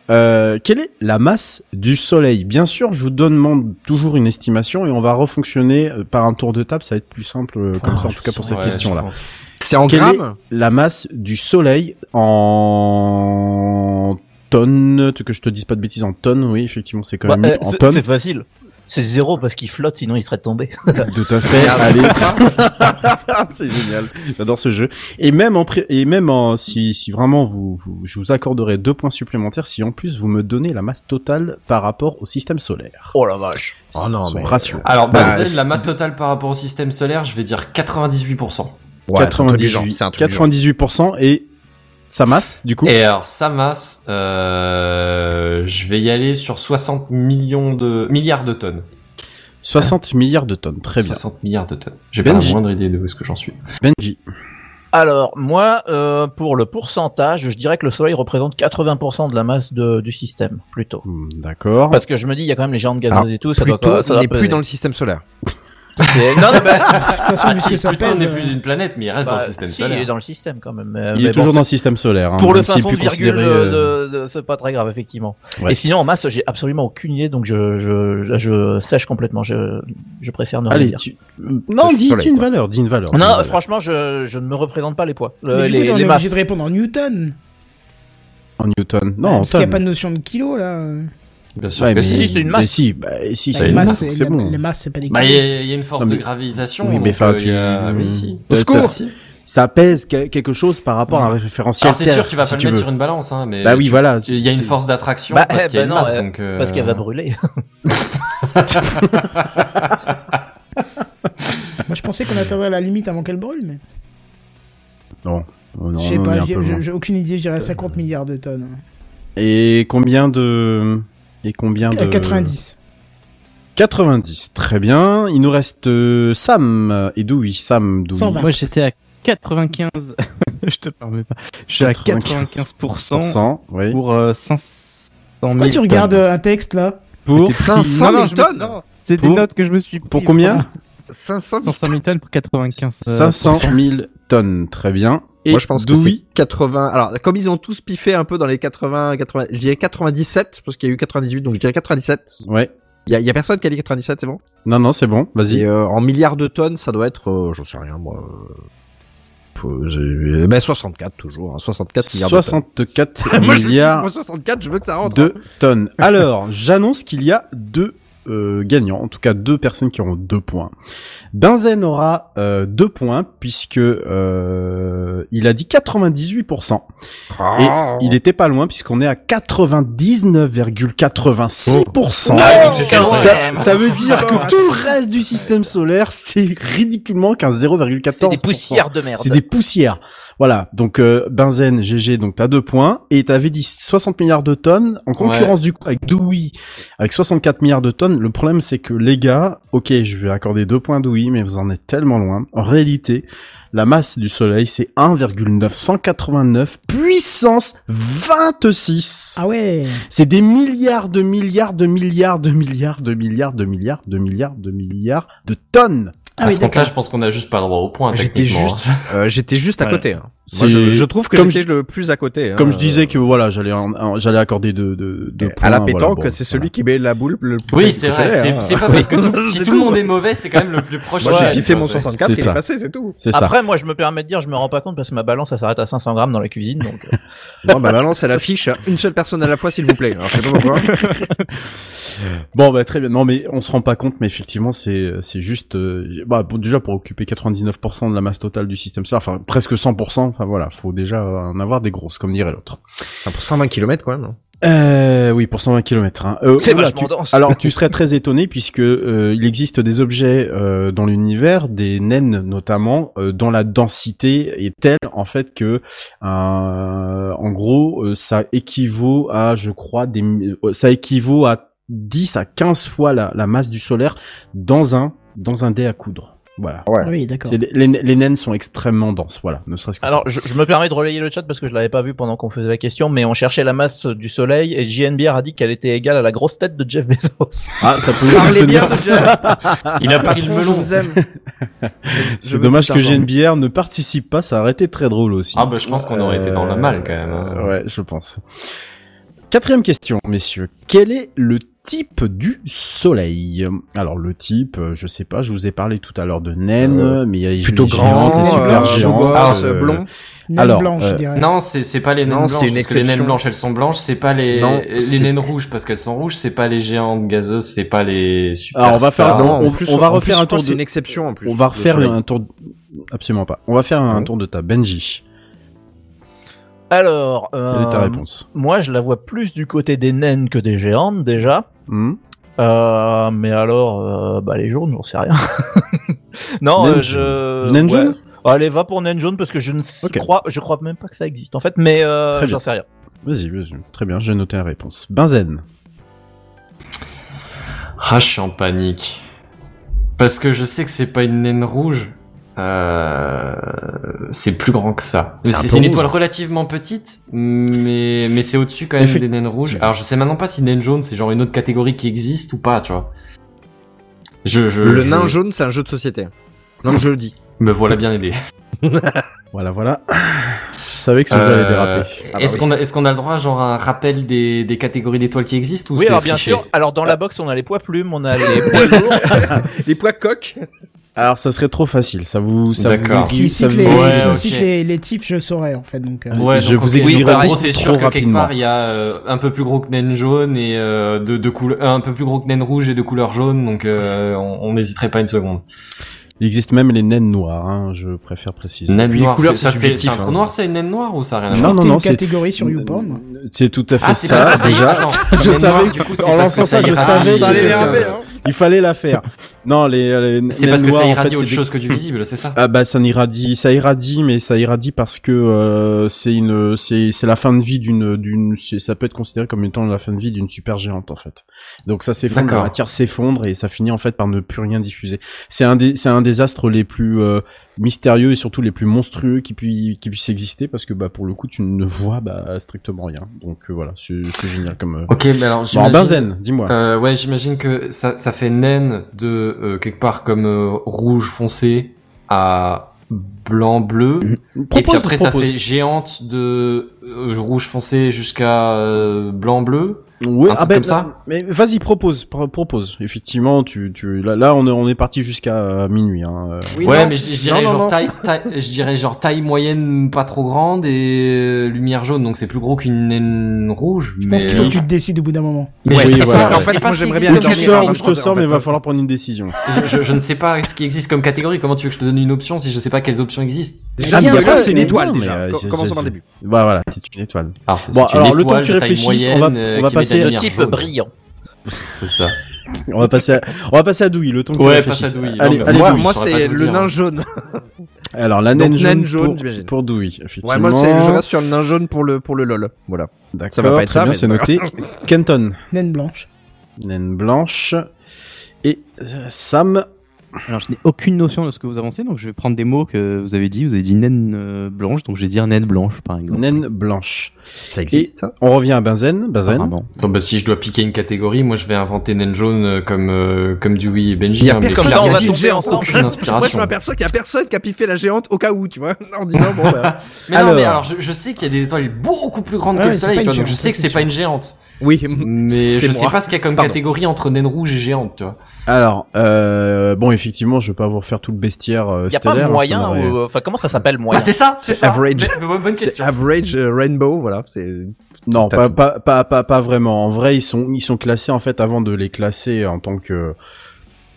Euh, quelle est la masse du Soleil? Bien sûr, je vous demande toujours une estimation et on va refonctionner euh, par un tour de table. Ça va être plus simple euh, comme ça, en tout cas pour cette ouais, question-là. C'est en Quelle grammes La masse du Soleil en tonnes, que je te dise pas de bêtises, en tonnes, oui, effectivement, c'est quand Bah, même euh, en tonnes. c'est facile. C'est zéro parce qu'il flotte, sinon il serait tombé. Tout à fait. Allez, c'est génial. J'adore ce jeu. Et même en pré- et même en si si vraiment vous, vous je vous accorderai deux points supplémentaires si en plus vous me donnez la masse totale par rapport au système solaire. Oh la vache. Oh non, Son mais- ratio. Alors, Bah, la masse totale par rapport au système solaire, je vais dire 98%. Ouais, c'est un truc du genre, 98, c'est un truc du genre. 98% et sa masse du coup. Et alors, sa masse, euh, je vais y aller sur 60 millions de, milliards de tonnes. 60 milliards de tonnes. Très bien. 60 milliards de tonnes. J'ai pas la Benji. moindre idée de où est-ce que j'en suis. Benji. Alors, moi, euh, pour le pourcentage, je dirais que le Soleil représente 80% de la masse de- du système, plutôt. Hmm, D'accord. Parce que je me dis, il y a quand même les géantes gazeuses et tout, ça doit pas, ça doit n'est plus peser. dans le système solaire. Non, non, bah, Ah si, ça Pluton n'est euh, plus une planète, mais il reste dans bah, le système si, solaire. il est dans le système quand même. euh, Il mais est toujours bon, dans le système solaire. hein, Pour le fin fond de virgule, euh, de, de- c'est pas très grave, effectivement. Ouais. Et sinon, en masse, j'ai absolument aucune idée, donc je, je, je, je sèche complètement. Je, je préfère ne rien Allez, dire. tu... non, dis, soleil, dis une quoi. valeur, dis une valeur. Non, valeur. franchement, je, je ne me représente pas les poids. Mais Le- du les, coup, on les est obligé de répondre en Newton. En Newton. Non, en parce qu'il n'y a pas de notion de kilo là. Bien sûr Ouais, que mais si. c'est une masse. Mais si, bah, si, c'est une masse, bon. Les masses, c'est pas des Bah, il y, a- il y a une force Non, de gravitation. Oui, mais donc, enfin, il y a- tu- oui, si. Au secours. Ça pèse que- quelque chose par rapport à un référentiel c'est Terre, sûr, tu vas si pas le mettre veux. sur une balance, hein, mais Bah oui, tu- voilà. Il y a une force d'attraction Bah, parce eh, qu'il y a bah une non, masse, euh, donc. euh, Parce qu'elle va brûler. Moi, je pensais qu'on atteindrait la limite avant qu'elle brûle, mais. Non. Oh, non, Je sais pas, j'ai aucune idée, je dirais 50 milliards de tonnes. Et combien de... Et combien de... Euh, 90. 90, très bien. Il nous reste euh, Sam et Dewey. Sam. 120. Moi j'étais à 95. je te permets pas. Je suis à 95% 100, oui. pour euh, 500 000 Pourquoi tu regardes tonnes. euh, un texte là Pour, T'es pris- 500 Non, non, 000 je me- tonnes C'est des notes que je me suis pris. pour combien 500 500 000 tonnes pour 95. euh, 500 000 tonnes, très bien. Et Moi, je pense que c'est 80. Alors, comme ils ont tous piffé un peu dans les 80, 80, je dirais 97, parce qu'il y a eu 98, donc je dirais 97. Ouais. Il y a, il y a personne qui a dit 97, c'est bon? Non, non, c'est bon, vas-y. Euh, en milliards de tonnes, ça doit être, euh, j'en sais rien, moi. Euh, ben 64 toujours, hein, 64 milliards 64 de tonnes. Moi, je veux milliards plus, moi, 64, je veux que ça rentre. de tonnes. Alors, j'annonce qu'il y a deux euh, gagnants, en tout cas deux personnes qui auront deux points. Benzen aura euh, deux points puisque euh, il a dit 98%. Et il était pas loin puisqu'on est à 99,86%. Ah, donc c'est ça, ça veut dire que tout le reste du système solaire, c'est ridiculement qu'un 0,14%. C'est des poussières de merde. C'est des poussières. Voilà. Donc euh, Benzen, GG, donc t'as deux points. Et t'avais dit 60 milliards de tonnes en concurrence du coup avec Dewey avec 64 milliards de tonnes. Le problème c'est que les gars, ok, je vais accorder deux points Dewey, mais vous en êtes tellement loin. En réalité, la masse du Soleil c'est 1,989 puissance 26. Ah ouais C'est des milliards de milliards de milliards de milliards de milliards de milliards de milliards de milliards de tonnes. Ah à oui, ce compte-là, je pense qu'on a juste pas le droit au point, J'étais juste, euh, j'étais juste à Ouais. côté. Hein. Moi, je, je trouve que comme j'étais je- le plus à côté. hein. Comme je disais que voilà, j'allais j'allais accorder de de, de à la voilà, pétanque, bon, c'est voilà. celui qui met la boule le plus Oui, c'est vrai. C'est hein. c'est pas parce que tout- si tout le monde est mauvais, c'est quand même le plus proche. Moi, j'ai la piffé mon réponse, ouais. 64, C'est il ça. est passé, c'est tout. C'est ça. Après, moi, je me permets de dire, je me rends pas compte parce que ma balance, elle s'arrête à 500 grammes dans la cuisine, donc. euh, Non, bah, balance, elle affiche une seule personne à la fois, s'il vous plaît. Alors, je sais pas pourquoi. Bon bah très bien. Non mais on se rend pas compte, mais effectivement c'est c'est juste euh, bah pour- déjà pour occuper 99% de la masse totale du système solaire, enfin presque 100%. Enfin voilà, faut déjà en avoir des grosses, comme dirait l'autre. Enfin, pour 120 km, quand même. hein. Euh, oui, pour 120 km. Hein. Euh, C'est voilà, tu- dense. Alors, tu serais très étonné puisque euh, il existe des objets euh, dans l'univers, des naines notamment, euh, dont la densité est telle en fait que, euh, en gros, euh, ça équivaut à, je crois, des, euh, ça équivaut à 10 à 15 fois la, la masse du solaire dans un dans un dé à coudre. Voilà. Ah Oui, d'accord. Les, les naines sont extrêmement denses, voilà, ne serait-ce que ça. Alors, je, je me permets de relayer le chat parce que je l'avais pas vu pendant qu'on faisait la question, mais on cherchait la masse du soleil et JNBR a dit qu'elle était égale à la grosse tête de Jeff Bezos. Ah, ça peut Parlez bien tenir. de Jeff. Il a pris le melon. vous aime. C'est dommage que. GNBR ne participe pas, ça aurait été très drôle aussi. Ah bah je pense qu'on aurait été dans la malle quand même. hein. Euh, Ouais, je pense. Quatrième question, messieurs. Quel est le type du soleil. Alors le type, euh, je sais pas, je vous ai parlé tout à l'heure de naine, Euh, mais il y a les plutôt géantes, grand, les super euh, géantes, beau gosse, euh, blond. Alors, blanche, euh, je. Non, c'est c'est pas les naines Non, blanches c'est une parce que les naines blanches elles sont blanches, c'est pas les Non, les naines rouges parce qu'elles sont rouges, c'est pas les géantes gazeuses, c'est pas les super Alors, on va faire- stars. non, on- en plus, on va en refaire plus, un tour de- une exception en plus. On va refaire un tour. Absolument pas. On va faire un Ouais. tour de ta Benji. Alors, Quelle euh, est ta réponse? moi je la vois plus du côté des naines que des géantes déjà. Hmm Euh, mais alors, euh, bah les jaunes, j'en sais rien. non, euh, je. Naine ouais. jaune Allez, va pour naine jaune parce que je ne crois, je crois même pas que ça existe en fait, mais euh, j'en sais rien. Vas-y, vas-y. Très bien, j'ai noté la réponse. Benzen. Ah, je suis en panique. Parce que je sais que c'est pas une naine rouge. Euh, c'est plus grand que ça. C'est un une étoile relativement petite, mais, mais c'est au-dessus quand même Effect- des naines rouges. Alors je sais maintenant pas si naine jaune c'est genre une autre catégorie qui existe ou pas, tu vois. Je, je, Le je- nain jaune, c'est un jeu de société. Non, je le dis. Me voilà bien aidé. Voilà, voilà. Je savais que ce jeu allait Euh, déraper. Ah bah Est-ce oui. qu'on a, est-ce qu'on a le droit, genre, à un rappel des, des catégories d'étoiles qui existent ou Oui, alors bien sûr. Alors dans la box, on a les poids plumes, on a les poids lourds. Les poids coques. Alors, ça serait trop facile. Ça vous, ça vous aiguille, Si ça vous les, Ouais, si ok. cite les, les types, je saurais en fait. Donc, euh, Ouais, Je donc, vous aiguillerai Oui, gros, c'est trop sûr que quelque rapidement. part, il y a euh, un peu plus gros que naine jaune et euh, de, de couleur, un peu plus gros que naine rouge et de couleur jaune, donc euh, on n'hésiterait pas une seconde. Il existe même les naines noires, hein, je préfère préciser. Naine Puis les noire, couleurs, c'est- ça c'est c'est subjectif, c'est un trou hein. noir, c'est une naine noire ou ça a rien à Non, voir non, non, une c'est- catégorie sur YouPorn. C'est tout à fait Ah, c'est ça, ça, déjà. Attends, Je savais du coup, c'est en parce que lançant ça, je irradie savais quelqu'un. que- Il fallait la faire. Non, les, les C'est naines parce que noires, ça en irradie fait, autre des- chose que du visible, c'est ça Ah bah ça irradie, ça irradie, mais ça irradie parce que euh, c'est une, c'est c'est la fin de vie d'une, d'une, c'est- ça peut être considéré comme étant la fin de vie d'une super géante en fait. Donc ça s'effondre, la matière s'effondre et ça finit en fait par ne plus rien diffuser. C'est un des, c'est un des astres les plus euh, mystérieux et surtout les plus monstrueux qui puissent, qui puissent exister parce que bah pour le coup tu ne vois bah strictement rien. Donc euh, voilà, c'est génial comme. euh... Ok, mais alors Bon, Benzen, dis-moi. Ouais, j'imagine que ça, ça fait naine de quelque part comme rouge foncé à blanc bleu, et puis après ça propose. fait géante de rouge foncé jusqu'à blanc bleu. Ouais, Un ah ben, comme ça Mais vas-y, propose, pro- propose. Effectivement, tu, tu, là, là, on est, on est parti jusqu'à euh, minuit. Hein. euh. Oui, ouais, non. mais je, je dirais Non, non, genre non. taille, taille, je dirais genre taille moyenne, pas trop grande et euh, lumière jaune, donc c'est plus gros qu'une naine rouge. Je mais... pense qu'il faut que tu te décides au bout d'un moment. Mais Ouais, je sais voilà. pas, En fait, moi, j'aimerais bien tu le sors ou je je te sors, mais il va falloir prendre une décision. je, je, je ne sais pas ce qui existe comme catégorie. Comment tu veux que je te donne une option si je sais pas quelles options existent Déjà, c'est une étoile Commençons par le début. Bah voilà, c'est une étoile. Alors, c'est Bon, une alors, le temps que tu réfléchisses, on va- euh, on va passer- lumière Type jaune. brillant. C'est ça. On va passer, à, on va passer à Douille, le temps que tu Ouais, réfléchisses. passe à Douille. Non, Allez, mais allez, Moi, c'est le nain jaune. Alors la Donc, naine jaune, naine jaune, pour, j'imagine. pour Douille, effectivement. Ouais, moi, c'est, je reste sur le nain jaune pour le, pour le lol. Voilà. D'accord, ça va pas être très ça, bien, mais c'est noté. Kenton, Naine blanche. naine blanche. Et euh, Sam, Alors, je n'ai aucune notion de ce que vous avancez, donc je vais prendre des mots que vous avez dit. Vous avez dit naine euh, blanche, donc je vais dire naine blanche, par exemple. naine blanche. Ça Et existe, ça on revient à Benzen. Benzen. Bon, bah, si je dois piquer une catégorie, moi, je vais inventer naine jaune euh, comme, euh, comme Dewey et Benji. Il y a hein, personne comme ça, on qui a va tomber géant. ensemble. aucune Moi, je m'aperçois qu'il y a personne qui a piffé la géante au cas où, tu vois. En disant, bon, bah. Mais non, mais alors, je, je sais qu'il y a des étoiles beaucoup plus grandes Ouais, que le soleil, donc je sais que c'est pas une géante. Oui, Mais je sais moi. pas ce qu'il y a comme Pardon. catégorie entre naine rouge et géante, tu vois. Alors, euh, bon, effectivement, je vais pas vous refaire tout le bestiaire euh, Il y a stellaire. pas hein, moyen, ou- enfin comment ça s'appelle moyen? Ah, c'est ça, c'est ça. average. Bonne question. average euh, rainbow, voilà. C'est. Non, pas, pas, pas, pas, pas vraiment. En vrai, ils sont, ils sont classés en fait avant de les classer en tant que,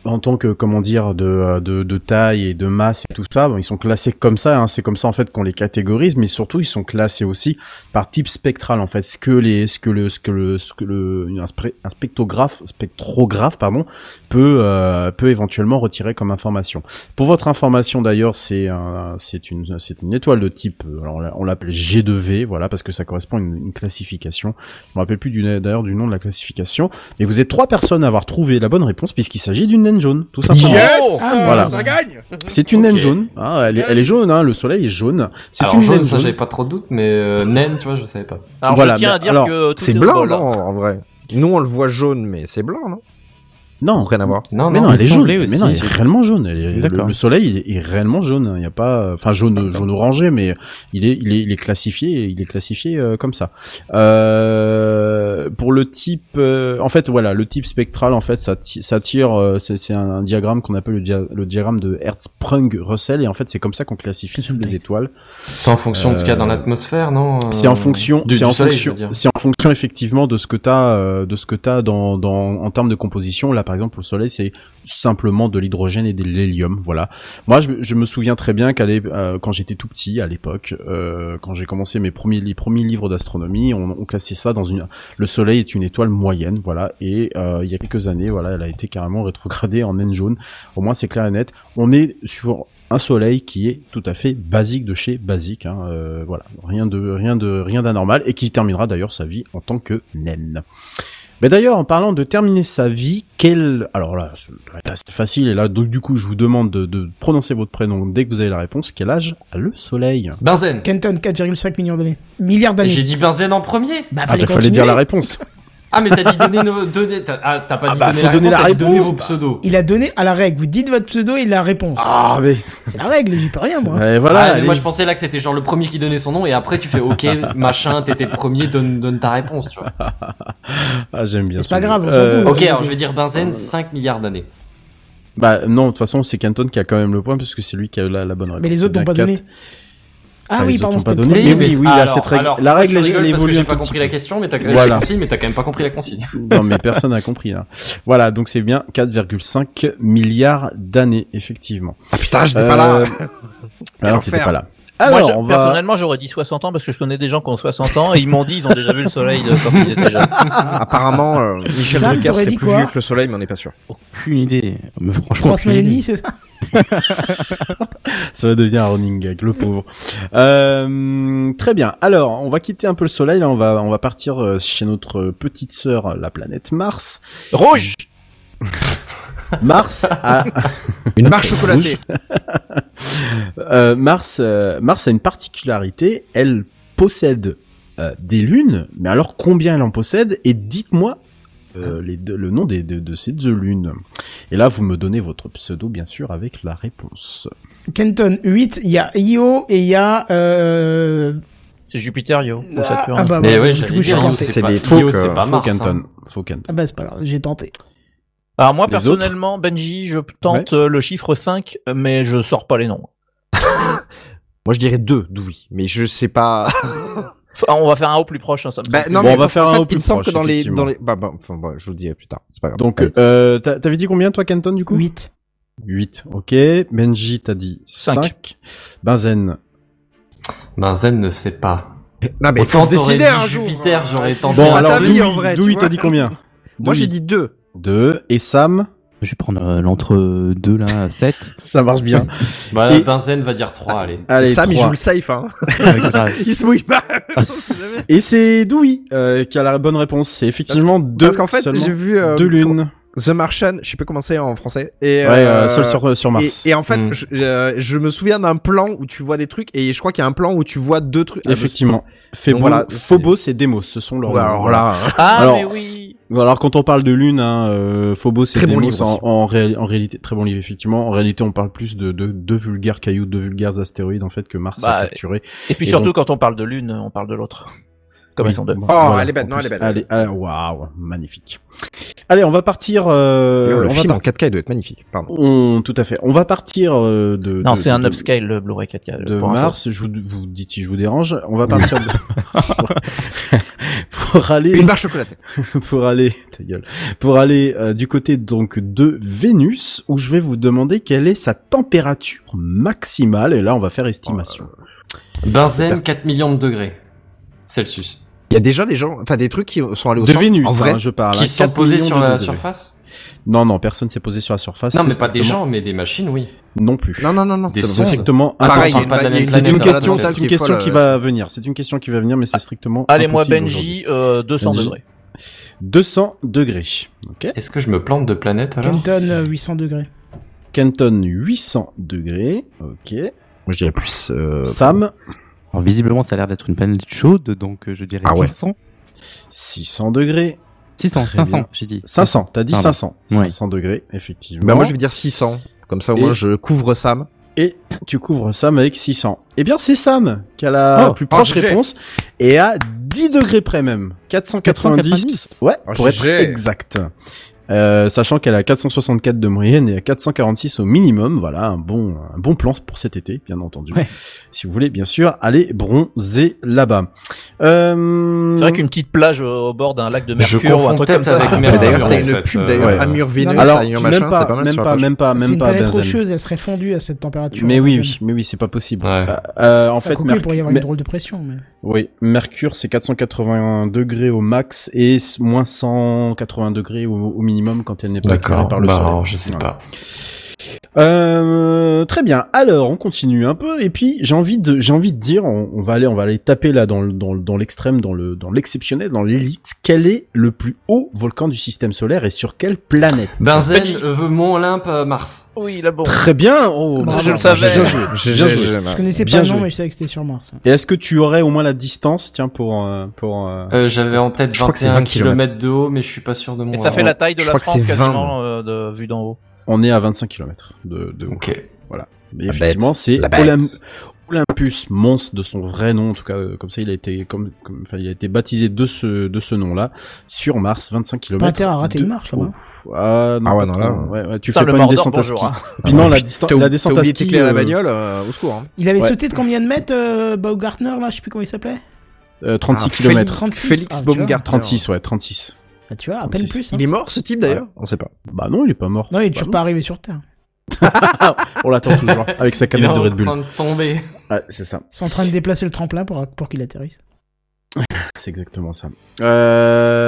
en tant que comment dire de, de, de taille et de masse et tout ça. Bon, ils sont classés comme ça. Hein, c'est comme ça en fait qu'on les catégorise, mais surtout ils sont classés aussi par type spectral en fait. Ce que les, ce que le, ce que le, ce que le, un, spectrographe, spectrographe pardon, peut, euh, peut éventuellement retirer comme information. Pour votre information d'ailleurs, c'est un, c'est une, c'est une étoile de type, euh, alors on l'a- on l'appelle G2V, voilà, parce que ça correspond à une, une classification. Je me rappelle plus d'ailleurs du nom de la classification. Mais vous êtes trois personnes à avoir trouvé la bonne réponse puisqu'il s'agit d'une naine jaune, tout simplement. Ah, Voilà. Ça gagne C'est une naine jaune. Ah, elle, est, elle est jaune, hein, le soleil est jaune. C'est une jaune, naine ça, jaune. j'avais pas trop de doute, mais euh, naine, tu vois, je savais pas. Alors Voilà, je tiens mais à dire alors, que tout C'est est blanc, non, en vrai. Nous, on le voit jaune, mais c'est blanc, non? Non, Rien à voir. Non, mais non, non, il elle est jaune. semblait Mais aussi, non, elle est réellement jaune. Elle est, le, le soleil est, est réellement jaune. Il y a pas, enfin jaune, jaune orangé, mais il est, il est, il est classifié, il est classifié euh, comme ça. Euh, euh, pour le type, euh, en fait, voilà, le type spectral, en fait, ça, ça tire, euh, c'est c'est un, un diagramme qu'on appelle le, dia- le diagramme de Hertzsprung-Russell, et en fait, c'est comme ça qu'on classifie toutes les étoiles. C'est en fonction de ce qu'il y a dans Euh, l'atmosphère, non C'est en fonction, du, c'est en soleil, fonction, c'est en fonction effectivement de ce que t'as, euh, de ce que t'as dans, dans, en termes de composition. Là, par exemple, le Soleil, c'est simplement de l'hydrogène et de l'hélium. Voilà. Moi, je, me souviens très bien qu'à euh, quand j'étais tout petit, à l'époque, euh, quand j'ai commencé mes premiers, les premiers livres d'astronomie, on, on classait ça dans une. Le Soleil est une étoile moyenne, voilà. Et euh, il y a quelques années, voilà, elle a été carrément rétrogradée en naine jaune. Au moins, c'est clair et net. On est sur un soleil qui est tout à fait basique de chez basique, hein, euh, voilà, rien de rien de rien d'anormal et qui terminera d'ailleurs sa vie en tant que naine. Mais d'ailleurs, en parlant de terminer sa vie, quel alors là, c'est assez facile et là donc du coup je vous demande de, de prononcer votre prénom dès que vous avez la réponse. Quel âge a le soleil? Benzen. Kenton, 4,5 millions d'années. Milliards d'années. J'ai dit Benzen en premier. Bah, Ah, fallait bah, fallait dire continuer. la réponse. Ah, mais t'as dit donner nos, donner, t'as, ah, t'as pas Ah dit bah, donner faut la donner réponse, la donner vos bah. pseudos. Il a donné à la règle. Vous dites votre pseudo et la réponse. Ah mais C'est la règle, j'y peux rien, moi. Ouais, voilà. Ah, mais moi je pensais là que c'était genre le premier qui donnait son nom et après tu fais ok machin t'étais le premier donne donne ta réponse tu vois. Ah, j'aime bien. C'est pas grave, jeu. on s'en Euh, fout. Ok alors je vais dire Benzen 5 milliards d'années. Bah non, de toute façon, c'est Canton qui a quand même le point parce que c'est lui qui a la, la bonne réponse. Mais les autres n'ont pas donné. Ah Ah, oui, pardon, c'était donné. premier. Oui, oui, là, cette règle- alors, la règle, elle rigoles parce que évolue j'ai pas compris la question mais t'as Voilà. la consigne mais t'as quand même pas compris la consigne. Non, mais personne n'a compris là. Voilà, donc c'est bien 4,5 milliards d'années, effectivement. Ah putain, j'étais Euh, pas là. Alors, t'étais pas là. Moi, Alors, je- on va. personnellement, j'aurais dit 60 ans parce que je connais des gens qui ont 60 ans et ils m'ont dit ils ont déjà vu le soleil de- quand ils étaient jeunes. Apparemment, euh, Michel Sam, Drucker serait plus vieux que le soleil, mais on n'est pas sûr. Aucune idée. Mais franchement, Trois semaines et demie, c'est ça Ça va devenir un running gag, le pauvre. Euh, très bien. Alors, on va quitter un peu le soleil. Là, on va, on va partir euh, chez notre petite sœur, la planète Mars. Rouge Mars a, Une marche chocolatée. Euh, Mars, euh, Mars a une particularité. Elle possède euh, des lunes. Mais alors, combien elle en possède? Et dites-moi euh, les deux- le nom des, de, de ces deux lunes. Et là, vous me donnez votre pseudo, bien sûr, avec la réponse. Kenton, 8, il y a Io et il y a... Euh... C'est Jupiter, ou Saturne. Ah bah voilà, ouais Io tenté. c'est Io faux c'est que- pas Faux Mars. Canton. hein. Faux Canton. Ah bah c'est pas grave, j'ai tenté. Alors moi, Les personnellement, Benji, je tente euh, le chiffre 5, mais je sors pas les noms. Moi, je dirais deux, d'oui. Mais je sais pas. Enfin, on va faire un au plus proche. Hein, ça me Bah, semble non, plus- Bon, mais on va parce faire qu'en un fait, au plus Il me semble que dans les, effectivement. dans les, bah, bah, enfin, bah, je vous le dirai plus tard. C'est pas grave. Donc, euh, t'a- t'avais dit combien, toi, Canton, du coup? 8. 8, ok. Benji, t'as dit 5. Cinq. Benzen, Benzen ne sait pas. non, mais Autant t'aurais décider dit un jour. Jupiter j'aurais tenté Bon, alors, ta truc. vie, Douy, en vrai, Douy, tu t'as dit combien? Moi, j'ai Douy. dit deux. 2. Et Sam Je vais prendre euh, l'entre deux là, 7. Ça marche bien. Bah Et- Benzen va dire 3 allez. Allez, Sam, il trois. joue le safe, hein. Grave. il se mouille pas. Et c'est Douy euh, qui a la bonne réponse. C'est effectivement deux. Parce qu'en fait, seulement. j'ai vu euh, deux lunes. The Martian, je sais pas comment c'est en français. Et, Ouais, euh, euh, seul sur, sur Mars. Et, et en fait, Mm. je, euh, je me souviens d'un plan où tu vois des trucs, et je crois qu'il y a un plan où tu vois deux trucs. Ah, Effectivement. Phobos, voilà, Phobos et Deimos, ce sont leurs Ouais, noms, alors là, hein. Ah, Alors- mais oui Alors quand on parle de lune, hein, euh, Phobos et Très bon Deimos, livre en, aussi. en, réa- en réalité, très bon livre effectivement. En réalité, on parle plus de deux de vulgaires cailloux, de vulgaires astéroïdes en fait que Mars Bah, a capturé. Et puis Et surtout, donc- quand on parle de l'une, on parle de l'autre. Comme Oui, ils sont deux. Oh, elle est belle, non, elle plus. est belle. Allez, waouh, magnifique. Allez, on va partir. Euh, le on va film en 4K il doit être magnifique. Pardon. on, tout à fait. On va partir euh, de. Non, c'est un upscale, le Blu-ray 4K. de Mars. Je vous, vous dites si je vous dérange. On va partir de Mars pour, pour aller Une barre chocolatée. pour aller ta gueule pour aller euh, du côté donc de Vénus où je vais vous demander quelle est sa température maximale et là on va faire estimation. Benzen 4 millions de degrés Celsius. Il y a déjà des gens, enfin des trucs qui sont allés au de centre. Vénus, en vrai. hein, je parle. Qui hein, sont 4 posés sur la surface Non non, personne s'est posé sur la surface. Non mais pas des gens mais des machines oui. Non plus. Non non non non. Des C'est strictement. Ah, Attends, pareil, pas de c'est une question, c'est une question qui euh, va venir. C'est une question qui va venir, mais c'est strictement. Allez, moi. Benji, euh, 200 Benji. degrés. 200 degrés. Ok. Est-ce que je me plante de planète alors Kenton, euh, 800 degrés. Kenton 800 degrés. Ok. Moi je dirais plus. euh, Sam Alors, visiblement, ça a l'air d'être une planète chaude, donc euh, je dirais Ah ouais. 600. 600 degrés. 600, Très 500, bien. j'ai dit. 500. T'as dit Pardon. 500. Ouais. 500 degrés, effectivement. Bah moi je vais dire 600. Comme ça au moins je couvre Sam. Et tu couvres Sam avec 600. Eh bien, c'est Sam qui a la Oh, plus oh, proche réponse et à 10 10 degrés près même. 490. 490. Ouais, Oh, pour être exact. Euh, sachant qu'elle a 464 de moyenne et à 446 au minimum, voilà un bon un bon plan pour cet été, bien entendu. Ouais. Si vous voulez, bien sûr, aller bronzer là-bas. Euh... C'est vrai qu'une petite plage au bord d'un lac de Je Mercure ou un truc comme ça. avec Mercure. D'ailleurs, t'as une pub euh, d'ailleurs, ouais. Amur Vénus, alors même machin, pas, c'est pas mal même pas, même pas, C'est même une rocheuse, elle serait fondue à cette température. Mais oui, mais oui, c'est pas possible. Ouais. Euh, en fait, il pourrait y avoir une drôle de pression. Mais... Oui, Mercure c'est 481 degrés au max et moins 180 degrés au, au minimum quand elle n'est pas éclairée D'accord. par le Bah, soleil. alors, je sais Voilà. pas. Euh, très bien. Alors, on continue un peu et puis j'ai envie de j'ai envie de dire on, on va aller on va aller taper là dans le dans, le- dans l'extrême dans le dans l'exceptionnel dans l'élite. Quel est le plus haut volcan du système solaire et sur quelle planète? Benzen veut Mont Olympe, euh, Mars. Oui, là bon. Très bien. Oh, Bravo. Je le savais. Bien joué. J'ai- Bien j'ai- joué. j'ai- Je connaissais Bien pas le nom, mais je savais que c'était sur Mars. Et est-ce que tu aurais au moins la distance tiens pour euh, pour euh, Euh, J'avais en tête Je crois que c'est 21 20 km de haut, mais je suis pas sûr de mon. Et ça fait la taille de Je la crois que France c'est 20, quasiment euh, de vue d'en haut. On est à 25 km de de. Ok. Mais La effectivement, c'est Olympus Mons de son vrai nom, en tout cas euh, comme ça il a été comme, comme- enfin il a été baptisé de ce de ce nom-là sur Mars, 25 km. Pas intérêt à rater une marche là-bas. Ah, non, Ah ouais, non, là, ouais, ouais, tu fais le pas une Mordor, descente à bonjour, ski. hein. Puis non, la, la descente à ski. d'éclairer la euh, bagnole, euh, au secours. hein. Il avait Ouais. sauté de combien de mètres, euh, Baumgartner, là Je sais plus comment il s'appelait? euh, 36 Ah, km. Félix, 36. Félix Ah, tu vois. Baumgartner. 36, ouais, 36. Ah, tu vois, à peine 36. plus. hein. Il est mort ce type d'ailleurs On sait pas. Bah non, il est pas mort. Non, il est Bah toujours pas arrivé sur Terre. On l'attend toujours avec sa Il est canette de en Red Bull. train de tomber. Ouais, c'est ça. Ils sont en train de déplacer le tremplin pour, pour qu'il atterrisse. C'est exactement ça.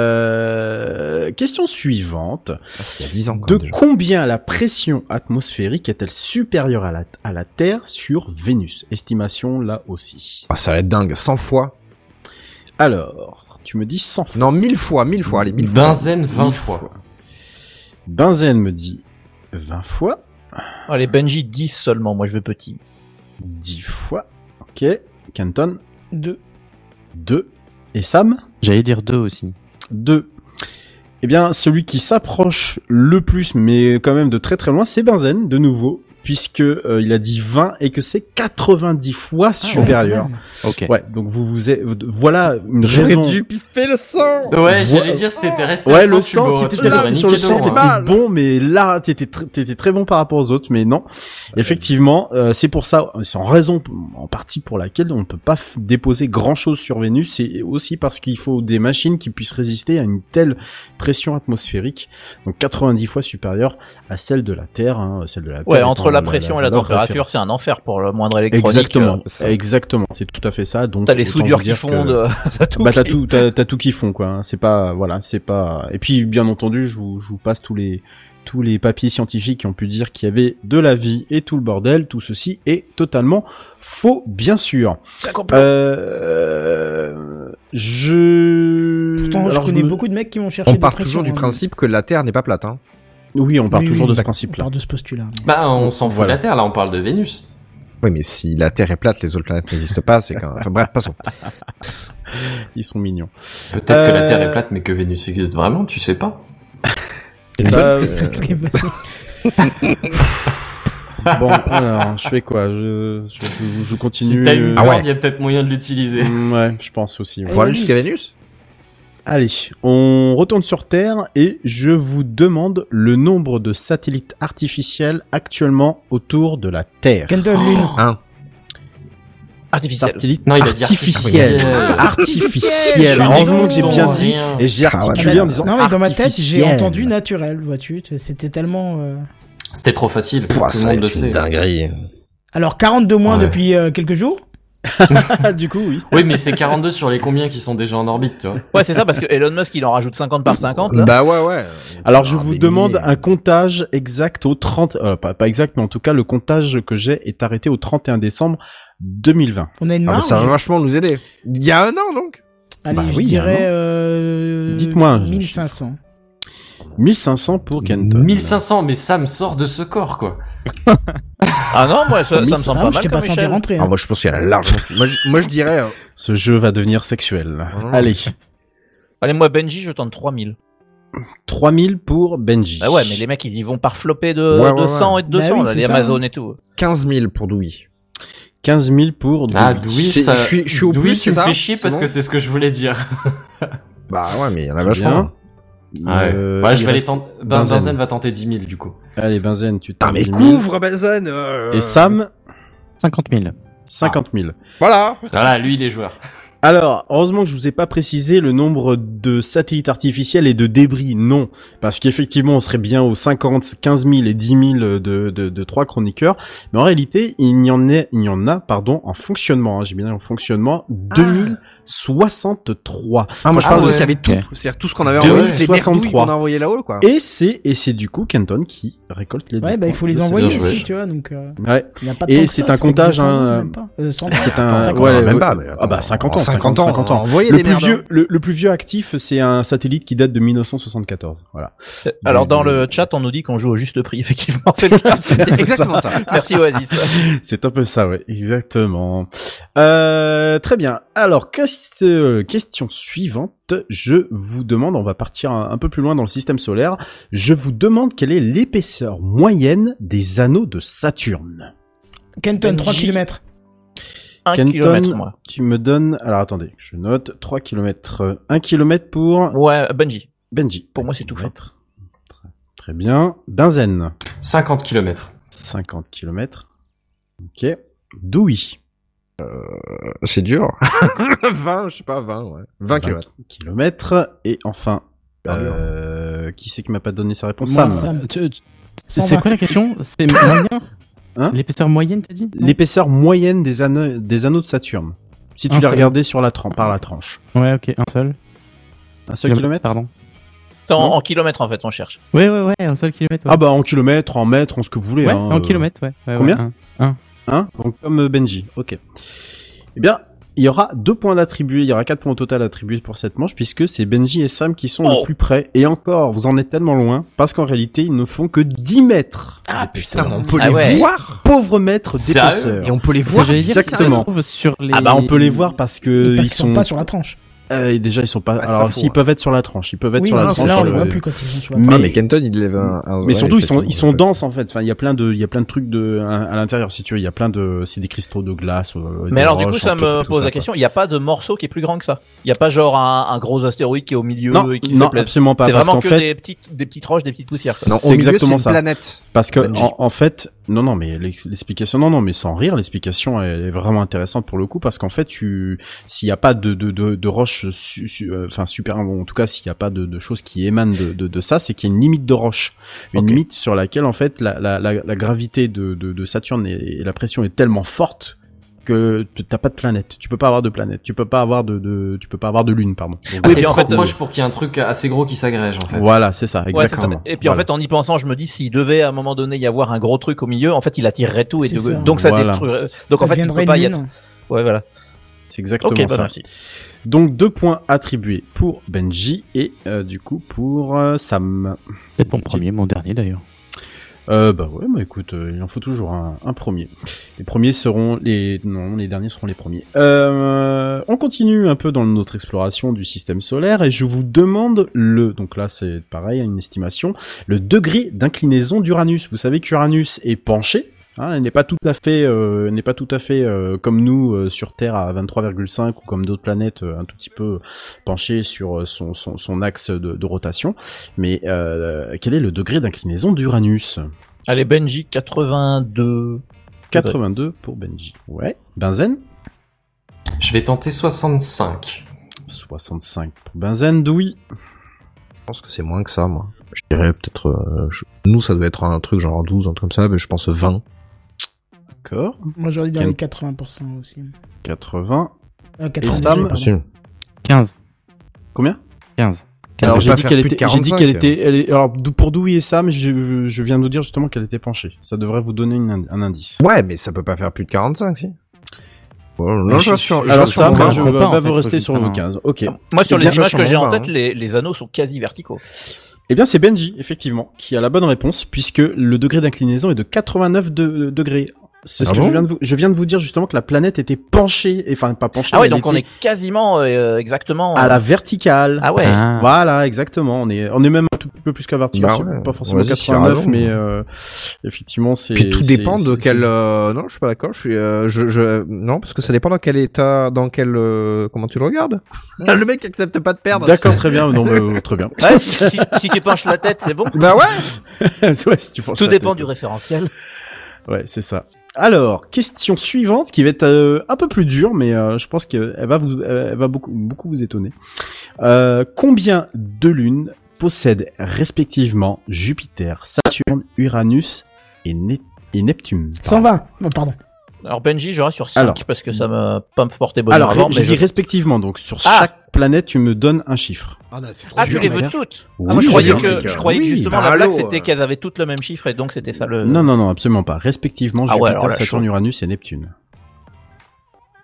Euh... Question suivante. Il y a 10 ans. De combien la pression atmosphérique est-elle supérieure à la, à la Terre sur Vénus? Estimation là aussi. Ah, ça va être dingue. 100 fois. Alors, tu me dis 100 fois. Non, 1000 fois, 1000 fois. Allez, 1000 fois. Benzen 20 Mille fois. Benzen me dit 20 fois, Allez, Benji 10 seulement, moi je veux petit. 10 fois. Ok. Canton, Deux. 2. Et Sam J'allais dire deux aussi. 2. Eh bien, celui qui s'approche le plus, mais quand même de très très loin, c'est Benzen, de nouveau, puisque euh, il a dit 20 et que c'est 90 fois supérieur. Ok. Ouais, donc vous vous êtes, voilà une J'aurais raison. dû piffer le sang. Ouais, j'allais dire si t'étais resté Ouais, à 100, le sang, si t'étais resté sur le sang, de t'étais bon, mais là, t'étais tr- t'étais très bon par rapport aux autres, mais non. Effectivement, euh, c'est pour ça, c'est en raison, en partie pour laquelle on ne peut pas déposer grand chose sur Vénus, c'est aussi parce qu'il faut des machines qui puissent résister à une telle pression atmosphérique, donc 90 fois supérieure à celle de la Terre, hein, celle de la Terre. Ouais, entre la pression et la valeur température, c'est un enfer pour le moindre électronique. Exactement, euh, exactement, c'est tout à fait ça. Donc T'as les soudures qui que- fondent, t'as tout. bah t'as qui- tout, t'as, t'as tout qui font quoi. hein. C'est pas, voilà, c'est pas. Et puis bien entendu, je vous, je vous passe tous les, tous les papiers scientifiques qui ont pu dire qu'il y avait de la vie et tout le bordel. Tout ceci est totalement faux, bien sûr. Euh, je. Pourtant, je connais me- beaucoup de mecs qui vont chercher On part toujours du hein. principe que la Terre n'est pas plate. Hein. Oui, on part Oui, toujours oui, de ce d'accord. On principe-là. part de ce postulat. mais- Bah, on s'en fout de Voilà. la Terre, là, on parle de Vénus. Oui, mais si la Terre est plate, les autres planètes n'existent pas, c'est quand Enfin bref, passons. Ils sont mignons. Peut-être que la Euh, Terre est plate, mais que Vénus existe vraiment, tu sais pas. Ça, est passé. bon, alors, je fais quoi? Je, je, je- je continue. Si t'as une euh, Ah ouais. il y a peut-être moyen de l'utiliser. Mm, Ouais, je pense aussi. ouais. On va aller vas-y. jusqu'à Vénus? Allez, on retourne sur Terre et je vous demande le nombre de satellites artificiels actuellement autour de la Terre. Kendall Lune. Un. Artificiel. Satellites Non, il a dit artificiels. artificiel. Artificiels. Heureusement que j'ai bien dit. Rien. Et j'ai Ah ouais, articulé en disant non, mais dans ma tête, j'ai artificiel. entendu naturel, vois-tu. C'était tellement. euh, C'était trop facile, Pouah, tout le monde le sait. dinguerie. Alors, 42 moins Ouais. depuis euh, quelques jours? du coup, oui. Oui, mais c'est 42 sur les combien qui sont déjà en orbite, tu vois. Ouais, c'est ça, parce que Elon Musk, il en rajoute 50 par 50, là. Bah ouais, ouais. Alors, je Ah, vous demande milliers. un comptage exact au 30, euh, pas, pas exact, mais en tout cas, le comptage que j'ai est arrêté au 31 décembre 2020. On a une Ah, marge. ça va vachement nous aider. Il y a un an, donc Allez, Bah je oui, dirais. euh, Dites-moi un 1500. 1500 pour Kenton. 1500, mais ça me sort de ce corps, quoi. Ah non, moi, ça, ça me semble Ça, pas je mal t'ai comme pas senti rentrer. Ah, hein. moi je pense qu'il y a largement. moi, je, moi je dirais. euh, Ce jeu va devenir sexuel. Oh. Allez, Allez, moi, Benji, je tente 3000. 3000 pour Benji. Bah ouais, mais les mecs, ils y vont par flopper de Ouais, ouais, 200 ouais. et de 200, Bah oui, là, c'est les ça, Amazones et tout. 15 000 pour Dewey. 15 000 pour Ah, Dewey. Dewey, C'est- ça... je suis- je suis au Dewey, plus, tu me c'est ça fais chier parce que c'est ce que je voulais dire. Bah ouais, mais il y en a Très bien. Euh, ouais, je vais tenter. Ben, Benzen. Benzen va tenter 10 000 du coup. Allez, Benzen, tu Ah tentes mais 10 000. couvre Benzen euh, Et Sam, 50 000. 50 000. Voilà Voilà, lui, il est joueur. Alors, heureusement que je vous ai pas précisé le nombre de satellites artificiels et de débris. Non, parce qu'effectivement, on serait bien aux 50, 15 000 et 10 000 de, de, de trois chroniqueurs. Mais en réalité, il y en a, il y en a, pardon, en fonctionnement. hein, J'ai bien dit en fonctionnement, 2063. Ah, moi je Ah pensais ouais. qu'il y avait tout. C'est-à-dire tout ce qu'on avait envoyé, soixante-trois. qu'on a envoyé là-haut, quoi. Et c'est et c'est du coup Kenton qui récolte les. Ouais, deux bah il faut les envoyer aussi, tu vois, donc euh, Ouais. il n'y a pas de Et temps que c'est un comptage, 200 ans, hein. Euh, 100 C'est un 50 ouais, ans. même pas, mais ah bah 50 ans, 50 50 ans, ans. envoyez Le des plus merdes. vieux, le, le plus vieux actif, c'est un satellite qui date de 1974. Voilà. Alors dans le chat, on nous dit qu'on joue au juste prix, effectivement. C'est exactement ça. Merci Oasis. C'est un peu ça, ouais, exactement. Euh, très bien. Alors, euh, question suivante. Je vous demande, on va partir un, un peu plus loin dans le système solaire. Je vous demande quelle est l'épaisseur moyenne des anneaux de Saturne. Kenton, 3 Benji. km. Un Kenton, kilomètre, moi. tu me donnes... Alors, attendez, je note 3 km. 1 km pour Ouais, Bungie. Benji. Pour moi, c'est tout fait. Très, très bien. Benzen. 50 km. 50 km. Ok. Dewey. C'est dur. 20, je sais pas, 20, ouais. 20 km. kilomètres. Et enfin, euh, qui c'est qui m'a pas donné sa réponse? Moi, Sam. Sam. Tu- tu- 120. C'est quoi la question? C'est moyen? Hein? L'épaisseur moyenne, t'as dit? L'épaisseur moyenne des anneaux, des anneaux de Saturne. Si tu Un l'as seul. regardé sur la tran- par la tranche. Ouais, ok, un seul. Un seul kilomètre? Pardon. C'est en, en kilomètres en fait, on cherche. Ouais, ouais, ouais, un seul kilomètre. Ouais, Ah bah en kilomètres, en mètres, en ce que vous voulez. ouais hein, en euh, kilomètre, ouais. ouais, combien? ouais, un. Hein Donc comme euh, Benji. Ok. Eh bien, il y aura deux points d'attribuer. Il y aura quatre points au total attribués pour cette manche puisque c'est Benji et Sam qui sont Oh. le plus près. Et encore, vous en êtes tellement loin parce qu'en réalité, ils ne font que 10 mètres. Ah putain, on peut Ah les ouais. voir Pauvres mètres d'épaisseur. Et on peut les voir dire, si ça se exactement. trouve sur les... Ah bah on peut les voir parce que Parce ils sont pas sur la tranche. Euh, déjà ils sont pas c'est alors s'ils hein. peuvent être sur la tranche, ils peuvent être Oui, sur la non, tranche. c'est là, on sur le voit le- plus quand ils sont sur la Mais- tranche. Ah, mais Kenton, il lève un, un- Mais ouais, surtout ils sont ils sont fait. denses en fait. Enfin il y a plein de il y a plein de trucs de à, à l'intérieur si tu veux, il y a plein de c'est des cristaux de glace. euh, Mais alors du coup, ça me pose ça, la question. Il n'y a pas de morceau qui est plus grand que ça. Il n'y a pas genre un, un gros astéroïde qui est au milieu Non, et qui non absolument pas C'est parce vraiment que fait des petites, des petites roches, des petites poussières. quoi. Non, C'est exactement ça. planète. Parce que en fait, non non mais l'ex- l'explication non non mais sans rire, l'explication est vraiment intéressante pour le coup parce qu'en fait tu s'il y a pas de de de, de su- su- euh, enfin super bon, en tout cas s'il y a pas de, de choses qui émanent de de, de ça, c'est qu'il y a une limite de roche, une limite sur laquelle en fait la la la, la gravité de, de de Saturne et, et la pression est tellement forte que tu- t'as pas de planète, tu peux pas avoir de planète, tu peux pas avoir de, de tu peux pas avoir de lune pardon. Donc, Ah, Oui, t'es puis en trop fait, proche pour qu'il y ait un truc assez gros qui s'agrège en fait. Voilà, c'est ça, Ouais, c'est ça. exactement. Et puis en fait, en y pensant, je me dis s'il devait à un moment donné y avoir un gros truc au milieu, en fait, il attirerait tout et de- ça. donc ça Voilà. détruirait. Donc Ça en fait, il peut pas une y être. Ouais, voilà. c'est exactement bah ça. merci. Donc deux points attribués pour Benji et euh, du coup pour euh, Sam. Peut-être mon premier, mon dernier d'ailleurs. Euh, bah ouais, bah écoute, euh, il en faut toujours un, un premier. Les premiers seront les non, les derniers seront les premiers. Euh, on continue un peu dans notre exploration du système solaire et je vous demande le donc là c'est pareil une estimation le degré d'inclinaison d'Uranus. Vous savez qu'Uranus est penché. Hein, il n'est pas tout à fait, euh, n'est pas tout à fait euh, comme nous euh, sur Terre à 23,5 ou comme d'autres planètes euh, un tout petit peu penché sur son, son, son axe de, de rotation. Mais euh, quel est le degré d'inclinaison d'Uranus? Allez, Benji, 82. 82 pour Benji. Ouais. Benzen? Je vais tenter 65. 65 pour Benzen. Dewey Je pense que c'est moins que ça, moi. Je dirais peut-être... euh, je- Nous, ça doit être un truc genre 12, un truc comme ça, mais je pense 20. D'accord. Moi, j'aurais dit dans les 80% aussi. 80. Euh, Sam 98, pardon. Possible. 15. Combien? 15. Alors j'ai dit qu'elle était, j'ai dit 45. qu'elle était, elle est, alors pour Dewey et Sam, je, je viens de vous dire justement qu'elle était penchée. Ça devrait vous donner une un indice. Ouais, mais ça peut pas faire plus de 45, si. Bon, non, je je Alors Sam, je vais pas vous rester sur le que- 15. Ok. Moi, sur les images que j'ai en vin, tête, hein. les, les anneaux sont quasi verticaux. Eh bien, c'est Benji, effectivement, qui a la bonne réponse, puisque le degré d'inclinaison est de 89 de- degrés. C'est ce Ah que je viens de vous, je viens de vous dire justement que la planète était penchée, enfin pas penchée. Ah ouais, donc on est quasiment euh, exactement. à euh, la verticale. Ah ouais. Ah. Voilà, exactement. On est, on est même un tout petit peu plus qu'à verticale. Bah c'est ouais. Pas forcément Vas-y, tu as 89, raison. mais euh, effectivement, c'est. Puis tout dépend de quel. euh, Non, je suis pas d'accord. Je suis. euh, je, je... Non, parce que ça dépend dans quel état, dans quel. euh, Comment tu le regardes Le mec accepte pas de perdre. D'accord, très bien. Non, mais, très bien. Ouais, si, si- si tu penches la tête, c'est bon. Bah ouais. ouais, si tu penses Tout la dépend tête. du référentiel. Ouais, c'est ça. Alors, question suivante qui va être euh, un peu plus dure, mais euh, je pense qu'elle va vous, elle va beaucoup, beaucoup vous étonner. Euh, combien de lunes possèdent respectivement Jupiter, Saturne, Uranus et, Ne- et Neptune? 120. Oh, pardon. Alors Benji, j'aurai sur 5 Alors. parce que ça me pas me porter bonheur Alors, avant, j'ai mais je- respectivement, donc sur Ah chaque planète, tu me donnes un chiffre. Ah, tu les veux toutes Oui, ah, Moi, je croyais que je croyais que justement bah, la blague c'était euh. qu'elles avaient toutes le même chiffre et donc c'était ça le. Non, non, non, absolument pas. Respectivement, Ah ouais, Jupiter, alors là, Saturne. Uranus et Neptune.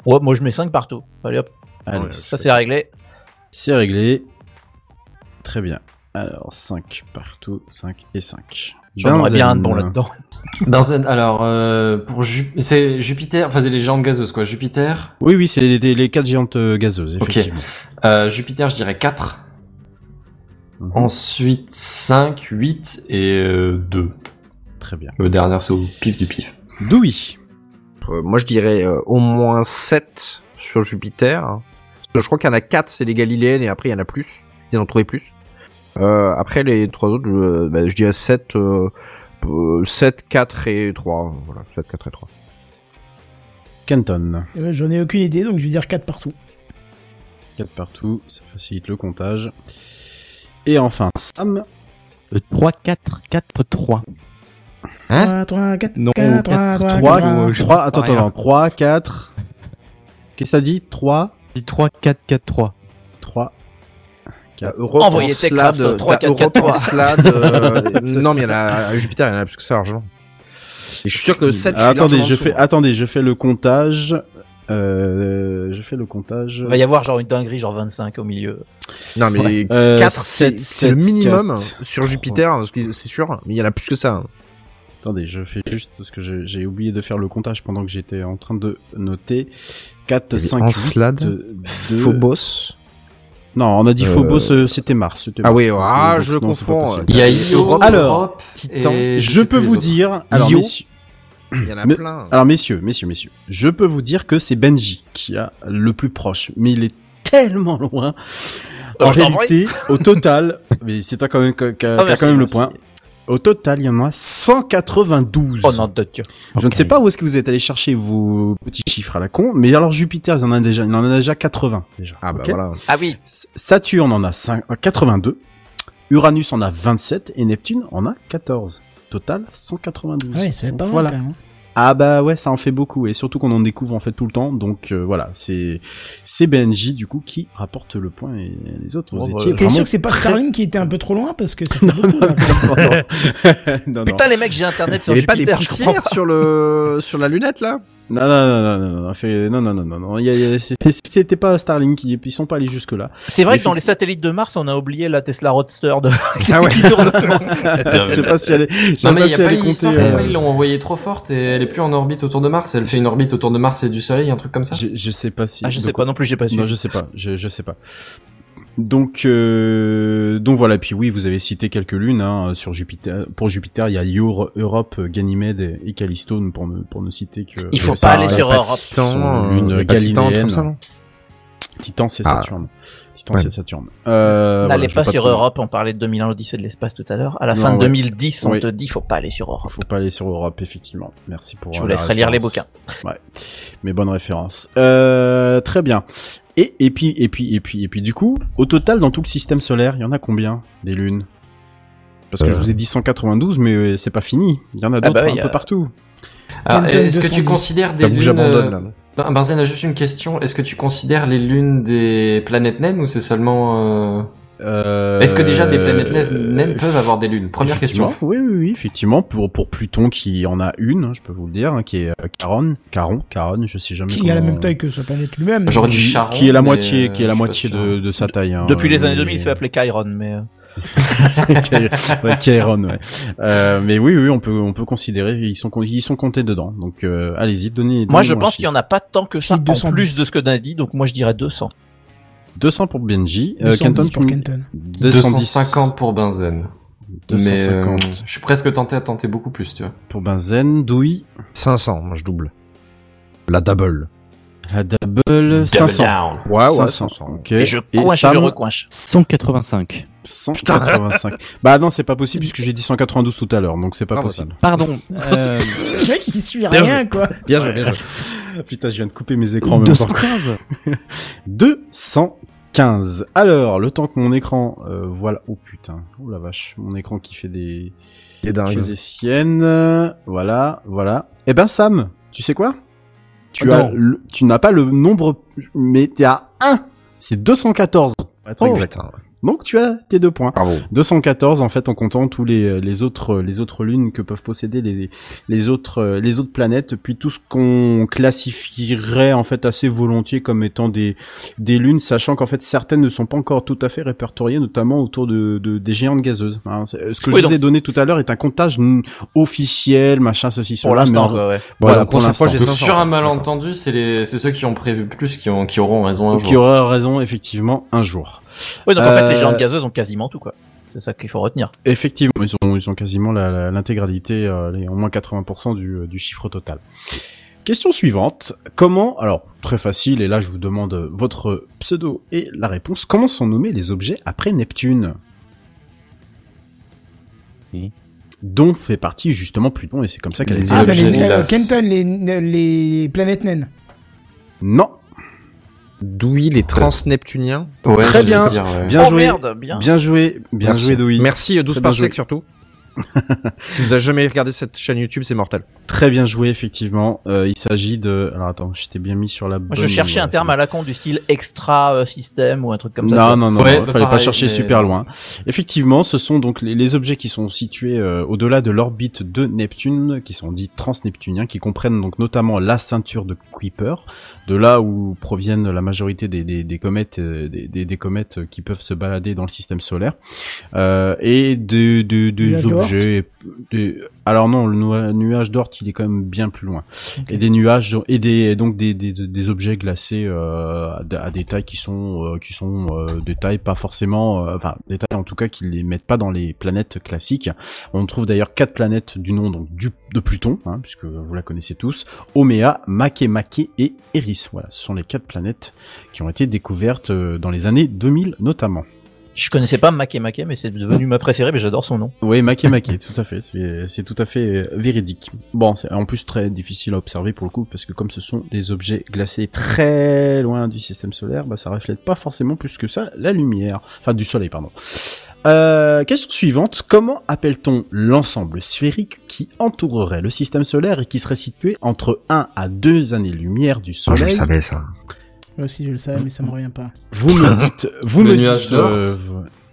Ouais, moi je mets 5 partout. Allez hop, Allez, ça c'est réglé. c'est réglé. Très bien. Alors, 5 partout, 5 et 5. J'en aurais bien un de bon là-dedans. Benzen, alors euh, pour Ju- c'est Jupiter, enfin c'est les géantes gazeuses quoi. Jupiter, Oui, oui, c'est les, les, les quatre géantes euh, gazeuses, Ok. effectivement. euh, Jupiter, je dirais 4. Mhm. Ensuite 5, 8 et euh, 2. Très bien. Le dernier c'est au pif du pif. Dewey. Euh, moi, je dirais euh, au moins 7 sur Jupiter. Je crois qu'il y en a 4, c'est les Galiléennes, et après, il y en a plus. Ils en ont trouvé plus. Euh, après, les trois autres, je, bah, je dirais 7, euh, euh, 7, 4 et 3. Voilà, 7, 4 et 3. Canton. Euh, J'en ai aucune idée, donc je vais dire 4 partout. 4 partout, ça facilite le comptage. Et enfin, Sam. Euh, 3, 4, 4, 3. Hein 3, 3, 4, Non, 4, 3, 3, 3, 3, 3, 3, attends, attends, 3, 4. Qu'est-ce que t'as dit? 3, Dis 3, 4, 4, 3. 3, 4. Europe Envoyez en Techcraft slad, au 3, t'as 4, 4, Europe en 3. slad, euh, non, mais il y en a, à Jupiter, il y en a plus que ça, largement. Et je suis sûr que 7, Ah, attendez, je fais, attendez, je fais le comptage. Euh, je fais le comptage. Il va y avoir genre une dinguerie, genre 25 au milieu. Non, mais Euh, 4, sept, c'est c'est le minimum quatre, sur Jupiter, c'est sûr, mais il y en a plus que ça. hein. Attendez, je fais juste parce que j'ai oublié de faire le comptage pendant que j'étais en train de noter. 4, 5, 8, Encelade, 2... Phobos. Non, on a dit Euh, Phobos, euh, c'était Mars. c'était Ah oui, ah, donc, je le non, confonds. possible. Il y a Io, Alors, Europe, Titan. et Je peux vous dire, alors messieurs, Il y en a plein. alors messieurs, messieurs, messieurs, je peux vous dire que c'est Benji qui a le plus proche, mais il est tellement loin. Euh, En réalité, au total, mais c'est toi quand même qui a, qui a Ah, quand même le point. Au total, il y en a 192. Oh non, de Dieu. Je ne sais pas où est-ce que vous êtes allé chercher vos petits chiffres à la con, mais alors Jupiter, il en a déjà, il en a déjà 80 déjà. Ah bah voilà. Ah oui. Saturne en a 5 euh, 82, Uranus en a 27 et Neptune en a 14. Total 192. Ouais, ça fait Donc, pas mal voilà. quand même. Ah bah ouais, ça en fait beaucoup et surtout qu'on en découvre en fait tout le temps. Donc euh, voilà, c'est c'est BNJ du coup qui rapporte le point et les autres. Vous bah, T'es sûr que c'est pas très- Starlink qui était un peu trop loin parce que ça fait beaucoup, là. non, non. Putain les mecs, j'ai internet sur pas des je sur le sur la lunette là Non, non, non, non, non, non, fait- non, non, non, non, non, c'était pas Starlink, ils, ils sont pas allés jusque là. C'est vrai que dans les satellites de Mars, on a oublié la Tesla Roadster de. Ah ouais. qui tourne. Je sais pas si elle est, Non mais il y a pas une histoire euh, ils l'ont envoyée trop forte et elle est plus en orbite autour de Mars. Elle fait une orbite autour de Mars et du Soleil, un truc comme ça? je, je sais pas si. Ah, je sais quoi- pas non plus, j'ai pas su. Non, je sais pas, je, je sais pas. Donc, euh, donc voilà. Puis oui, vous avez cité quelques lunes hein, sur Jupiter. Pour Jupiter, il y a Io, Europe, Ganymède et- et Callisto, pour ne pour ne citer que. Il faut pas aller sur pas- Europe. qui sont euh, pas Titan, Titan, c'est Ah. Saturne. Titan, Ouais. c'est Saturne. Euh, N'allez voilà, pas vais sur Europe, on parlait de 2001 l'Odyssée de l'espace tout à l'heure. À la Non, fin de ouais. 2010, on Oui. te dit faut pas aller sur Europe. Faut pas aller sur Europe, effectivement. Merci pour. Je vous la laisserai lire les bouquins. Ouais, mais bonne référence. Euh, très bien. Et, et puis et puis et puis et puis du coup, au total dans tout le système solaire, il y en a combien des lunes? Parce que Euh. je vous ai dit 192, mais euh, c'est pas fini. Il y en a d'autres bah, un a- peu partout. Alors, Kenton est-ce que tu 210. considères des lunes euh, là. Ben, Benzen a juste une question. Est-ce que tu considères les lunes des planètes naines ou c'est seulement euh, Euh, Est-ce que déjà des planètes naines naines peuvent avoir des lunes? Première question. Oui, oui, oui, effectivement. Pour, pour Pluton qui en a une, hein, je peux vous le dire, hein, qui est euh, Charon, Charon, Charon, je sais jamais Qui a la même taille que sa planète lui-même. J'aurais dit qui, Charon, qui est la moitié, euh, qui est la je moitié de, de sa taille. hein, Depuis les années 2000, il se fait appeler Chiron, mais. euh, ouais, Chiron, ouais. Euh, mais oui, oui, on peut, on peut considérer, ils sont, ils sont comptés dedans. Donc, euh, allez-y, donnez. Moi, donnez je un pense qu'il y en a pas tant que ça, en 210. plus de ce que t'as dit, donc moi je dirais 200. 200 pour Benji. Euh, 210 Kenton, pour Kenton. 250 pour Benzen. Mais euh, 250 je suis presque tenté à tenter beaucoup plus, tu vois. pour Benzen. Douy. 500, moi je double. La double. La double. 500. down. Ouais, ouais, 500. 500. Ok. Et je coinche et, Sam, je recoinche. 185. 185. bah non, c'est pas possible puisque j'ai dit 192 tout à l'heure, donc c'est pas Ah, possible. Pardon. Euh, Le mec, il suit Bien rien, quoi. Bien joué, bien joué. Putain, je viens de couper mes écrans en même temps. 215. 215. Alors, le temps que mon écran, euh, voilà. Oh putain, oh la vache, mon écran qui fait des, est qui fait des siennes. Voilà, voilà. Eh ben Sam, tu sais quoi? Tu Oh as, le- tu n'as pas le nombre, mais t'es à 1. C'est 214. pour être Oh, exact. Donc tu as tes deux points. Bravo. 214 en fait en comptant tous les les autres les autres lunes que peuvent posséder les les autres euh, les autres planètes puis tout ce qu'on classifierait en fait assez volontiers comme étant des des lunes sachant qu'en fait certaines ne sont pas encore tout à fait répertoriées notamment autour de, de des géantes gazeuses. hein. Ce que Oui, je donc vous ai donné tout à l'heure est un comptage officiel machin ceci Pour cela mais en- quoi, ouais. voilà pour s'approche l'instant. des Donc 500. sur un malentendu, c'est les, c'est ceux qui ont prévu plus qui ont, qui auront raison un jour. y aura raison effectivement un jour. Oui, donc en fait, Euh, les géantes gazeuses ont quasiment tout, quoi. C'est ça qu'il faut retenir. Effectivement, ils ont, ils ont quasiment l'intégralité, euh, au moins 80% du, euh, du chiffre total. Question suivante. Comment, alors très facile, et là je vous demande euh, votre pseudo et la réponse. Comment sont nommés les objets après Neptune? Oui. Dont fait partie justement Pluton, et c'est comme ça qu'elle est. Ah, les, euh, les, les planètes naines. Non, Douy, les transneptuniens. Ouais, Très bien. dire, ouais. bien oh joué, merde, bien. bien joué, bien Merci. joué Doui. Merci, euh, 12 Très par sec surtout. si vous avez jamais regardé cette chaîne YouTube, c'est mortel. Très bien joué effectivement. Euh, il s'agit de. Alors attends, je t'ai bien mis sur la. Moi, bonne... je cherchais un terme à la con du style extra euh, système ou un truc comme ça. Non, vois. non, non, Ouais, non, bah, fallait pas chercher mais- super loin. Effectivement, ce sont donc les, les objets qui sont situés euh, au-delà de l'orbite de Neptune, qui sont dits transneptuniens, qui comprennent donc notamment la ceinture de Kuiper, de là où proviennent la majorité des, des, des comètes, euh, des, des, comètes qui peuvent se balader dans le système solaire, euh, et de, de- des objets. des- alors non, le nua- nuage d'Ort, il est quand même bien plus loin. Et des nuages et des donc des, des, des objets glacés euh, à, des- tailles qui sont euh, qui sont euh, des tailles pas forcément euh, enfin des tailles en tout cas qui les mettent pas dans les planètes classiques. On trouve d'ailleurs quatre planètes du nom donc du de Pluton hein, puisque vous la connaissez tous, Oméa, Makemake et Eris. Voilà, ce sont les quatre planètes qui ont été découvertes dans les années 2000 notamment. Je connaissais pas Makemake, mais c'est devenu ma préférée, mais j'adore son nom. Oui, Makemake, tout à fait. C'est tout à fait euh, véridique. Bon, c'est en plus très difficile à observer pour le coup, parce que comme ce sont des objets glacés très loin du système solaire, bah ça reflète pas forcément plus que ça la lumière. Enfin, du soleil, pardon. Euh, question suivante. Comment appelle-t-on l'ensemble sphérique qui entourerait le système solaire et qui serait situé entre 1 à 2 années-lumière du Oh, je soleil le savais ça. Moi aussi, je le savais, mais ça me revient pas. Vous me dites, vous Le me nuage dites, euh,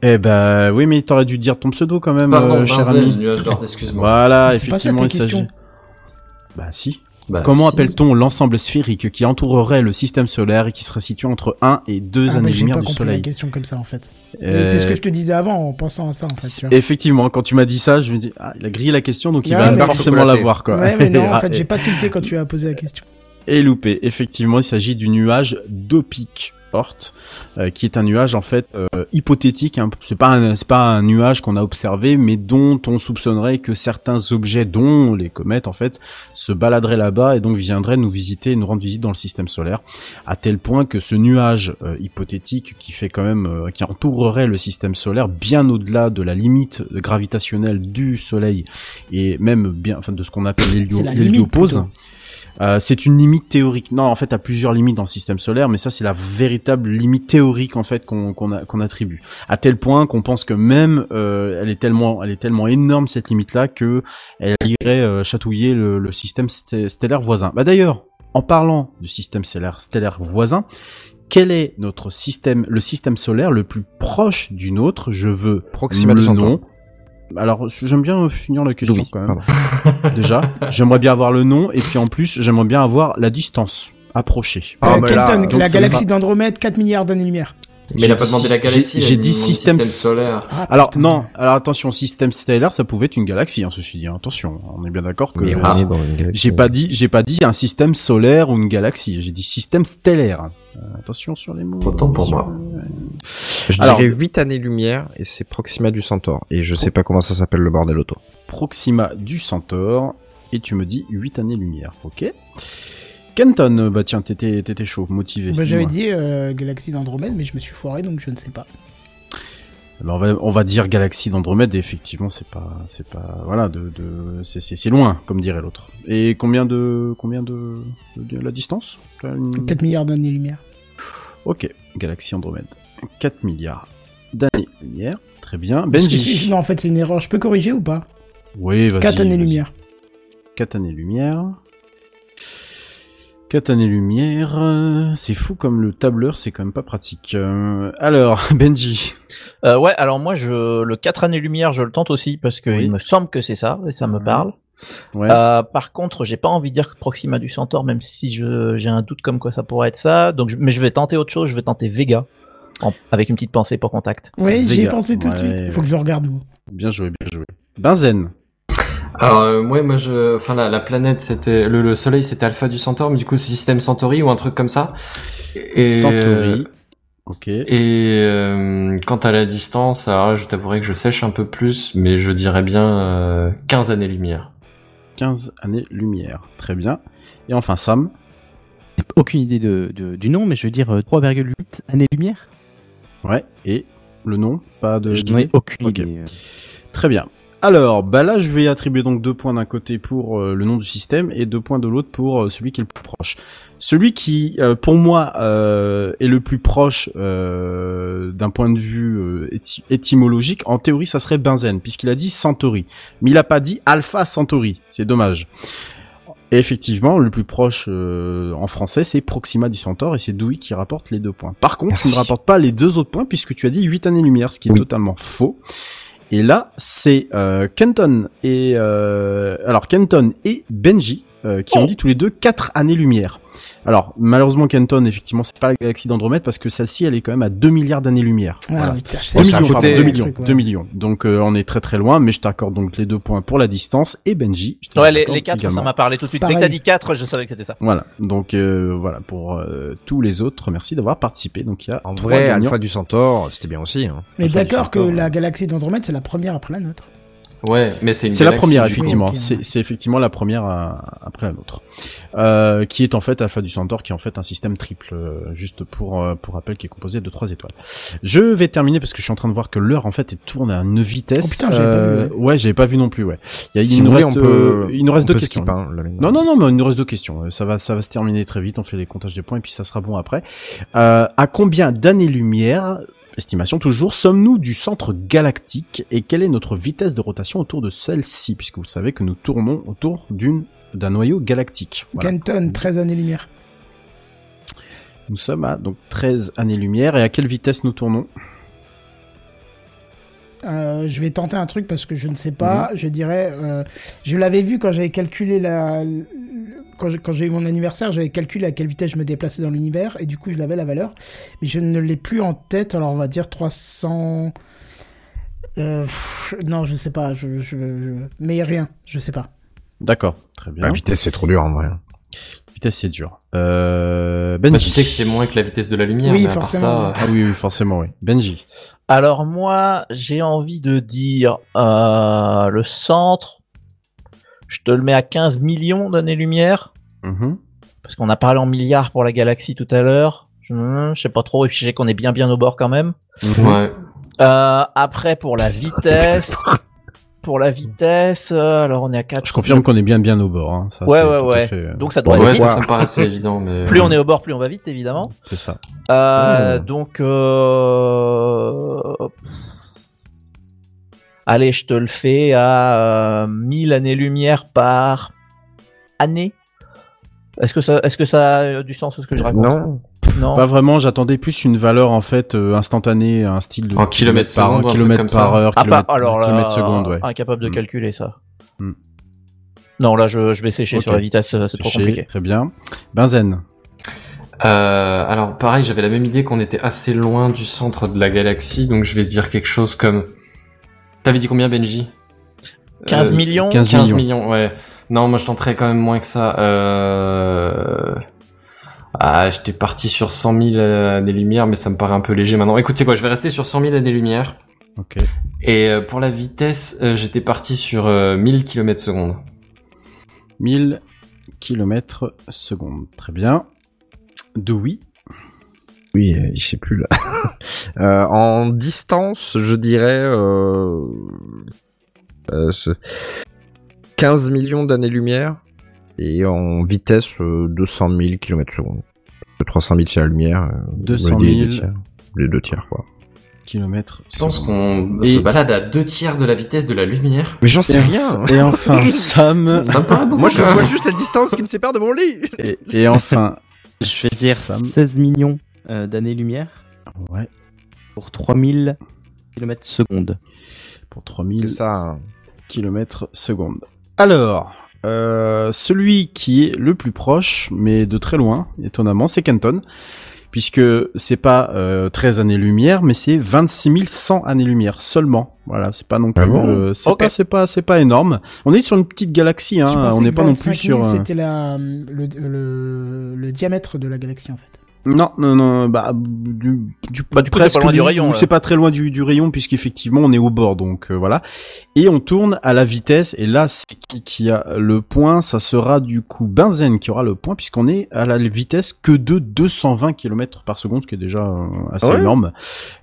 eh ben, oui, mais t'aurais dû dire ton pseudo quand même, Pardon, euh, cher ami. nuage d'or, excuse-moi. Voilà, Mais c'est pas ça effectivement, il s'agit. Bah si. Bah, Comment si. appelle-t-on l'ensemble sphérique qui entourerait le système solaire et qui serait situé entre 1 et 2 Ah, années-lumière pas du compris Soleil question comme ça, en fait. Euh, C'est ce que je te disais avant, en pensant à ça, en fait. tu vois. Effectivement, quand tu m'as dit ça, je me dis, ah, il a grillé la question, donc il va mais- forcément l'avoir, quoi. Ouais, mais non, en fait, j'ai pas tilté quand tu as posé la question. Et loupé. Effectivement, il s'agit du nuage d'Opic Oort, euh, qui est un nuage en fait euh, hypothétique. Hein. C'est pas un, c'est pas un nuage qu'on a observé, mais dont on soupçonnerait que certains objets, dont les comètes en fait, se baladeraient là-bas et donc viendraient nous visiter, et nous rendre visite dans le système solaire, à tel point que ce nuage euh, hypothétique qui fait quand même, euh, qui entourerait le système solaire bien au-delà de la limite gravitationnelle du Soleil et même bien, enfin de ce qu'on appelle l'héliopause. Euh, c'est une limite théorique. Non, en fait, à plusieurs limites dans le système solaire, mais ça, c'est la véritable limite théorique en fait qu'on attribue. À tel point qu'on pense que même euh, elle est tellement, elle est tellement énorme cette limite-là que elle irait euh, chatouiller le, le système stellaire voisin. Bah d'ailleurs, en parlant du système stellaire stellaire voisin, quel est notre système, le système solaire le plus proche du nôtre? Je veux Proxima le nom. Alors, j'aime bien finir la question quand même déjà. J'aimerais bien avoir le nom et puis en plus, j'aimerais bien avoir la distance approchée. Ah, Euh, mais là, Kenton, donc la galaxie sera- d'Andromède, 4 milliards d'années-lumière. Mais il a pas demandé la j'ai- galaxie. J'ai dit demandé système solaire. Ah, Alors non, alors attention, système stellaire, ça pouvait être une galaxie, hein, ceci dit. hein. Attention, on est bien d'accord que Ah, j'ai pas dit, j'ai pas dit un système solaire ou une galaxie. J'ai dit système stellaire. Euh, attention sur les mots. Autant pour moi. Je Alors- dirais 8 années-lumière et c'est Proxima du Centaure. Et je sais pas comment ça s'appelle le bordel auto. Proxima du Centaure. Et tu me dis 8 années-lumière, ok Kenton, euh, bah tiens, t'étais, t'étais chaud, motivé. Bah, J'avais dit euh, Galaxie d'Andromède, mais je me suis foiré donc je ne sais pas. Alors, on, va, on va dire galaxie d'Andromède, et effectivement, c'est pas, c'est pas, voilà, de, de, c'est, loin, comme dirait l'autre. Et combien de, combien de, de la distance? T'as une- 4 milliards d'années-lumière. Ok, galaxie Andromède. 4 milliards d'années-lumière, très bien. Que Benji. Non, en fait, c'est une erreur. Je peux corriger ou pas? Oui, vas-y. 4 vas-y. années-lumière. 4 années-lumière. 4 années-lumière. euh, C'est fou comme le tableur, c'est quand même pas pratique. Euh, alors, Benji. Euh, ouais, alors moi, je le 4 années-lumière, je le tente aussi parce que Oui. il me semble que c'est ça et ça me Ouais. parle. Ouais. Euh, par contre, j'ai pas envie de dire Proxima du Centaure, même si je j'ai un doute comme quoi ça pourrait être ça. Donc, je- mais je vais tenter autre chose. Je vais tenter Vega en- avec une petite pensée pour contact. Oui, j'y ai pensé tout de Ouais. suite. Faut que je regarde vous. Bien joué, bien joué. Benzen. Alors euh, ouais, moi je, enfin la, la planète c'était le, le Soleil c'était Alpha du Centaure, mais du coup c'est système Centauri ou un truc comme ça. Et, Centauri. Ok. Et euh, quant à la distance, alors là, je t'avouerai que je sèche un peu plus, mais je dirais bien euh, 15 années-lumière. 15 années-lumière. Très bien. Et enfin, Sam. Aucune idée de, de- du nom, mais je vais dire euh, 3,8 années-lumière. Ouais. Et le nom? Pas de. Je n'en ai aucune Ok. idée. euh. Très bien. Alors, bah là, je vais attribuer donc deux points d'un côté pour euh, le nom du système et deux points de l'autre pour euh, celui qui est le plus proche. Celui qui, euh, pour moi, euh, est le plus proche euh, d'un point de vue euh, éty- étymologique, en théorie, ça serait Benzen, puisqu'il a dit Centauri. Mais il a pas dit Alpha Centauri. C'est dommage. Et effectivement, le plus proche euh, en français, c'est Proxima du Centaure, et c'est Dewey qui rapporte les deux points. Par contre, tu ne Merci. rapportes pas les deux autres points, puisque tu as dit 8 années-lumière, ce qui est totalement faux. Et là, c'est euh, Kenton et euh, alors Kenton et Benji euh, qui ont dit tous les deux 4 années-lumière. Alors malheureusement Kenton, effectivement, c'est pas la galaxie d'Andromède parce que celle-ci, elle est quand même à 2 milliards d'années-lumière. Ah, voilà. putain, je 2 sais pas, millions, pardon, sais 2 pas, millions, le truc, ouais. 2 millions. Donc euh, on est très très loin, mais je t'accorde donc les deux points pour la distance et Benji. je Ouais, les, les 4, ça m'a parlé tout de suite. Dès Pareil. que t'as dit 4, je savais que c'était ça. Voilà, donc euh, voilà pour euh, tous les autres, merci d'avoir participé. Donc il y a En vrai. Alpha du Centaure, c'était bien aussi. Hein. Mais d'accord que la galaxie d'Andromède, c'est la première après la nôtre. Ouais, mais c'est une C'est la première, effectivement. C'est c'est effectivement la première euh, après la nôtre, euh, qui est en fait Alpha du Centaure, qui est en fait un système triple, euh, juste pour euh, pour rappel, qui est composé de trois étoiles. Je vais terminer parce que je suis en train de voir que l'heure en fait est tourne à une vitesse. Oh putain, j'avais pas vu, ouais. Ouais, j'avais pas vu non plus. Ouais. Il, y a, Si il nous voulez, reste, on peut- euh, il nous reste on deux questions. skip, hein. Non, non, non, mais il nous reste deux questions. Euh, Ça va, ça va se terminer très vite. On fait les comptages des points et puis ça sera bon après. Euh, à combien d'années-lumière, estimation toujours, sommes-nous du centre galactique et quelle est notre vitesse de rotation autour de celle-ci, puisque vous savez que nous tournons autour d'une d'un noyau galactique. Voilà. Kenton, 13 années-lumière. Nous sommes à donc 13 années-lumière et à quelle vitesse nous tournons? Euh, je vais tenter un truc parce que je ne sais pas. Je dirais, euh, je l'avais vu quand j'avais calculé la, quand j'ai eu mon anniversaire, j'avais calculé à quelle vitesse je me déplaçais dans l'univers et du coup je l'avais la valeur, mais je ne l'ai plus en tête. Alors on va dire 300. Euh, pff, non, je sais pas. Je, je, je- mais rien, je sais pas. D'accord, très bien. La vitesse, c'est trop dur en vrai. vitesse c'est dur. Euh, Bah, Benji. tu sais que c'est moins que la vitesse de la lumière, Oui, mais à part forcément. ça, Ah oui, oui, forcément, oui. Benji. Alors moi, j'ai envie de dire euh, le centre. Je te le mets à 15 millions d'années-lumière. Mhm. Parce qu'on a parlé en milliards pour la galaxie tout à l'heure. Je, je sais pas trop, et puis je sais qu'on est bien bien au bord quand même. Mhm. ouais. Euh, après, pour la vitesse... pour la vitesse, euh, alors on est à 4. Je confirme qu'on est bien bien au bord. Hein. Ça, Ouais, ouais, ouais. fait, euh, Donc ça doit Ouais, être ça, vite. ça me paraissait évident, mais... Plus on est au bord, plus on va vite, évidemment. C'est ça. Euh. Donc, euh... allez, je te le fais à euh, 1000 années-lumière par année. Est-ce que ça, est-ce que ça a du sens ce que je raconte? Non. Non. Pas vraiment, j'attendais plus une valeur en fait euh, instantanée, un style de En kilomètres par truc kilomètre par ça. heure, Ah, kilomètre, pas- alors là, kilomètre seconde, ouais. incapable de Hmm. calculer ça. Hmm. Non, là, je, je vais sécher sur la vitesse, euh, c'est trop compliqué. Très bien. Benzen. Euh, alors pareil, j'avais la même idée qu'on était assez loin du centre de la galaxie, donc je vais dire quelque chose comme... T'avais dit combien Benji 15 Euh, millions 15 15 millions. millions, ouais. Non, moi je tenterais quand même moins que ça. Euh... Ah, j'étais parti sur 100 000 années-lumière, mais ça me paraît un peu léger maintenant. Écoute, c'est quoi, je vais rester sur 100 000 années-lumière. Ok. Et euh, pour la vitesse, euh, j'étais parti sur euh, 1000 km secondes. 1000 km secondes. Très bien. De oui. Oui, euh, je sais plus là. Euh, en distance, je dirais euh, euh, ce- 15 millions d'années-lumière et en vitesse euh, 200 000 km secondes. 300 000 c'est la lumière. euh, 200 on dit les 000. deux tiers. Les deux tiers quoi. Kilomètres. Je pense qu'on Et- se balade à deux tiers de la vitesse de la lumière. Mais j'en sais Et rien. Et enfin, Sam. Ça me. Moi je vois juste la distance qui me sépare de mon lit. Et, et enfin, Je vais dire Sam. 16 millions euh, d'années-lumière Ouais. pour 3000 km secondes. Pour Que 3000 ça. hein. km secondes. Alors, euh, celui qui est le plus proche, mais de très loin, étonnamment, c'est Kenton. Puisque c'est pas euh, 13 années-lumière, mais c'est 26 100 années-lumière seulement. Voilà, c'est pas non plus, Ah bon euh, c'est Ok. pas, c'est pas, c'est pas énorme. On est sur une petite galaxie, hein. On n'est pas non 25 plus 000, sur. euh, C'était le, le diamètre de la galaxie en fait. Non, non, non, bah du, du, Bah, du coup, c'est presque pas loin du rayon. C'est pas très loin du, du rayon puisqu'effectivement on est au bord, donc euh, voilà. Et on tourne à la vitesse et là, c'est qui, qui a le point, ça sera du coup Benzen qui aura le point puisqu'on est à la vitesse que de 220 km par seconde, ce qui est déjà euh, assez Ah ouais énorme.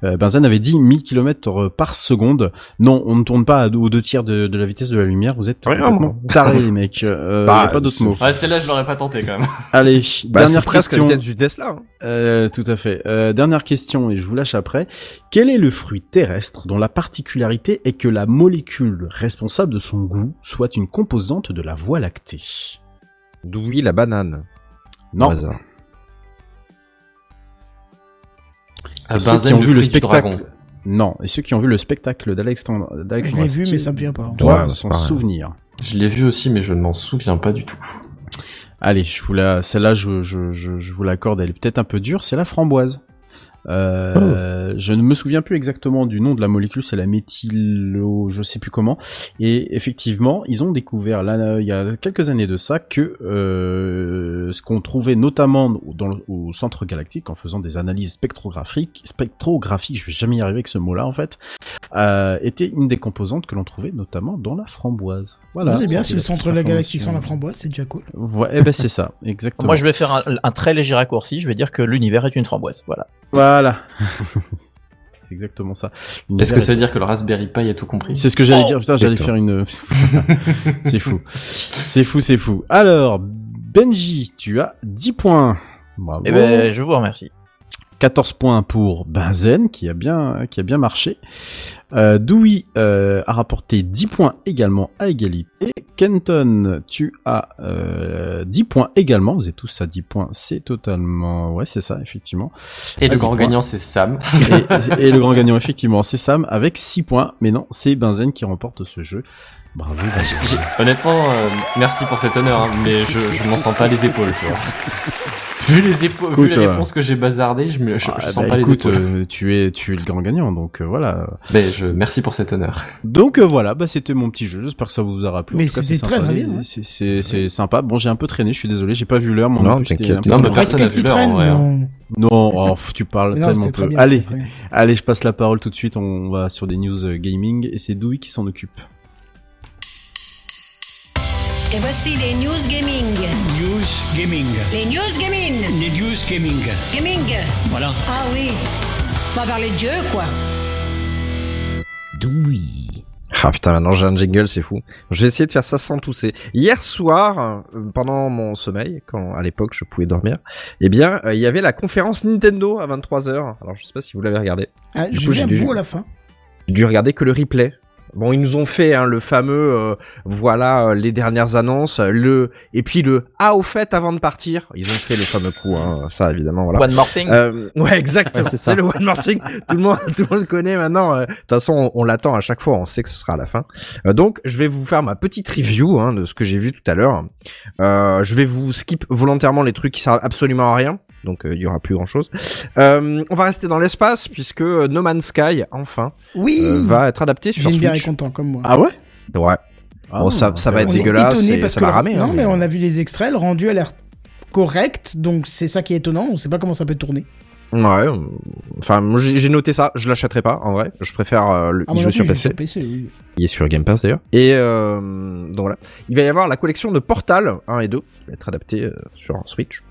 Euh, Benzen avait dit 1000 km par seconde. Non, on ne tourne pas à- aux deux tiers de, de la vitesse de la lumière. Vous êtes Ouais, complètement tarés les mecs. Euh, Bah, y a pas d'autre c'est- mot. Ouais, celle-là, je l'aurais pas tenté quand même. Allez, Bah, dernière c'est presque la question. vitesse du Tesla. hein. Euh, tout à fait. Euh, dernière question et je vous lâche après. Quel est le fruit terrestre dont la particularité est que la molécule responsable de son goût soit une composante de la voie lactée? D'où oui la banane? Non. Hasard. Ah, ceux qui ont le vu le spectacle. dragon. Non. Et ceux qui ont vu le spectacle d'Alexandre Je l'ai vu, mais ça me vient pas. doivent Ouais, s'en souvenir. Je l'ai vu aussi, mais je ne m'en souviens pas du tout. Allez, je vous la, celle-là, je, je, je, je vous l'accorde, elle est peut-être un peu dure, c'est la framboise. Euh, Je ne me souviens plus exactement du nom de la molécule, c'est la méthylo, je sais plus comment. Et effectivement, ils ont découvert là, il y a quelques années de ça que euh, ce qu'on trouvait notamment dans le- au centre galactique en faisant des analyses spectrographiques, spectrographiques, je vais jamais y arriver avec ce mot-là en fait, euh, était une des composantes que l'on trouvait notamment dans la framboise. Voilà. c'est bien, si le centre de la galaxie sans la framboise, c'est déjà cool. Ouais, eh ben c'est ça, exactement. Moi, je vais faire un, un très léger raccourci. Je vais dire que l'univers est une framboise. Voilà. Voilà. c'est exactement ça. Est-ce que ça veut dire que le Raspberry Pi a tout compris C'est ce que j'allais Oh dire. Putain, j'allais faire une. c'est fou. C'est fou, c'est fou. Alors, Benji, tu as 10 points. Bravo. Eh ben, je vous remercie. 14 points pour Benzen, qui a bien, qui a bien marché. Euh, Dewey euh, a rapporté 10 points également à égalité. Kenton, tu as euh, 10 points également. Vous êtes tous à 10 points. C'est totalement... Ouais, c'est ça, effectivement. Et le grand points. gagnant, c'est Sam. Et, et le grand gagnant, effectivement, c'est Sam avec 6 points. Mais non, c'est Benzen qui remporte ce jeu. Bravo. Ah, j'ai- j'ai- Honnêtement, euh, merci pour cet honneur, hein, mais je, je m'en sens pas les épaules, tu vois. vu les épaules, vu les euh, réponses que j'ai bazardées, je me, je, Ah, je bah, sens pas écoute, les épaules. euh, tu es, tu es le grand gagnant, donc euh, voilà. Mais je, merci pour cet honneur. Donc euh, voilà, bah c'était mon petit jeu. J'espère que ça vous aura plu. Mais c'était c'est très, sympa. très bien, ouais. C'est c'est c'est sympa. Bon, j'ai un peu traîné. Je suis désolé, j'ai pas vu l'heure. Non, t'inquiète. un peu- Non, mais personne n'a vu l'heure, en traîne, vrai. hein. non. Non, oh, tu parles Non, tellement peu. bien. allez, allez, je passe la parole tout de suite. On va sur des news gaming et c'est Dewey qui s'en occupe. Et voici les news gaming. News Gaming. Les news gaming. Les News Gaming. Gaming. Voilà. Ah oui. On va parler de jeu, quoi. Doui. Ah putain, maintenant j'ai un jingle, c'est fou. Je vais essayer de faire ça sans tousser. Hier soir, euh, pendant mon sommeil, quand à l'époque je pouvais dormir, eh bien, euh, il y avait la conférence Nintendo à 23h. Alors je sais pas si vous l'avez regardé. Ah, Du J'ai dû- bout à la fin. J'ai dû regarder que le replay. Bon, ils nous ont fait hein, le fameux, euh, voilà, euh, les dernières annonces, le et puis le ah au fait avant de partir. Ils ont fait le fameux coup, hein, ça évidemment, voilà. One more thing. Euh, ouais, exactement. Ouais, c'est ça. c'est le one more thing. tout le monde, tout le monde connaît maintenant. euh, De toute façon, on, on l'attend à chaque fois. On sait que ce sera à la fin. Euh, donc, je vais vous faire ma petite review hein, de ce que j'ai vu tout à l'heure. Euh, je vais vous skip volontairement les trucs qui servent absolument à rien. Donc euh, il y aura plus grand chose. Euh, on va rester dans l'espace puisque No Man's Sky, enfin, Oui euh, va être adapté sur J'aime bien est Switch. content comme moi. Ah ouais? Ouais. Bon, ça, ça va être on est dégueulasse étonné et parce ça que va ramer. non hein, mais on a vu les extraits, le rendu a l'air correct, donc c'est ça qui est étonnant. On sait pas comment ça peut tourner. Ouais. euh, Enfin, j'ai noté ça. Je l'achèterai pas en vrai. Je préfère euh, le Ah, y moi jouer non sur PC. sur PC, oui. Il est sur Game Pass d'ailleurs. Et euh, donc voilà. Il va y avoir la collection de Portal 1 et 2 qui va être adaptée euh, sur Switch.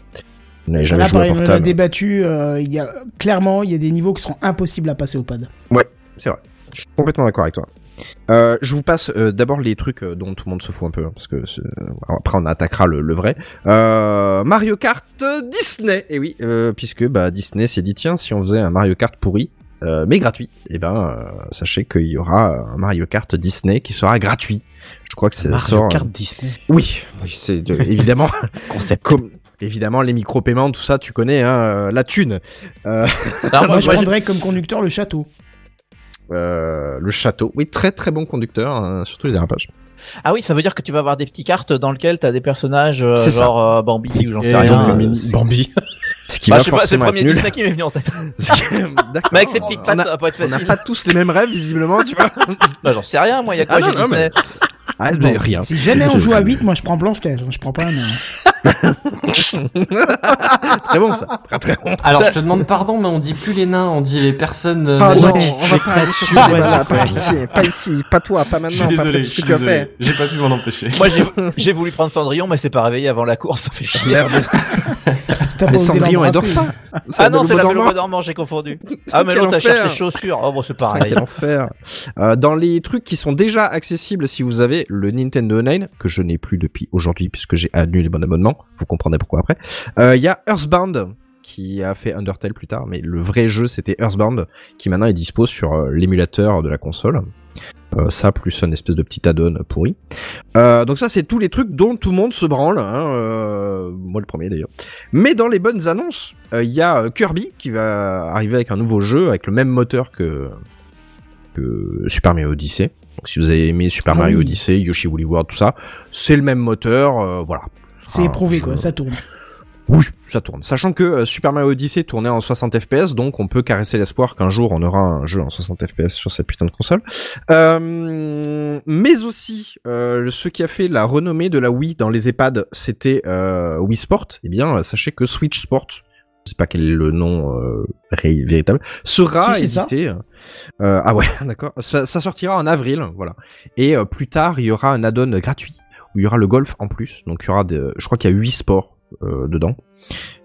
Vous n'avez jamais Là, joué à pareil, on a débattu. euh, il y a clairement, il y a des niveaux qui seront impossibles à passer au pad. C'est vrai. Je suis complètement d'accord avec toi. Euh, je vous passe euh, d'abord les trucs euh, dont tout le monde se fout un peu, hein, parce que c'est- après on attaquera le, le vrai. Euh, Mario Kart Disney, et oui, euh, puisque bah, Disney s'est dit tiens si on faisait un Mario Kart pourri, euh, mais gratuit, et ben euh, sachez qu'il y aura un Mario Kart Disney qui sera gratuit. Je crois que ça Mario sort. Kart Disney. Oui, oui c'est de- évidemment Concept. comme évidemment les micro-paiements, tout ça, tu connais, hein, euh, la thune. Euh, Alors, moi, je prendrais comme conducteur le château. euh, le château, oui, très très bon conducteur, hein, surtout les dérapages. Ah oui, ça veut dire que tu vas avoir des petites cartes dans lesquelles t'as des personnages euh, genre euh, Bambi ou j'en sais rien. donc, euh, Bambi. Ce qui bah, va je sais pas, c'est le premier nul. Disney qui m'est venu en tête. D'accord. Mais avec ses petites pattes, a- ça va pas être On n'a facile. pas tous les mêmes rêves, visiblement, tu vois. Bah, j'en sais rien, moi, il y a quoi Ah non, non, Disney Ah, mais rien. Si jamais on joue à 8, moi je prends Blanche-Neige, je prends pas un nain. Très bon, ça. Très très bon. Alors je te demande pardon, mais on dit plus les nains, on dit les personnes. euh, Pardon, magiques. on va pas aller sur ce Ouais, débat-là, c'est pas pitié, pas ici, pas toi, pas Je suis maintenant, pas désolé, je ce suis que tu as désolé. fait. J'ai pas pu m'en empêcher. Moi, j'ai- j'ai voulu prendre Cendrillon, mais c'est pas réveillé avant la course, ça fait chier. Merde. Pas Mais Cendrillon, elle dort pas. Ah non, c'est la Belle belle dormant, j'ai confondu. Ah, mais l'autre, t'as enfer. cherché chaussures. Oh, bon, c'est pareil. Euh, dans les trucs qui sont déjà accessibles si vous avez le Nintendo 9, que je n'ai plus depuis aujourd'hui puisque j'ai annulé mon abonnement, vous comprendrez pourquoi après, euh, il y a Earthbound qui a fait Undertale plus tard, mais le vrai jeu c'était Earthbound qui maintenant est dispo sur euh, l'émulateur de la console. Euh, ça plus un espèce de petit add-on pourri. Euh, donc ça c'est tous les trucs dont tout le monde se branle, hein, euh, moi le premier d'ailleurs. Mais dans les bonnes annonces, euh, il y a euh, Kirby qui va arriver avec un nouveau jeu avec le même moteur que Super Mario Odyssey. Donc si vous avez aimé Super Ah Mario oui. Odyssey, Yoshi Woolly World, tout ça, c'est le même moteur, euh, voilà. C'est éprouvé je- quoi, ça tourne. Oui, ça tourne. Sachant que euh, Super Mario Odyssey tournait en 60 FPS, donc on peut caresser l'espoir qu'un jour on aura un jeu en 60 FPS sur cette putain de console. Euh, mais aussi, euh, ce qui a fait la renommée de la Wii dans les EHPAD, c'était euh, Wii Sport. Eh bien, euh, sachez que Switch Sport, je sais pas quel est le nom euh, ré- véritable, sera Si, édité. euh, ah ouais, d'accord. Ça, ça sortira en avril, voilà. Et euh, plus tard, il y aura un add-on gratuit où il y aura le golf en plus. Donc il y aura, de, je crois qu'il y a 8 sports euh, dedans.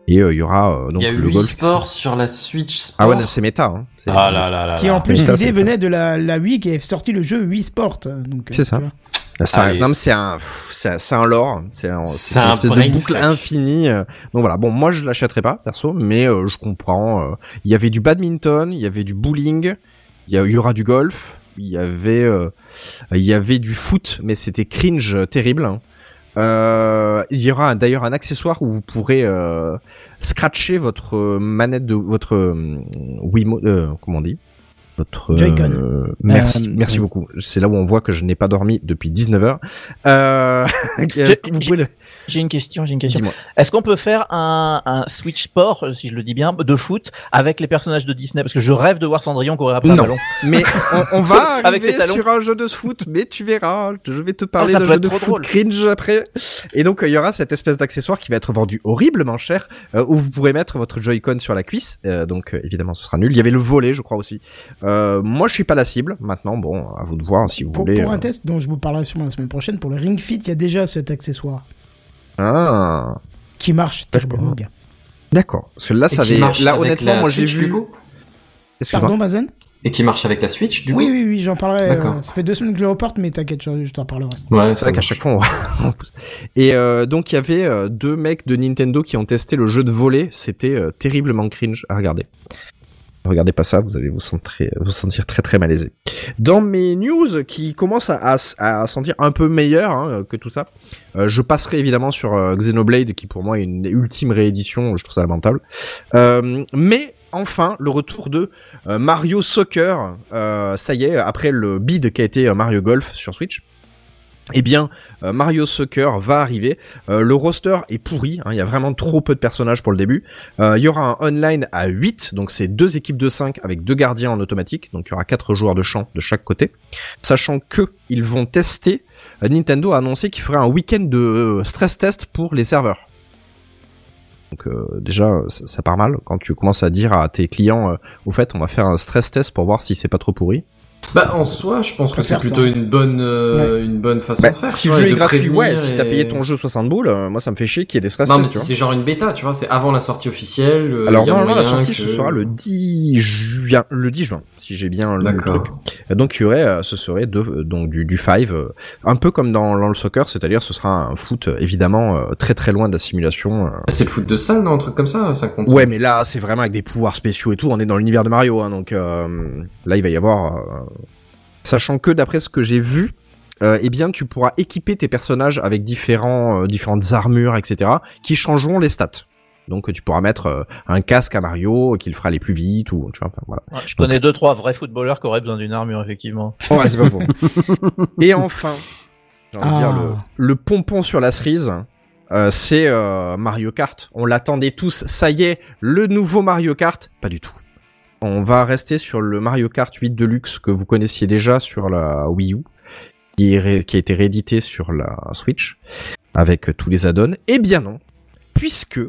Et euh, il y aura euh, donc Il y a le 8 golf. sports sur la Switch Sport. Ah ouais, non, c'est méta. Hein. C'est- Ah là là là. Qui là. en plus l'idée venait de la, la Wii qui avait sorti le jeu Wii Sport. Donc, euh, C'est ça. tu vois. C'est un, Allez. non, c'est un, c'est un, c'est lore, c'est un, C'est c'est une un espèce de boucle infinie. euh. Donc voilà, bon, moi je l'achèterai pas perso, mais euh, je comprends. euh, Il y avait du badminton, il y avait du bowling, il y, aura du golf, il y avait, euh, il y avait du foot, mais c'était cringe terrible. hein. Euh, il y aura d'ailleurs un accessoire où vous pourrez scratcher votre manette de votre Wiimote, euh, comment on dit? Votre Joy-Con. euh, merci Euh, merci oui. beaucoup. C'est là où on voit que je n'ai pas dormi depuis 19 heures. Euh, J'ai- pouvez le... Une question, j'ai une question. Est-ce qu'on peut faire un, un Switch Sport, euh, si je le dis bien, de foot avec les personnages de Disney? Parce que je rêve de voir Cendrillon courir après un ballon. mais on, on va Avec arriver sur un jeu de foot mais tu verras. Je vais te parler Ah, peut jeu de foot drôle. cringe après. Et donc euh, il y aura cette espèce d'accessoire qui va être vendu horriblement cher euh, où vous pourrez mettre votre Joy-Con sur la cuisse. Euh, donc euh, évidemment ce sera nul. Il y avait le volet je crois aussi. Euh, moi je suis pas la cible maintenant bon à vous de voir si vous Pour, voulez pour euh. un test dont je vous parlerai sûrement la semaine prochaine, pour le Ring Fit, il y a déjà cet accessoire ah qui marche terriblement bien. D'accord. Parce que là, Et ça avait, marche là, avec honnêtement, la moi, j'ai Switch, vu. Pardon, Bazen? Et qui marche avec la Switch, du coup Oui, oui, oui, j'en parlerai. Euh, ça fait deux semaines que je le reporte, mais t'inquiète, je, je t'en parlerai. Ouais, C'est vrai qu'à chaque fois, on... on pousse. Et euh, donc, il y avait euh, deux mecs de Nintendo qui ont testé le jeu de volet. C'était euh, terriblement cringe à regarder. Regardez pas ça, vous allez vous sentir, très très malaisé. Dans mes news qui commencent à, sentir un peu meilleur hein, que tout ça, euh, je passerai évidemment sur euh, Xenoblade qui pour moi est une ultime réédition, je trouve ça lamentable. Euh, mais enfin, le retour de Mario Soccer, ça y est, après le bid qui a été Mario Golf sur Switch. Eh bien, euh, Mario Soccer va arriver. Euh, le roster est pourri, hein, il y a vraiment trop peu de personnages pour le début. Euh, il y aura un online à 8, donc c'est deux équipes de 5 avec deux gardiens en automatique, donc il y aura quatre joueurs de champ de chaque côté. Sachant que ils vont tester, Nintendo a annoncé qu'il ferait un week-end de stress test pour les serveurs. Donc déjà, ça, part mal quand tu commences à dire à tes clients, au fait, on va faire un stress test pour voir si c'est pas trop pourri. Bah en soi, je pense que c'est plutôt ça. une bonne euh, une bonne façon Bah, de faire. si tu le jeu est de gratuit, ouais, si t'as payé ton jeu 60 boules, euh, moi ça me fait chier qu'il y ait des stress Non, mais c'est genre une bêta, tu vois, c'est avant la sortie officielle. euh, Alors il y a normalement la sortie que- ce sera le 10 juin, le 10 juin, si j'ai bien le truc. Euh, Donc il y aurait, euh, ce serait de, euh, donc du du five, un peu comme dans, dans le soccer, c'est-à-dire ce sera un foot évidemment très très loin de la simulation. C'est le foot de salle, non, un truc comme ça, 50 Ouais, mais là c'est vraiment avec des pouvoirs spéciaux et tout. On est dans l'univers de Mario, hein, donc euh, là il va y avoir, euh, sachant que d'après ce que j'ai vu. Euh, eh bien, tu pourras équiper tes personnages avec différents, différentes armures, etc., qui changeront les stats. Donc, tu pourras mettre euh, un casque à Mario qui le fera aller plus vite, ou tu vois, enfin, voilà. Ouais, je connais deux trois vrais footballeurs qui auraient besoin d'une armure effectivement. Ouais, c'est pas faux. Et enfin, j'ai envie de dire Ah. le, le pompon sur la cerise, euh, c'est euh, Mario Kart. On l'attendait tous. Ça y est, le nouveau Mario Kart. Pas du tout. On va rester sur le Mario Kart 8 Deluxe que vous connaissiez déjà sur la Wii U, qui, est ré- qui a été réédité sur la Switch avec tous les add-ons. Eh bien non, puisque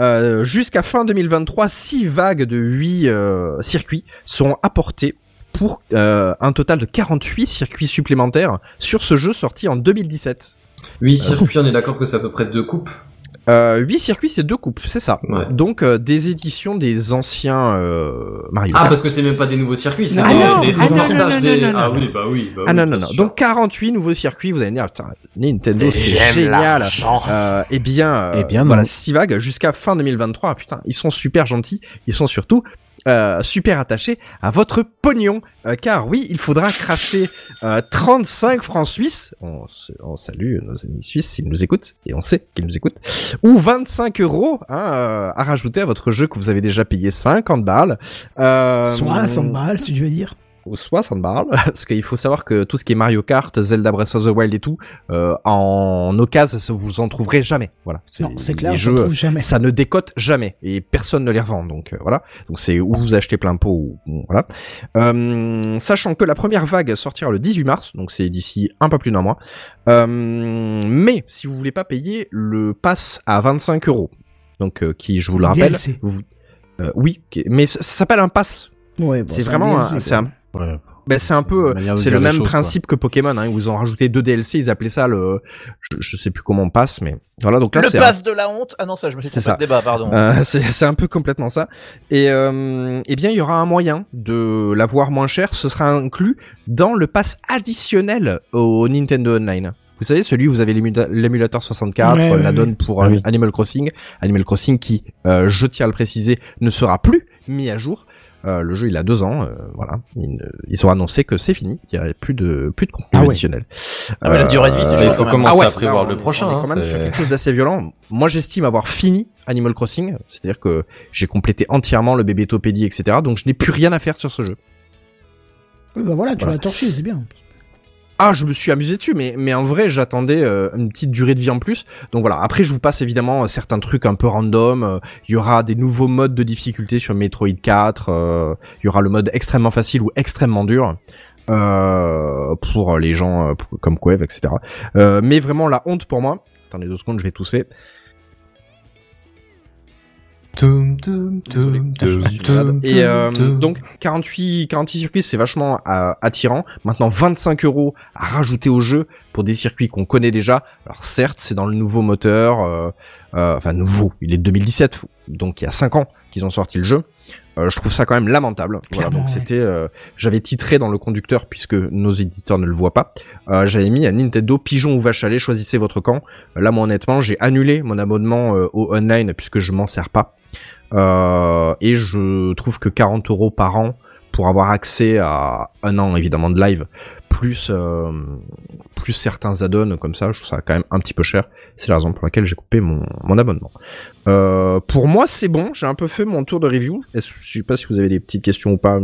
euh, jusqu'à fin 2023, six vagues de 8 euh, circuits seront apportées pour euh, un total de 48 circuits supplémentaires sur ce jeu sorti en 2017. 8 circuits, on est d'accord que c'est à peu près deux coupes. Euh, 8 circuits, c'est deux coupes, c'est ça. Ouais. Donc euh, des éditions des anciens euh, Mario Ah, parce que c'est même pas des nouveaux circuits, c'est Ah des, non, des ah non, remontages non, des... non, non, ah non. oui, bah oui, bah Ah oui, non, non, non. sûr. Donc 48 nouveaux circuits, vous allez me dire, putain, Nintendo, c'est génial. Euh, eh bien, euh, Eh bien, non. voilà, 6 vagues jusqu'à fin 2023. Putain, ils sont super gentils. Ils sont surtout euh, super attachés à votre pognon. Euh, car oui, il faudra cracher euh, 35 francs suisses. On, se- on salue nos amis suisses s'ils nous écoutent. Et on sait qu'ils nous écoutent. Ou 25 euros hein, euh, à rajouter à votre jeu que vous avez déjà payé 50 balles. Euh, 60 balles, tu veux dire ou 60 balles, parce qu'il faut savoir que tout ce qui est Mario Kart, Zelda Breath of the Wild et tout, euh, en occasion, vous en trouverez jamais. Voilà. Non, c'est clair, les je jeux, trouve jamais. ça ne décote jamais et personne ne les revend. Donc euh, voilà. Donc c'est où vous achetez plein pot ou ou- voilà. Euh, sachant que la première vague sortira le 18 mars, donc c'est d'ici un peu plus d'un mois. Euh, mais si vous voulez pas payer le pass à 25 euros, donc euh, qui je vous le rappelle, vous, euh, oui, mais ça, ça s'appelle un pass. Ouais, bon, c'est vraiment, un- c'est un, Ouais. ben, c'est un peu, de c'est le même choses, principe que Pokémon, hein, où ils ont rajouté deux DLC, ils appelaient ça le, je, je sais plus comment on passe, mais voilà, donc là Le pass de la honte. Ah non, ça je me suis C'est trompé ça. de débat, pardon. euh, c'est un peu complètement ça. Et euh, eh bien, il y aura un moyen de l'avoir moins cher. Ce sera inclus dans le pass additionnel au Nintendo Online. Vous savez, celui où vous avez l'émula- l'émulateur 64, Ouais, euh, ouais, la donne pour Ah euh, oui. Animal Crossing. Animal Crossing qui, euh, je tiens à le préciser, ne sera plus mis à jour. Euh, le jeu, il a deux ans, euh, voilà. Ils, ont annoncé que c'est fini. Il y a plus de plus de contenu Ah ouais. additionnel. Ah, la durée de vie, Euh, il quand faut commencer ah ouais, à prévoir là, le prochain. On est hein, quand même c'est- sur quelque chose d'assez violent. Moi, j'estime avoir fini Animal Crossing, c'est-à-dire que j'ai complété entièrement le bébé Topédie, etc. Donc, je n'ai plus rien à faire sur ce jeu. Oui, bah voilà, tu Voilà. l'as torché, c'est bien. Ah, je me suis amusé dessus, mais mais en vrai, j'attendais euh, une petite durée de vie en plus. Donc voilà. Après, je vous passe évidemment euh, certains trucs un peu random. Euh, Il y aura des nouveaux modes de difficulté sur Metroid 4. euh, Il y aura le mode extrêmement facile ou extrêmement dur. Pour les gens comme Quave, etc. Mais vraiment la honte pour moi. Attendez deux secondes, je vais tousser. Et euh, donc 48, 48 circuits, c'est vachement euh, attirant. Maintenant 25 euros à rajouter au jeu pour des circuits qu'on connaît déjà. Alors certes, c'est dans le nouveau moteur, euh, euh, enfin nouveau, il est de 2017, donc il y a 5 ans qu'ils ont sorti le jeu. Euh, je trouve ça quand même lamentable. Voilà, donc ouais. c'était, euh, j'avais titré dans le conducteur puisque nos éditeurs ne le voient pas. Euh, j'avais mis à Nintendo pigeon ou vache à lait, choisissez votre camp. Euh, Là, moi honnêtement, j'ai annulé mon abonnement au online puisque je m'en sers pas. Euh, et je trouve que 40 euros par an pour avoir accès à un an évidemment de live, plus euh, plus certains add-ons comme ça, je trouve ça quand même un petit peu cher. C'est la raison pour laquelle j'ai coupé mon, mon abonnement. Euh, pour moi, c'est bon. J'ai un peu fait mon tour de review. Je sais pas si vous avez des petites questions ou pas.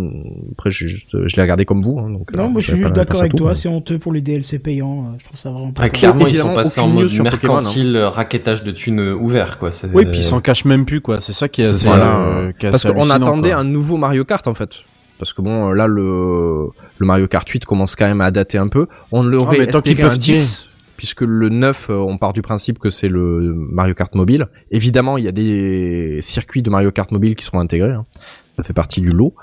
Après, juste, je l'ai regardé comme vous. Hein, donc, Non, euh, moi je suis juste d'accord avec tout, toi, mais- c'est honteux pour les DLC payants. euh, Je trouve ça vraiment pas Ah, cool. clairement, ils sont passés en mode sur Pokémon, hein. mercantile, euh, raquettage de thunes euh, ouvert, quoi. Oui, puis ils s'en cachent même plus, quoi. C'est ça qui est assez, euh, qui est Parce qu'on attendait quoi. un nouveau Mario Kart en fait. Parce que bon, là le le Mario Kart 8 commence quand même à dater un peu. On l'aurait Ah, mais tant qu'ils peuvent tirer. 10, puisque le 9, euh, on part du principe que c'est le Mario Kart mobile. Évidemment, il y a des circuits de Mario Kart mobile qui seront intégrés. hein. Ça fait partie du lot.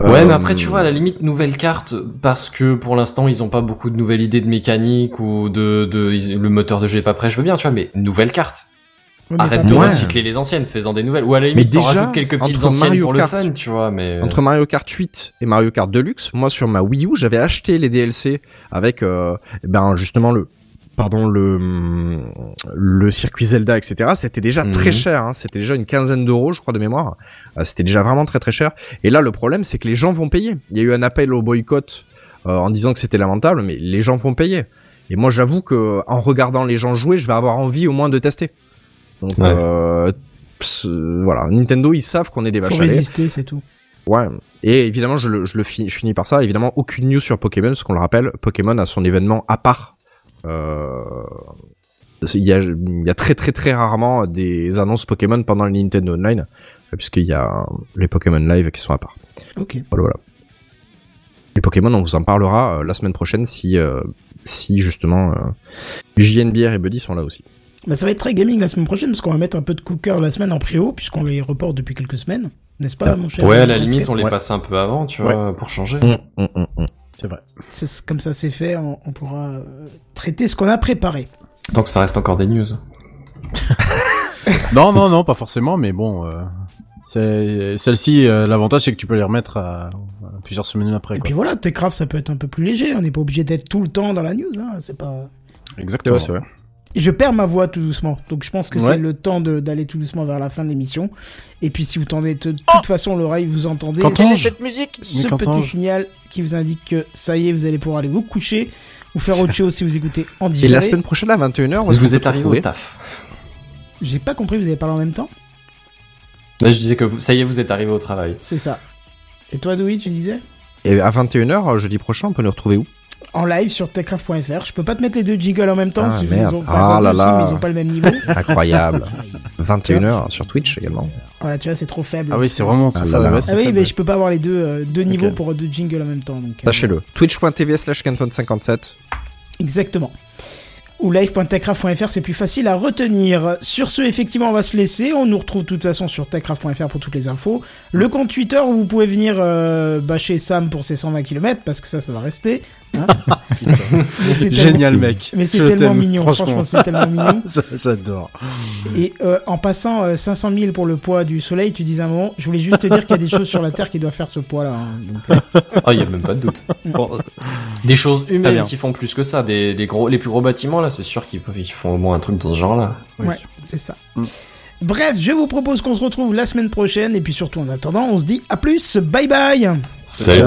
Ouais, Euh, mais après, tu vois, à la limite, nouvelle carte, parce que pour l'instant, ils ont pas beaucoup de nouvelles idées de mécanique ou de, de, ils- le moteur de jeu est pas prêt, je veux bien, tu vois, mais nouvelle carte. Ouais, Arrête de. Ouais. recycler les anciennes, fais-en des nouvelles. Ou à la limite, t'en rajoutes quelques petites entre anciennes Mario pour Kart- le fun, tu vois, mais... Entre Mario Kart 8 et Mario Kart Deluxe, moi sur ma Wii U, j'avais acheté les DLC avec euh, ben justement le pardon le le circuit Zelda etc. C'était déjà Mhm. très cher, hein. c'était déjà une quinzaine d'euros je crois de mémoire. Euh, c'était déjà vraiment très très cher. Et là le problème c'est que les gens vont payer. Il y a eu un appel au boycott euh, en disant que c'était lamentable, mais les gens vont payer. Et moi j'avoue que en regardant les gens jouer, je vais avoir envie au moins de tester. Donc Ouais. euh, voilà, Nintendo ils savent qu'on est des Faut vaches à résister, c'est tout. Ouais. Et évidemment, je, le, je le finis, je finis par ça. Évidemment, aucune news sur Pokémon, parce qu'on le rappelle, Pokémon a son événement à part. Euh, il y a, il y a très très très rarement des annonces Pokémon pendant le Nintendo Online, puisqu'il y a les Pokémon Live qui sont à part. Ok. Voilà, voilà. Les Pokémon, on vous en parlera euh, la semaine prochaine si, euh, si justement euh, JNBR et Buddy sont là aussi. Bah, ça va être très gaming la semaine prochaine parce qu'on va mettre un peu de cooker la semaine en préo puisqu'on les reporte depuis quelques semaines, n'est-ce pas, mon cher Ouais, à la limite, on les Ouais. passe un peu avant, tu vois, pour changer. Mm, mm, mm. C'est vrai. C'est- Comme ça c'est fait, on, on pourra euh, traiter ce qu'on a préparé. Donc ça reste encore des news. Non, non, non, pas forcément, mais bon, euh, c'est celle-ci. euh, L'avantage, c'est que tu peux les remettre à, à plusieurs semaines après. Et Quoi. puis voilà, Techcraft ça peut être un peu plus léger, on n'est pas obligé d'être tout le temps dans la news, hein, c'est pas... Exactement. Ouais, c'est vrai. Et Je perds ma voix tout doucement, donc je pense que Ouais. c'est le temps d'aller tout doucement vers la fin de l'émission. Et puis si vous tendez de toute façon l'oreille, vous entendez cette musique ce petit signal qui vous indique que ça y est, vous allez pouvoir aller vous coucher ou faire autre chose si vous écoutez en Et différé. la semaine prochaine à 21h, Vous êtes arrivé au taf. J'ai pas compris, vous avez parlé en même temps? Là, je disais que vous, ça y est, vous êtes arrivé au travail. C'est ça. Et toi, Doui, tu disais? Et à 21h, jeudi prochain, on peut nous retrouver où? En live sur techcraft.fr. Je peux pas te mettre les deux jingles en même temps. Ah, si merde. Ils ont, Ah là aussi, là. mais ils ont pas le même niveau. Incroyable. 21h sur Twitch également. voilà, tu vois, c'est trop faible. Ah oui, c'est vraiment. Ah là là. ouais, c'est Ah oui, faible. mais je peux pas avoir les deux, euh, deux niveaux pour deux jingles en même temps. donc, euh, Sachez-le. Twitch.tv slash canton57. Exactement. Ou live.techcraft.fr, c'est plus facile à retenir. Sur ce, effectivement, on va se laisser. On nous retrouve de toute façon sur techcraft.fr pour toutes les infos. Le compte Twitter où vous pouvez venir euh, bâcher Sam pour ses 120 km, parce que ça, ça va rester. Hein. Génial, mec. Mais c'est tellement mignon, franchement, c'est tellement mignon. J'adore. Et euh, en passant euh, 500 000 pour le poids du soleil, tu disais un moment, je voulais juste te dire qu'il y a des choses sur la Terre qui doivent faire ce poids-là. hein. Donc, euh, Oh, il y a même pas de doute. Bon, Des choses humaines qui font plus que ça. Des, les gros, les plus gros bâtiments, là, c'est sûr qu'ils peuvent, ils font au moins un truc dans ce genre-là. Oui. Ouais, c'est ça. Mm. Bref, je vous propose qu'on se retrouve la semaine prochaine. Et puis surtout, en attendant, on se dit à plus. Bye bye Salut